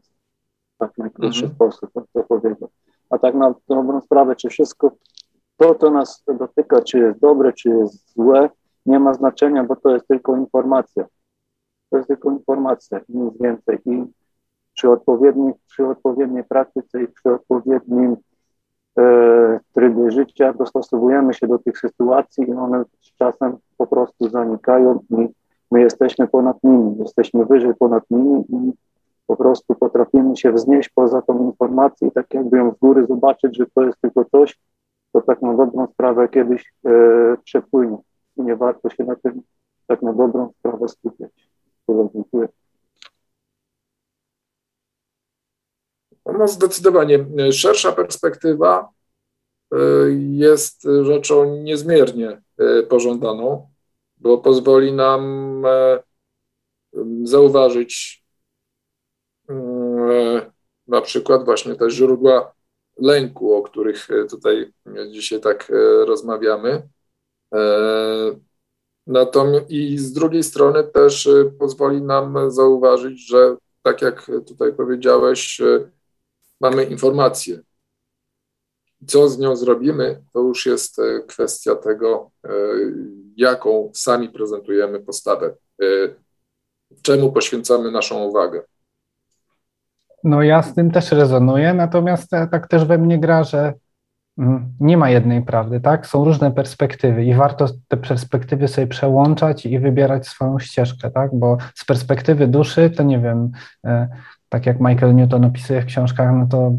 Tak najkrótszy mhm. sposób, tak to powiedział. A tak na dobrą sprawę, czy wszystko to, co nas dotyka, czy jest dobre, czy jest złe, nie ma znaczenia, bo to jest tylko informacja. To jest tylko informacja, nic więcej. I przy odpowiedniej, przy odpowiedniej praktyce i przy odpowiednim tryby życia, dostosowujemy się do tych sytuacji i one z czasem po prostu zanikają i my jesteśmy ponad nimi, jesteśmy wyżej ponad nimi i po prostu potrafimy się wznieść poza tą informację i tak jakby ją z góry zobaczyć, że to jest tylko coś, co tak na dobrą sprawę kiedyś e, przepłynie i nie warto się na tym tak na dobrą sprawę skupiać. Dziękuję. No zdecydowanie szersza perspektywa e, jest rzeczą niezmiernie e, pożądaną, bo pozwoli nam e, zauważyć na przykład właśnie te źródła lęku, o których tutaj dzisiaj tak rozmawiamy. Natomiast i z drugiej strony też pozwoli nam zauważyć, że tak jak tutaj powiedziałeś, mamy informację. Co z nią zrobimy, to już jest e, kwestia tego, e, jaką sami prezentujemy postawę, e, czemu poświęcamy naszą uwagę. No ja z tym też rezonuję, natomiast tak też we mnie gra, że mm, nie ma jednej prawdy, tak? Są różne perspektywy i warto te perspektywy sobie przełączać i wybierać swoją ścieżkę, tak? Bo z perspektywy duszy, to nie wiem, tak jak Michael Newton opisuje w książkach, no to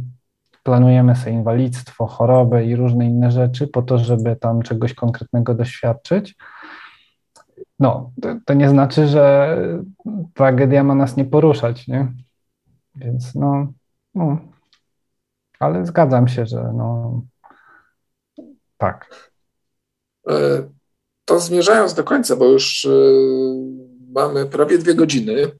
planujemy sobie inwalidztwo, chorobę i różne inne rzeczy po to, żeby tam czegoś konkretnego doświadczyć. No, to, to nie znaczy, że tragedia ma nas nie poruszać, nie? Więc no, no ale zgadzam się, że no tak. E, to zmierzając do końca, bo już e, mamy prawie dwie godziny,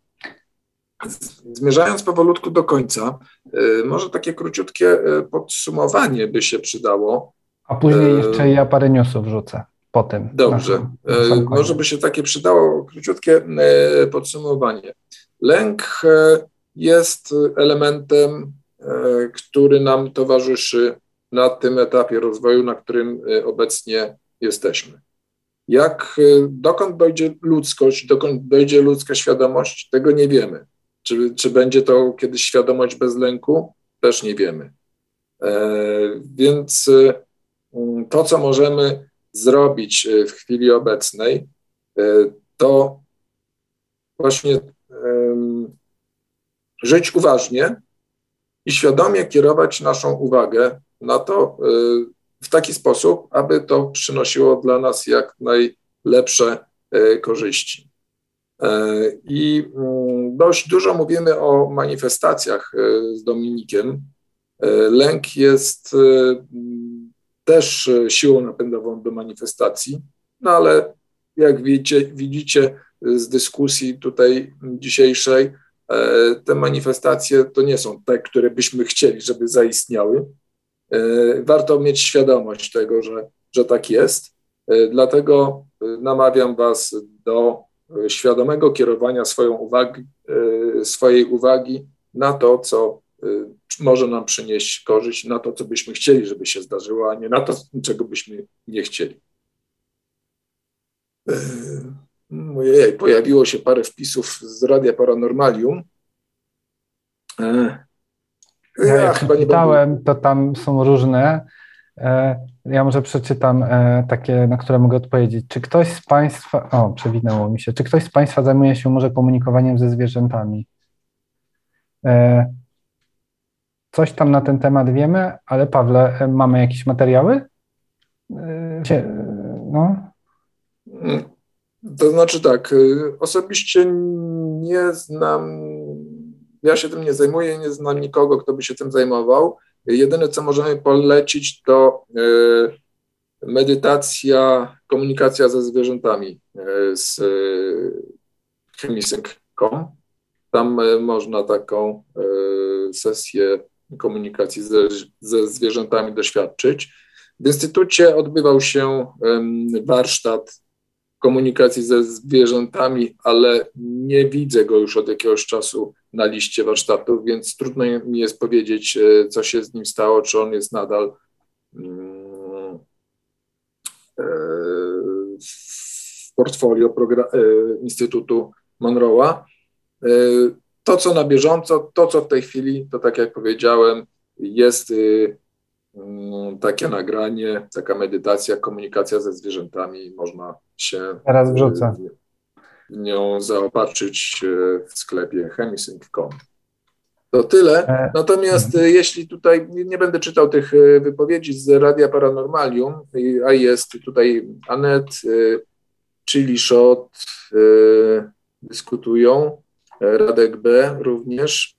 Zmierzając powolutku do końca, y, może takie króciutkie y, podsumowanie by się przydało. A później y, jeszcze ja parę newsów wrzucę po tym. Dobrze. Może by się takie przydało króciutkie podsumowanie. Lęk jest elementem, który nam towarzyszy na tym etapie rozwoju, na którym obecnie jesteśmy. Jak dokąd dojdzie ludzkość, dokąd dojdzie ludzka świadomość, tego nie wiemy. Czy, czy będzie to kiedyś świadomość bez lęku? Też nie wiemy. E, więc e, to, co możemy zrobić e, w chwili obecnej, to właśnie żyć uważnie i świadomie kierować naszą uwagę na to w taki sposób, aby to przynosiło dla nas jak najlepsze korzyści. E, I mm, dość dużo mówimy o manifestacjach e, z Dominikiem. E, lęk jest też siłą napędową do manifestacji, no ale jak widzicie, widzicie z dyskusji tutaj dzisiejszej, te manifestacje to nie są te, które byśmy chcieli, żeby zaistniały. Warto mieć świadomość tego, że, że tak jest. Dlatego namawiam Was do świadomego kierowania swoją uwagi, e, swojej uwagi na to, co e, może nam przynieść korzyść, na to, co byśmy chcieli, żeby się zdarzyło, a nie na to, czego byśmy nie chcieli. E, ojej, pojawiło się parę wpisów z Radia Paranormalium. Ja, ja chyba nie czytałem, to tam są różne. Ja może przeczytam e, takie, na które mogę odpowiedzieć. Czy ktoś z Państwa, o, przewinęło mi się, czy ktoś z Państwa zajmuje się może komunikowaniem ze zwierzętami? E, coś tam na ten temat wiemy, ale Pawle, e, mamy jakieś materiały? No. To znaczy tak, osobiście nie znam, ja się tym nie zajmuję, nie znam nikogo, kto by się tym zajmował. Jedyne, co możemy polecić, to e, medytacja, komunikacja ze zwierzętami e, z e, chemisync.com. Tam można taką sesję komunikacji ze, ze zwierzętami doświadczyć. W Instytucie odbywał się warsztat komunikacji ze zwierzętami, ale nie widzę go już od jakiegoś czasu na liście warsztatów, więc trudno mi jest powiedzieć, e, co się z nim stało, czy on jest nadal mm, e, w portfolio e, Instytutu Monroe'a. To, co na bieżąco, to, co w tej chwili, to tak jak powiedziałem, jest mm, takie nagranie, taka medytacja, komunikacja ze zwierzętami, można się Teraz wrzucę. Nią zaopatrzyć e, w sklepie chemisync.com. To tyle. E, Natomiast mhm. e, jeśli tutaj nie będę czytał tych wypowiedzi z Radia Paranormalium, a jest tutaj Anet, Chili Shot e, dyskutują, Radek B również.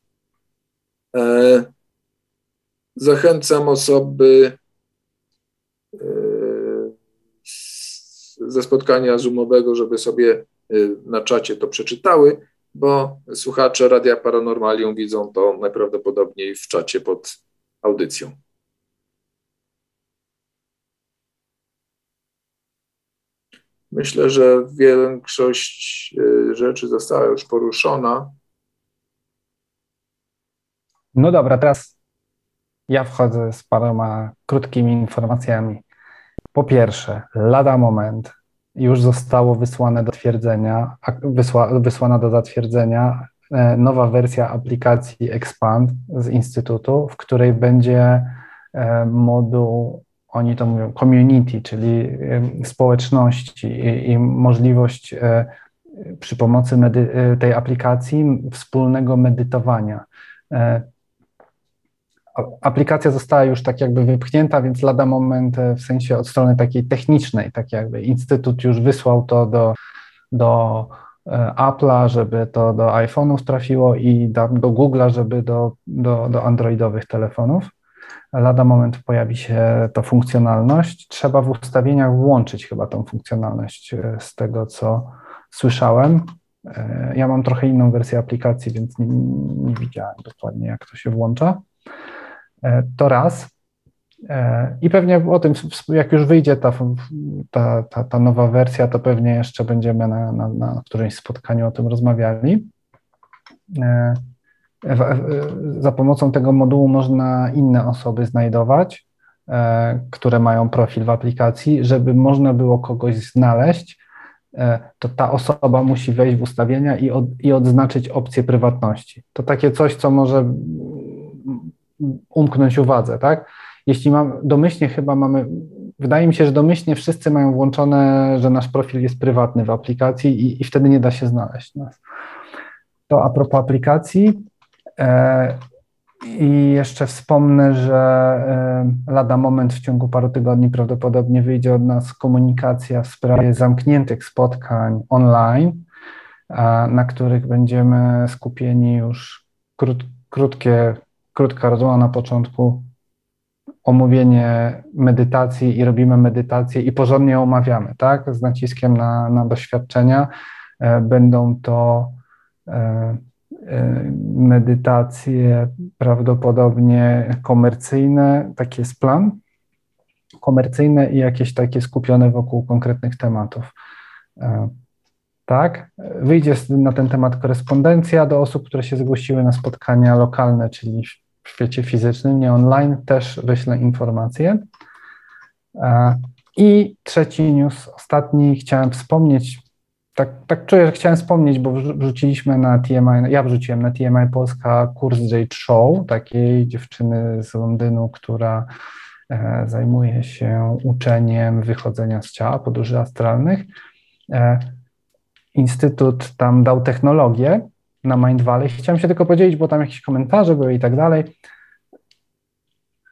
Zachęcam osoby ze spotkania zoomowego, żeby sobie na czacie to przeczytały, bo słuchacze Radia Paranormalium widzą to najprawdopodobniej w czacie pod audycją. Myślę, że większość e, rzeczy została już poruszona. No dobra, teraz ja wchodzę z paroma krótkimi informacjami. Po pierwsze, lada moment już zostało wysłane do twierdzenia, wysła, wysłana do zatwierdzenia e, nowa wersja aplikacji Expand z Instytutu, w której będzie e, moduł, oni to mówią, community, czyli społeczności i, i możliwość e, przy pomocy tej aplikacji wspólnego medytowania. Aplikacja została już tak jakby wypchnięta, więc lada moment e, w sensie od strony takiej technicznej, tak jakby Instytut już wysłał to do, do e, Apple'a, żeby to do iPhone'ów trafiło i do, Google'a, żeby do, do, do androidowych telefonów. Lada moment pojawi się ta funkcjonalność. Trzeba w ustawieniach włączyć chyba tą funkcjonalność e, z tego, co słyszałem. Ja mam trochę inną wersję aplikacji, więc nie, nie widziałem dokładnie, jak to się włącza. E, To raz. E, I pewnie o tym, jak już wyjdzie ta, ta, ta, ta nowa wersja, to pewnie jeszcze będziemy na, na, na którymś spotkaniu o tym rozmawiali. E, Za pomocą tego modułu można inne osoby znajdować, które mają profil w aplikacji. Żeby można było kogoś znaleźć, to ta osoba musi wejść w ustawienia i, od, i odznaczyć opcję prywatności. To takie coś, co może umknąć uwadze, tak? Jeśli mam, domyślnie chyba mamy, wydaje mi się, że domyślnie wszyscy mają włączone, że nasz profil jest prywatny w aplikacji i, i wtedy nie da się znaleźć nas. To a propos aplikacji. E, I jeszcze wspomnę, że e, lada moment w ciągu paru tygodni prawdopodobnie wyjdzie od nas komunikacja w sprawie zamkniętych spotkań online, a, na których będziemy skupieni już krót, krótkie, krótka rozmowa na początku, omówienie medytacji i robimy medytację i porządnie omawiamy, tak? Z naciskiem na, na doświadczenia. E, Będą to e, e, medytacje prawdopodobnie komercyjne, taki jest plan, komercyjne i jakieś takie skupione wokół konkretnych tematów. Tak, wyjdzie na ten temat korespondencja do osób, które się zgłosiły na spotkania lokalne, czyli w świecie fizycznym, nie online, też wyślę informacje. E, I trzeci news, ostatni, chciałem wspomnieć, tak, tak czuję, że chciałem wspomnieć, bo wrzu- wrzuciliśmy na TMI, ja wrzuciłem na TMI Polska kurs Jade Show, takiej dziewczyny z Londynu, która e, zajmuje się uczeniem wychodzenia z ciała, podróży astralnych. E, Instytut tam dał technologię na Mind Valley. Chciałem się tylko podzielić, bo tam jakieś komentarze były i tak dalej,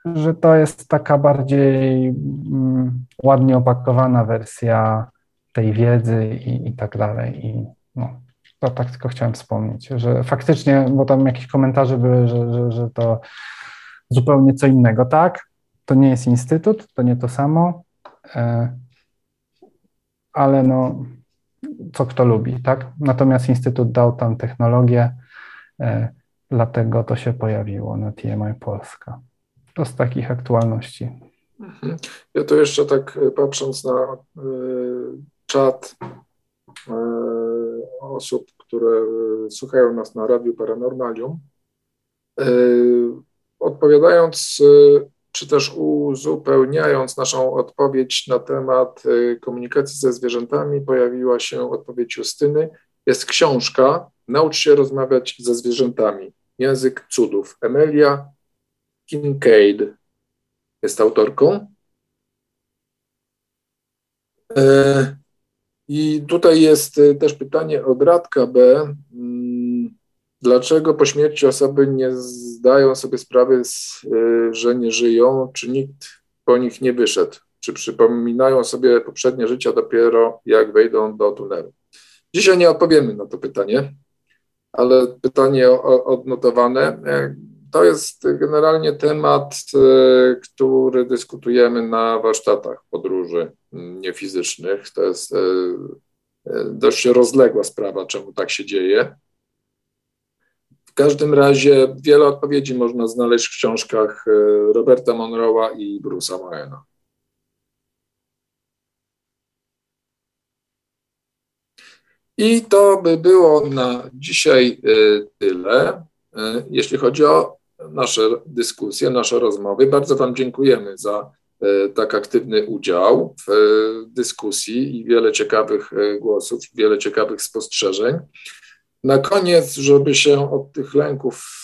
że to jest taka bardziej mm, ładnie opakowana wersja tej wiedzy i, i tak dalej. I no, to tak tylko chciałem wspomnieć, że faktycznie, bo tam jakieś komentarze były, że, że, że to zupełnie co innego. Tak, to nie jest instytut, to nie to samo, e, ale no, co kto lubi, tak? Natomiast Instytut dał tam technologię, e, dlatego to się pojawiło na TMI Polska. To z takich aktualności. Mhm. Ja tu jeszcze tak e, patrząc na e, czat e, osób, które słuchają nas na Radiu Paranormalium, e, odpowiadając czy też uzupełniając naszą odpowiedź na temat e, komunikacji ze zwierzętami, pojawiła się odpowiedź Justyny. Jest książka Naucz się rozmawiać ze zwierzętami. Język cudów. Emelia Kincaid. jest autorką. E, I tutaj jest też pytanie od Radka B. Dlaczego po śmierci osoby nie zdają sobie sprawy, że nie żyją, czy nikt po nich nie wyszedł? Czy przypominają sobie poprzednie życia dopiero jak wejdą do tunelu? Dzisiaj nie odpowiemy na to pytanie, ale pytanie odnotowane. To jest generalnie temat, e, który dyskutujemy na warsztatach podróży niefizycznych. To jest e, e, dość rozległa sprawa, czemu tak się dzieje. W każdym razie wiele odpowiedzi można znaleźć w książkach Roberta Monroe'a i Bruce'a Moena. I to by było na dzisiaj tyle, jeśli chodzi o nasze dyskusje, nasze rozmowy. Bardzo Wam dziękujemy za e, tak aktywny udział w e, dyskusji i wiele ciekawych e, głosów, wiele ciekawych spostrzeżeń. Na koniec, żeby się od tych lęków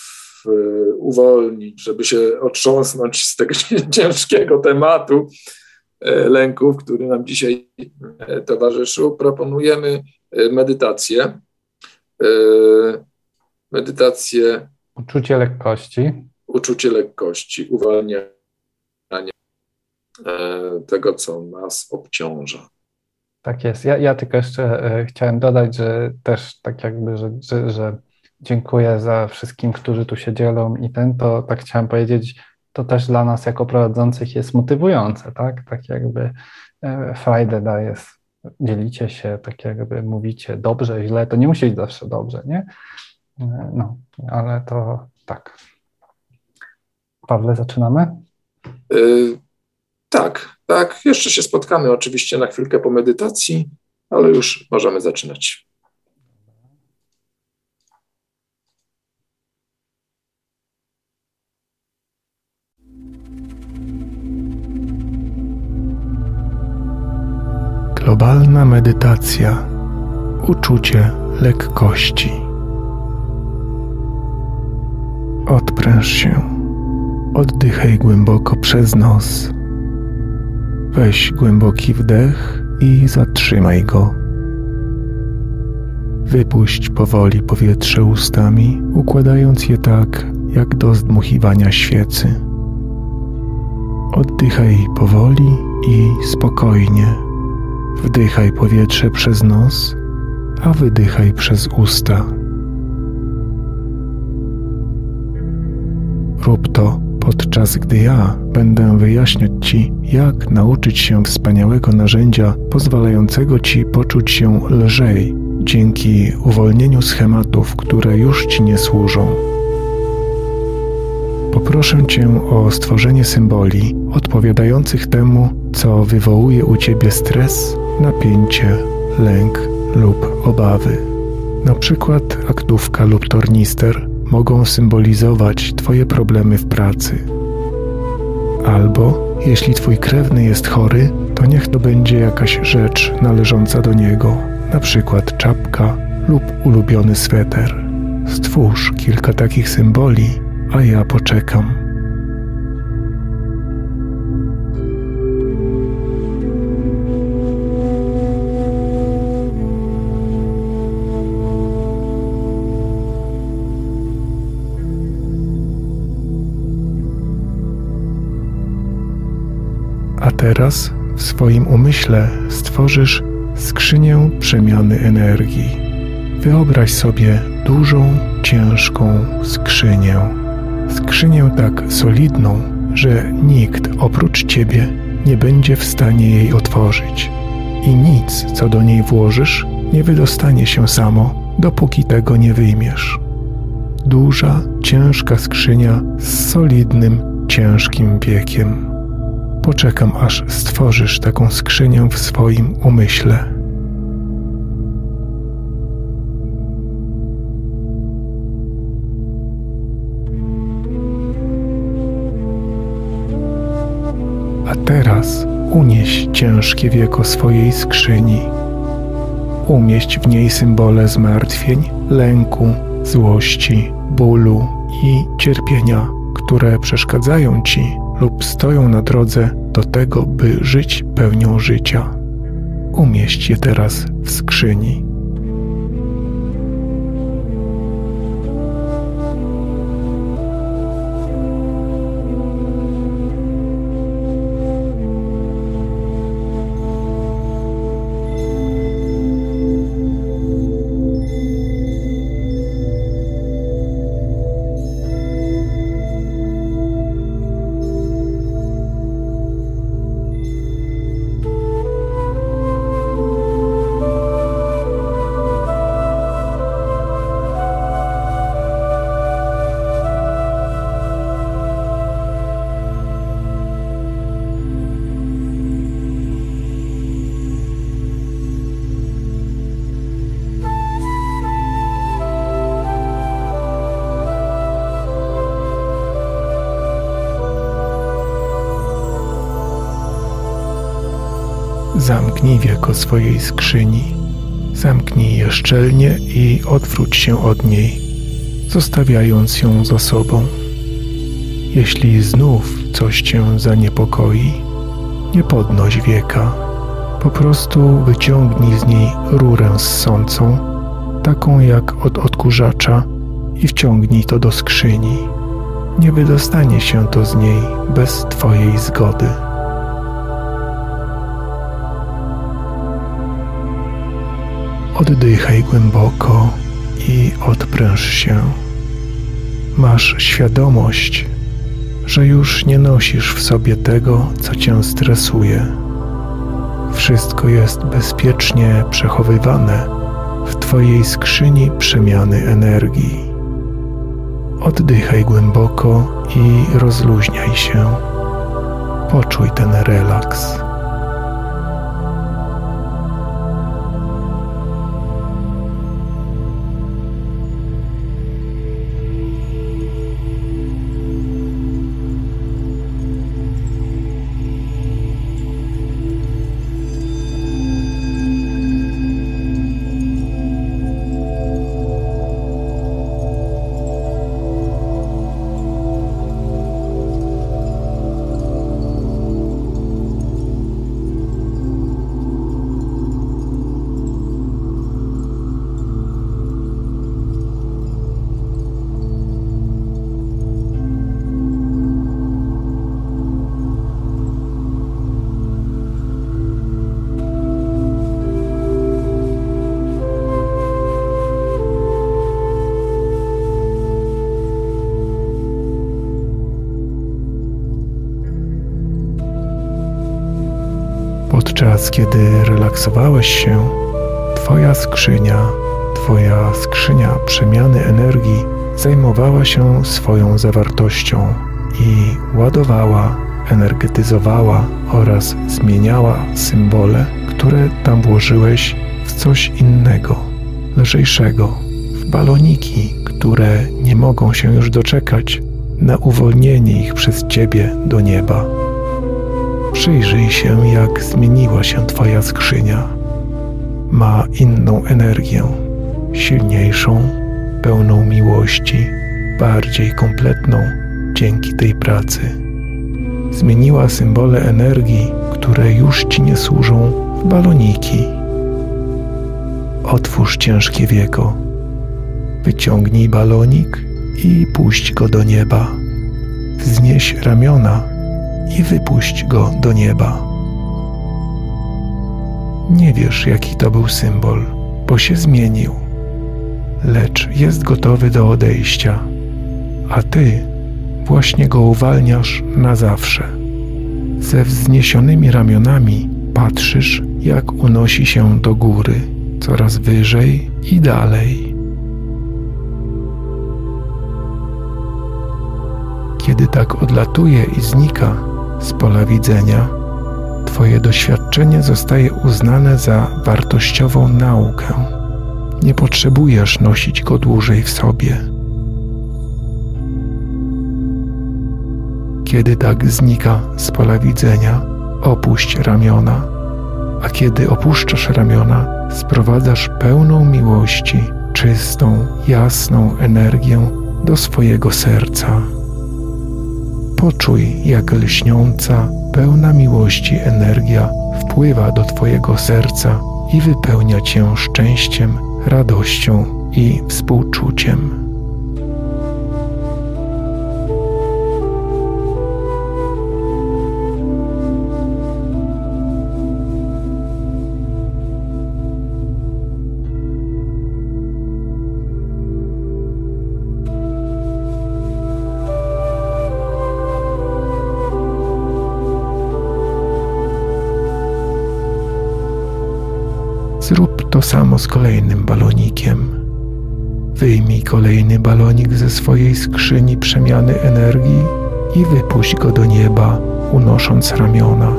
uwolnić, żeby się otrząsnąć z tego ciężkiego tematu lęków, który nam dzisiaj towarzyszył, proponujemy medytację. Medytację Uczucie lekkości. Uczucie lekkości, uwalnianie e, tego, co nas obciąża. Tak jest. Ja, ja tylko jeszcze e, chciałem dodać, że też tak jakby, że, że, że dziękuję za wszystkim, którzy tu się dzielą i ten, to tak chciałem powiedzieć, to też dla nas jako prowadzących jest motywujące, tak? Tak jakby e, frajdę daje, dzielicie się, tak jakby mówicie dobrze, źle, to nie musi być zawsze dobrze, nie? No, ale to tak. Pawle, zaczynamy? Yy, tak, tak. Jeszcze się spotkamy oczywiście na chwilkę po medytacji, ale już możemy zaczynać. Globalna medytacja. Uczucie lekkości. Odpręż się. Oddychaj głęboko przez nos. Weź głęboki wdech i zatrzymaj go. Wypuść powoli powietrze ustami, układając je tak, jak do zdmuchiwania świecy. Oddychaj powoli i spokojnie. Wdychaj powietrze przez nos, a wydychaj przez usta. Rób to, podczas gdy ja będę wyjaśniać Ci, jak nauczyć się wspaniałego narzędzia pozwalającego Ci poczuć się lżej dzięki uwolnieniu schematów, które już Ci nie służą. Poproszę Cię o stworzenie symboli odpowiadających temu, co wywołuje u Ciebie stres, napięcie, lęk lub obawy. Na przykład aktówka lub tornister mogą symbolizować Twoje problemy w pracy. Albo jeśli Twój krewny jest chory, to niech to będzie jakaś rzecz należąca do niego, na przykład czapka lub ulubiony sweter. Stwórz kilka takich symboli, a ja poczekam. Swoim umyśle stworzysz skrzynię przemiany energii. Wyobraź sobie dużą, ciężką skrzynię. Skrzynię tak solidną, że nikt oprócz ciebie nie będzie w stanie jej otworzyć. I nic, co do niej włożysz, nie wydostanie się samo, dopóki tego nie wyjmiesz. Duża, ciężka skrzynia z solidnym, ciężkim wiekiem. Poczekam, aż stworzysz taką skrzynię w swoim umyśle. A teraz unieś ciężkie wieko swojej skrzyni. Umieść w niej symbole zmartwień, lęku, złości, bólu i cierpienia, które przeszkadzają ci lub stoją na drodze do tego, by żyć pełnią życia. Umieść je teraz w skrzyni. Zamknij wieko swojej skrzyni. Zamknij je szczelnie i odwróć się od niej, zostawiając ją za sobą. Jeśli znów coś cię zaniepokoi, nie podnoś wieka. Po prostu wyciągnij z niej rurę ssącą, taką jak od odkurzacza, i wciągnij to do skrzyni. Nie wydostanie się to z niej bez Twojej zgody. Oddychaj głęboko i odpręż się. Masz świadomość, że już nie nosisz w sobie tego, co cię stresuje. Wszystko jest bezpiecznie przechowywane w Twojej skrzyni przemiany energii. Oddychaj głęboko i rozluźniaj się. Poczuj ten relaks. Podczas kiedy relaksowałeś się, Twoja skrzynia, Twoja skrzynia przemiany energii zajmowała się swoją zawartością i ładowała, energetyzowała oraz zmieniała symbole, które tam włożyłeś w coś innego, lżejszego, w baloniki, które nie mogą się już doczekać na uwolnienie ich przez Ciebie do nieba. Przyjrzyj się, jak zmieniła się Twoja skrzynia. Ma inną energię, silniejszą, pełną miłości, bardziej kompletną dzięki tej pracy. Zmieniła symbole energii, które już Ci nie służą, w baloniki. Otwórz ciężkie wieko. Wyciągnij balonik i puść go do nieba. Wznieś ramiona i wypuść go do nieba. Nie wiesz, jaki to był symbol, bo się zmienił, lecz jest gotowy do odejścia, a ty właśnie go uwalniasz na zawsze. Ze wzniesionymi ramionami patrzysz, jak unosi się do góry, coraz wyżej i dalej. Kiedy tak odlatuje i znika, z pola widzenia, Twoje doświadczenie zostaje uznane za wartościową naukę. Nie potrzebujesz nosić go dłużej w sobie. Kiedy tak znika z pola widzenia, opuść ramiona, a kiedy opuszczasz ramiona, sprowadzasz pełną miłości, czystą, jasną energię do swojego serca. Poczuj, jak lśniąca, pełna miłości energia wpływa do Twojego serca i wypełnia Cię szczęściem, radością i współczuciem. To samo z kolejnym balonikiem. Wyjmij kolejny balonik ze swojej skrzyni przemiany energii i wypuść go do nieba, unosząc ramiona.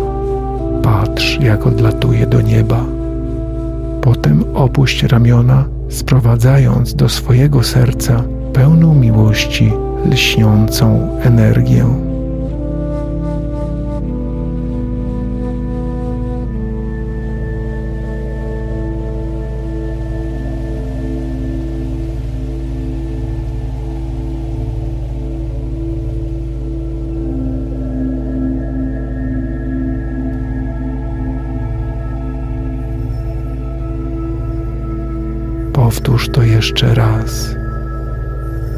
Patrz, jak odlatuje do nieba. Potem opuść ramiona, sprowadzając do swojego serca pełną miłości, lśniącą energię. Jeszcze raz.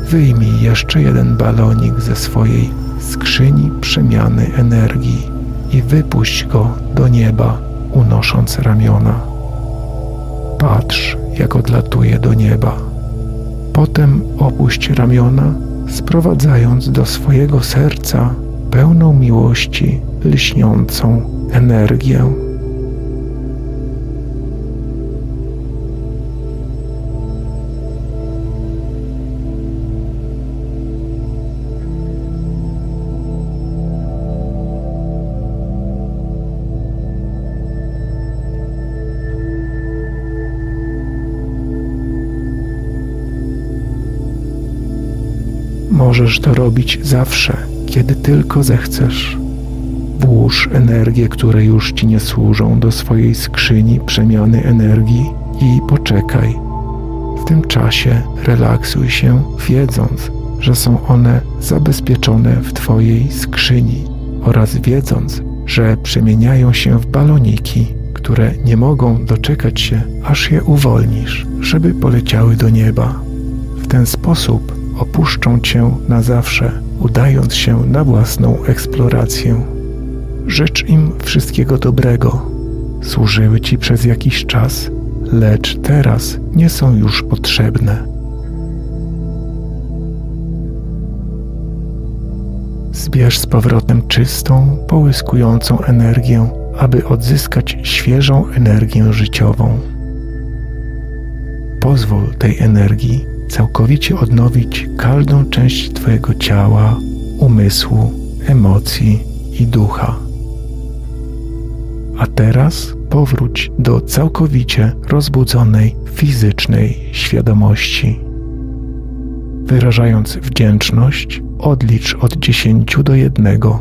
Wyjmij jeszcze jeden balonik ze swojej skrzyni przemiany energii i wypuść go do nieba, unosząc ramiona. Patrz, jak odlatuje do nieba. Potem opuść ramiona, sprowadzając do swojego serca pełną miłości, lśniącą energię. Możesz to robić zawsze, kiedy tylko zechcesz. Włóż energię, które już ci nie służą, do swojej skrzyni przemiany energii i poczekaj. W tym czasie relaksuj się, wiedząc, że są one zabezpieczone w Twojej skrzyni oraz wiedząc, że przemieniają się w baloniki, które nie mogą doczekać się, aż je uwolnisz, żeby poleciały do nieba. W ten sposób opuszczą cię na zawsze, udając się na własną eksplorację. Życz im wszystkiego dobrego. Służyły ci przez jakiś czas, lecz teraz nie są już potrzebne. Zbierz z powrotem czystą, połyskującą energię, aby odzyskać świeżą energię życiową. Pozwól tej energii całkowicie odnowić każdą część Twojego ciała, umysłu, emocji i ducha. A teraz powróć do całkowicie rozbudzonej fizycznej świadomości. Wyrażając wdzięczność, odlicz od dziesięciu do jednego.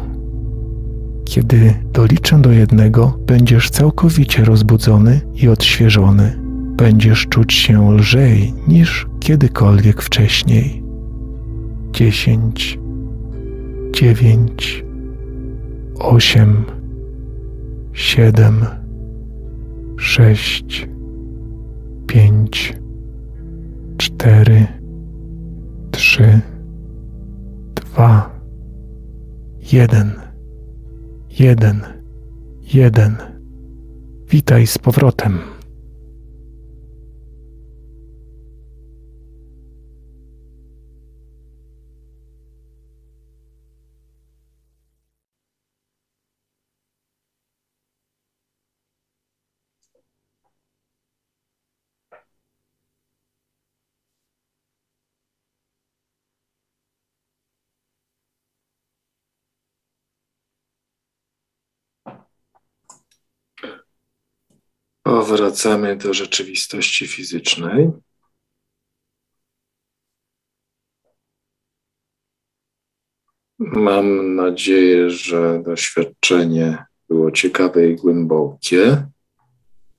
Kiedy doliczę do jednego, będziesz całkowicie rozbudzony i odświeżony będziesz czuć się lżej niż kiedykolwiek wcześniej. Dziesięć, dziewięć, osiem, siedem, sześć, pięć, cztery, trzy, dwa, jeden, jeden, jeden. Witaj z powrotem. Powracamy do rzeczywistości fizycznej. Mam nadzieję, że doświadczenie było ciekawe i głębokie.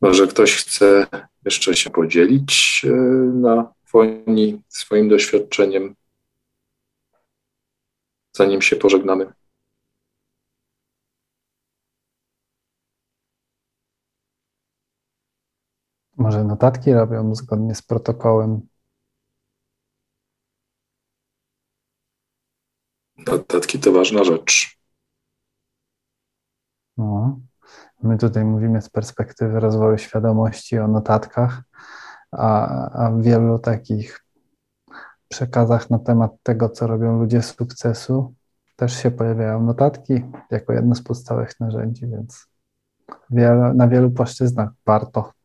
Może ktoś chce jeszcze się podzielić e, na foni swoim doświadczeniem, zanim się pożegnamy. Może notatki robią zgodnie z protokołem. Notatki to ważna rzecz. No. My tutaj mówimy z perspektywy rozwoju świadomości o notatkach, a, a w wielu takich przekazach na temat tego, co robią ludzie sukcesu, też się pojawiają notatki jako jedno z podstawowych narzędzi, więc wiele, na wielu płaszczyznach warto.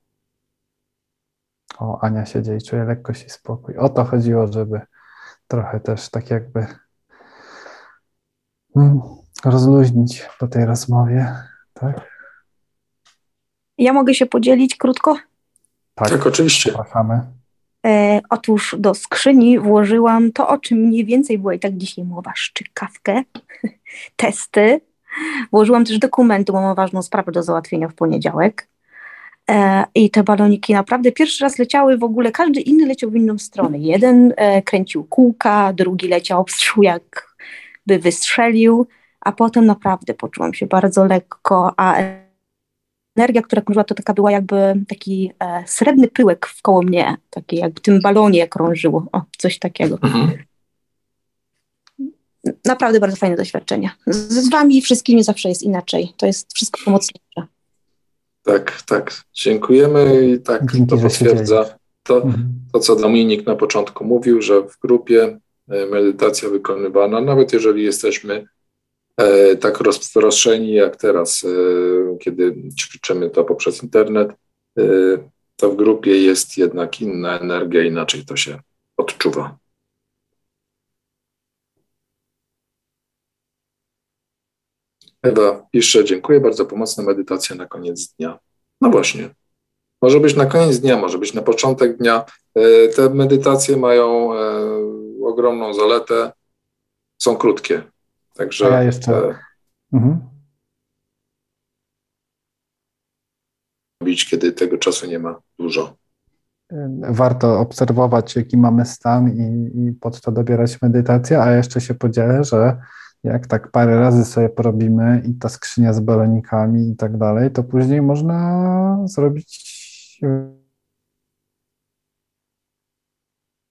O, Ania siedzi i czuje lekkość i spokój. O to chodziło, żeby trochę też tak jakby hmm, rozluźnić po tej rozmowie, tak? Ja mogę się podzielić krótko? Tak, tak oczywiście. Zapraszamy. E, otóż do skrzyni włożyłam to, o czym mniej więcej było i tak dzisiaj mowa, szczykawkę, testy. Włożyłam też dokumenty, bo mam ważną sprawę do załatwienia w poniedziałek. E, I te baloniki naprawdę pierwszy raz leciały w ogóle, każdy inny leciał w inną stronę. Jeden e, kręcił kółka, drugi leciał pstrzył jakby wystrzelił, a potem naprawdę poczułam się bardzo lekko, a energia, która krążyła, to taka była jakby taki e, srebrny pyłek wkoło mnie, taki jakby tym balonie krążyło, o, coś takiego. Mhm. Naprawdę bardzo fajne doświadczenie. Z, z wami wszystkimi zawsze jest inaczej. To jest wszystko pomocniejsze. Tak, tak. Dziękujemy i tak Dzięki, to potwierdza to, mhm. to, co Dominik na początku mówił, że w grupie e, medytacja wykonywana, nawet jeżeli jesteśmy E, tak rozproszeni jak teraz, e, kiedy ćwiczymy to poprzez internet, e, to w grupie jest jednak inna energia, inaczej to się odczuwa. Ewa pisze, dziękuję bardzo, pomocna medytacja na koniec dnia. No właśnie, może być na koniec dnia, może być na początek dnia. Te medytacje mają ogromną zaletę, są krótkie. Także. A ja jeszcze. E, mhm. Robić, kiedy tego czasu nie ma dużo. Warto obserwować, jaki mamy stan i, i pod to dobierać medytację, a jeszcze się podzielę, że jak tak parę razy sobie porobimy i ta skrzynia z balonikami i tak dalej, to później można zrobić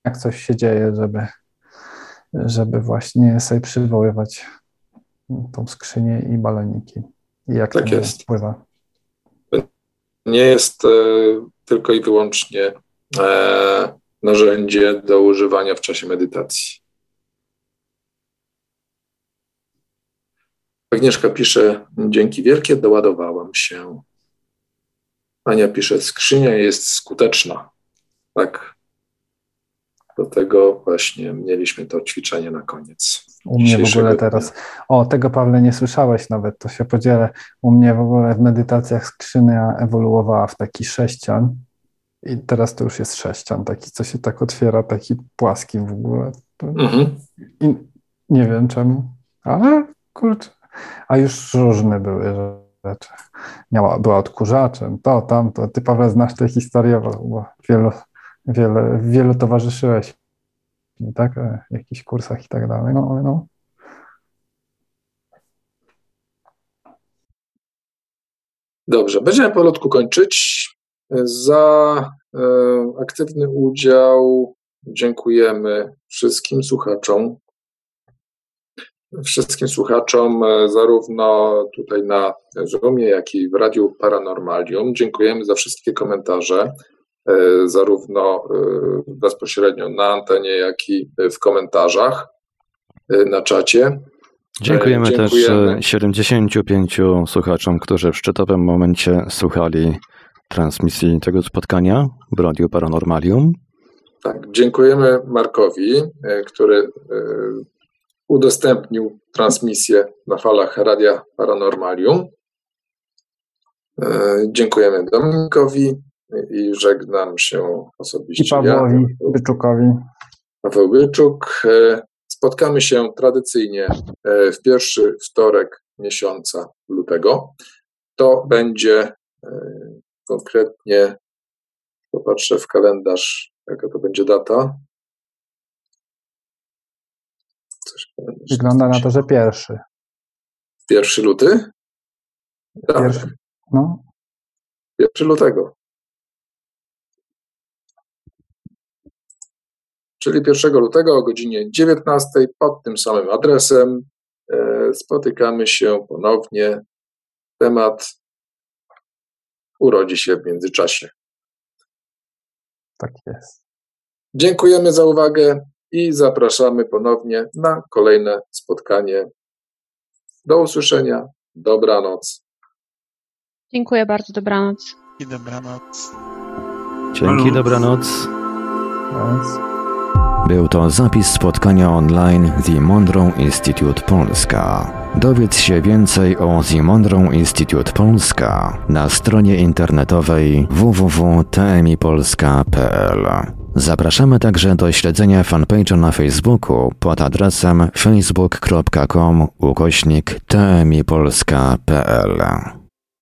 jak coś się dzieje, żeby żeby właśnie sobie przywoływać tą skrzynię i baloniki. I jak tak to jest. wpływa. Nie jest e, tylko i wyłącznie e, narzędzie do używania w czasie medytacji. Agnieszka pisze, dzięki wielkie doładowałam się. Ania pisze, skrzynia jest skuteczna. Tak, do tego właśnie mieliśmy to ćwiczenie na koniec. U mnie w ogóle teraz, o tego Pawle nie słyszałeś nawet, to się podzielę. U mnie w ogóle w medytacjach skrzynia ewoluowała w taki sześcian i teraz to już jest sześcian, taki co się tak otwiera, taki płaski w ogóle. Mhm. I nie wiem czemu, ale kurczę, a już różne były rzeczy. Miała, była odkurzaczem, to, tamto. Ty Paweł znasz tę historię, bo, bo wielu wiele, wielu towarzyszyłeś, tak? E, w jakichś kursach i tak dalej, no no. Dobrze, będziemy powolutku kończyć. Za e, aktywny udział dziękujemy wszystkim słuchaczom. Wszystkim słuchaczom, e, zarówno tutaj na Zoomie, jak i w Radiu Paranormalium. Dziękujemy za wszystkie komentarze. E, zarówno e, bezpośrednio na antenie, jak i w komentarzach na czacie. Dziękujemy, Dziękujemy, też 75 słuchaczom, którzy w szczytowym momencie słuchali transmisji tego spotkania w Radiu Paranormalium. Tak, dziękujemy Markowi, który udostępnił transmisję na falach Radia Paranormalium. Dziękujemy Dominikowi, i żegnam się osobiście. I Pawłowi ja, Byczukowi. Paweł Byczuk. E, spotkamy się tradycyjnie e, w pierwszy wtorek miesiąca lutego. To będzie e, konkretnie, popatrzę w kalendarz, jaka to będzie data. Coś Wygląda na to, że pierwszy. Pierwszy luty? Tak. Pierwszy, no. pierwszy lutego. Czyli 1 lutego o godzinie 19 pod tym samym adresem e, spotykamy się ponownie. Temat urodzi się w międzyczasie. Tak jest. Dziękujemy za uwagę i zapraszamy ponownie na kolejne spotkanie. Do usłyszenia. Dobranoc. Dziękuję bardzo. Dobranoc. I dobranoc. Dzięki, dobranoc. Był to zapis spotkania online The Monroe Institute Polska. Dowiedz się więcej o The Monroe Institute Polska na stronie internetowej www.tmipolska.pl. Zapraszamy także do śledzenia fanpage'a na Facebooku pod adresem facebook.com ukośnik tmipolska.pl.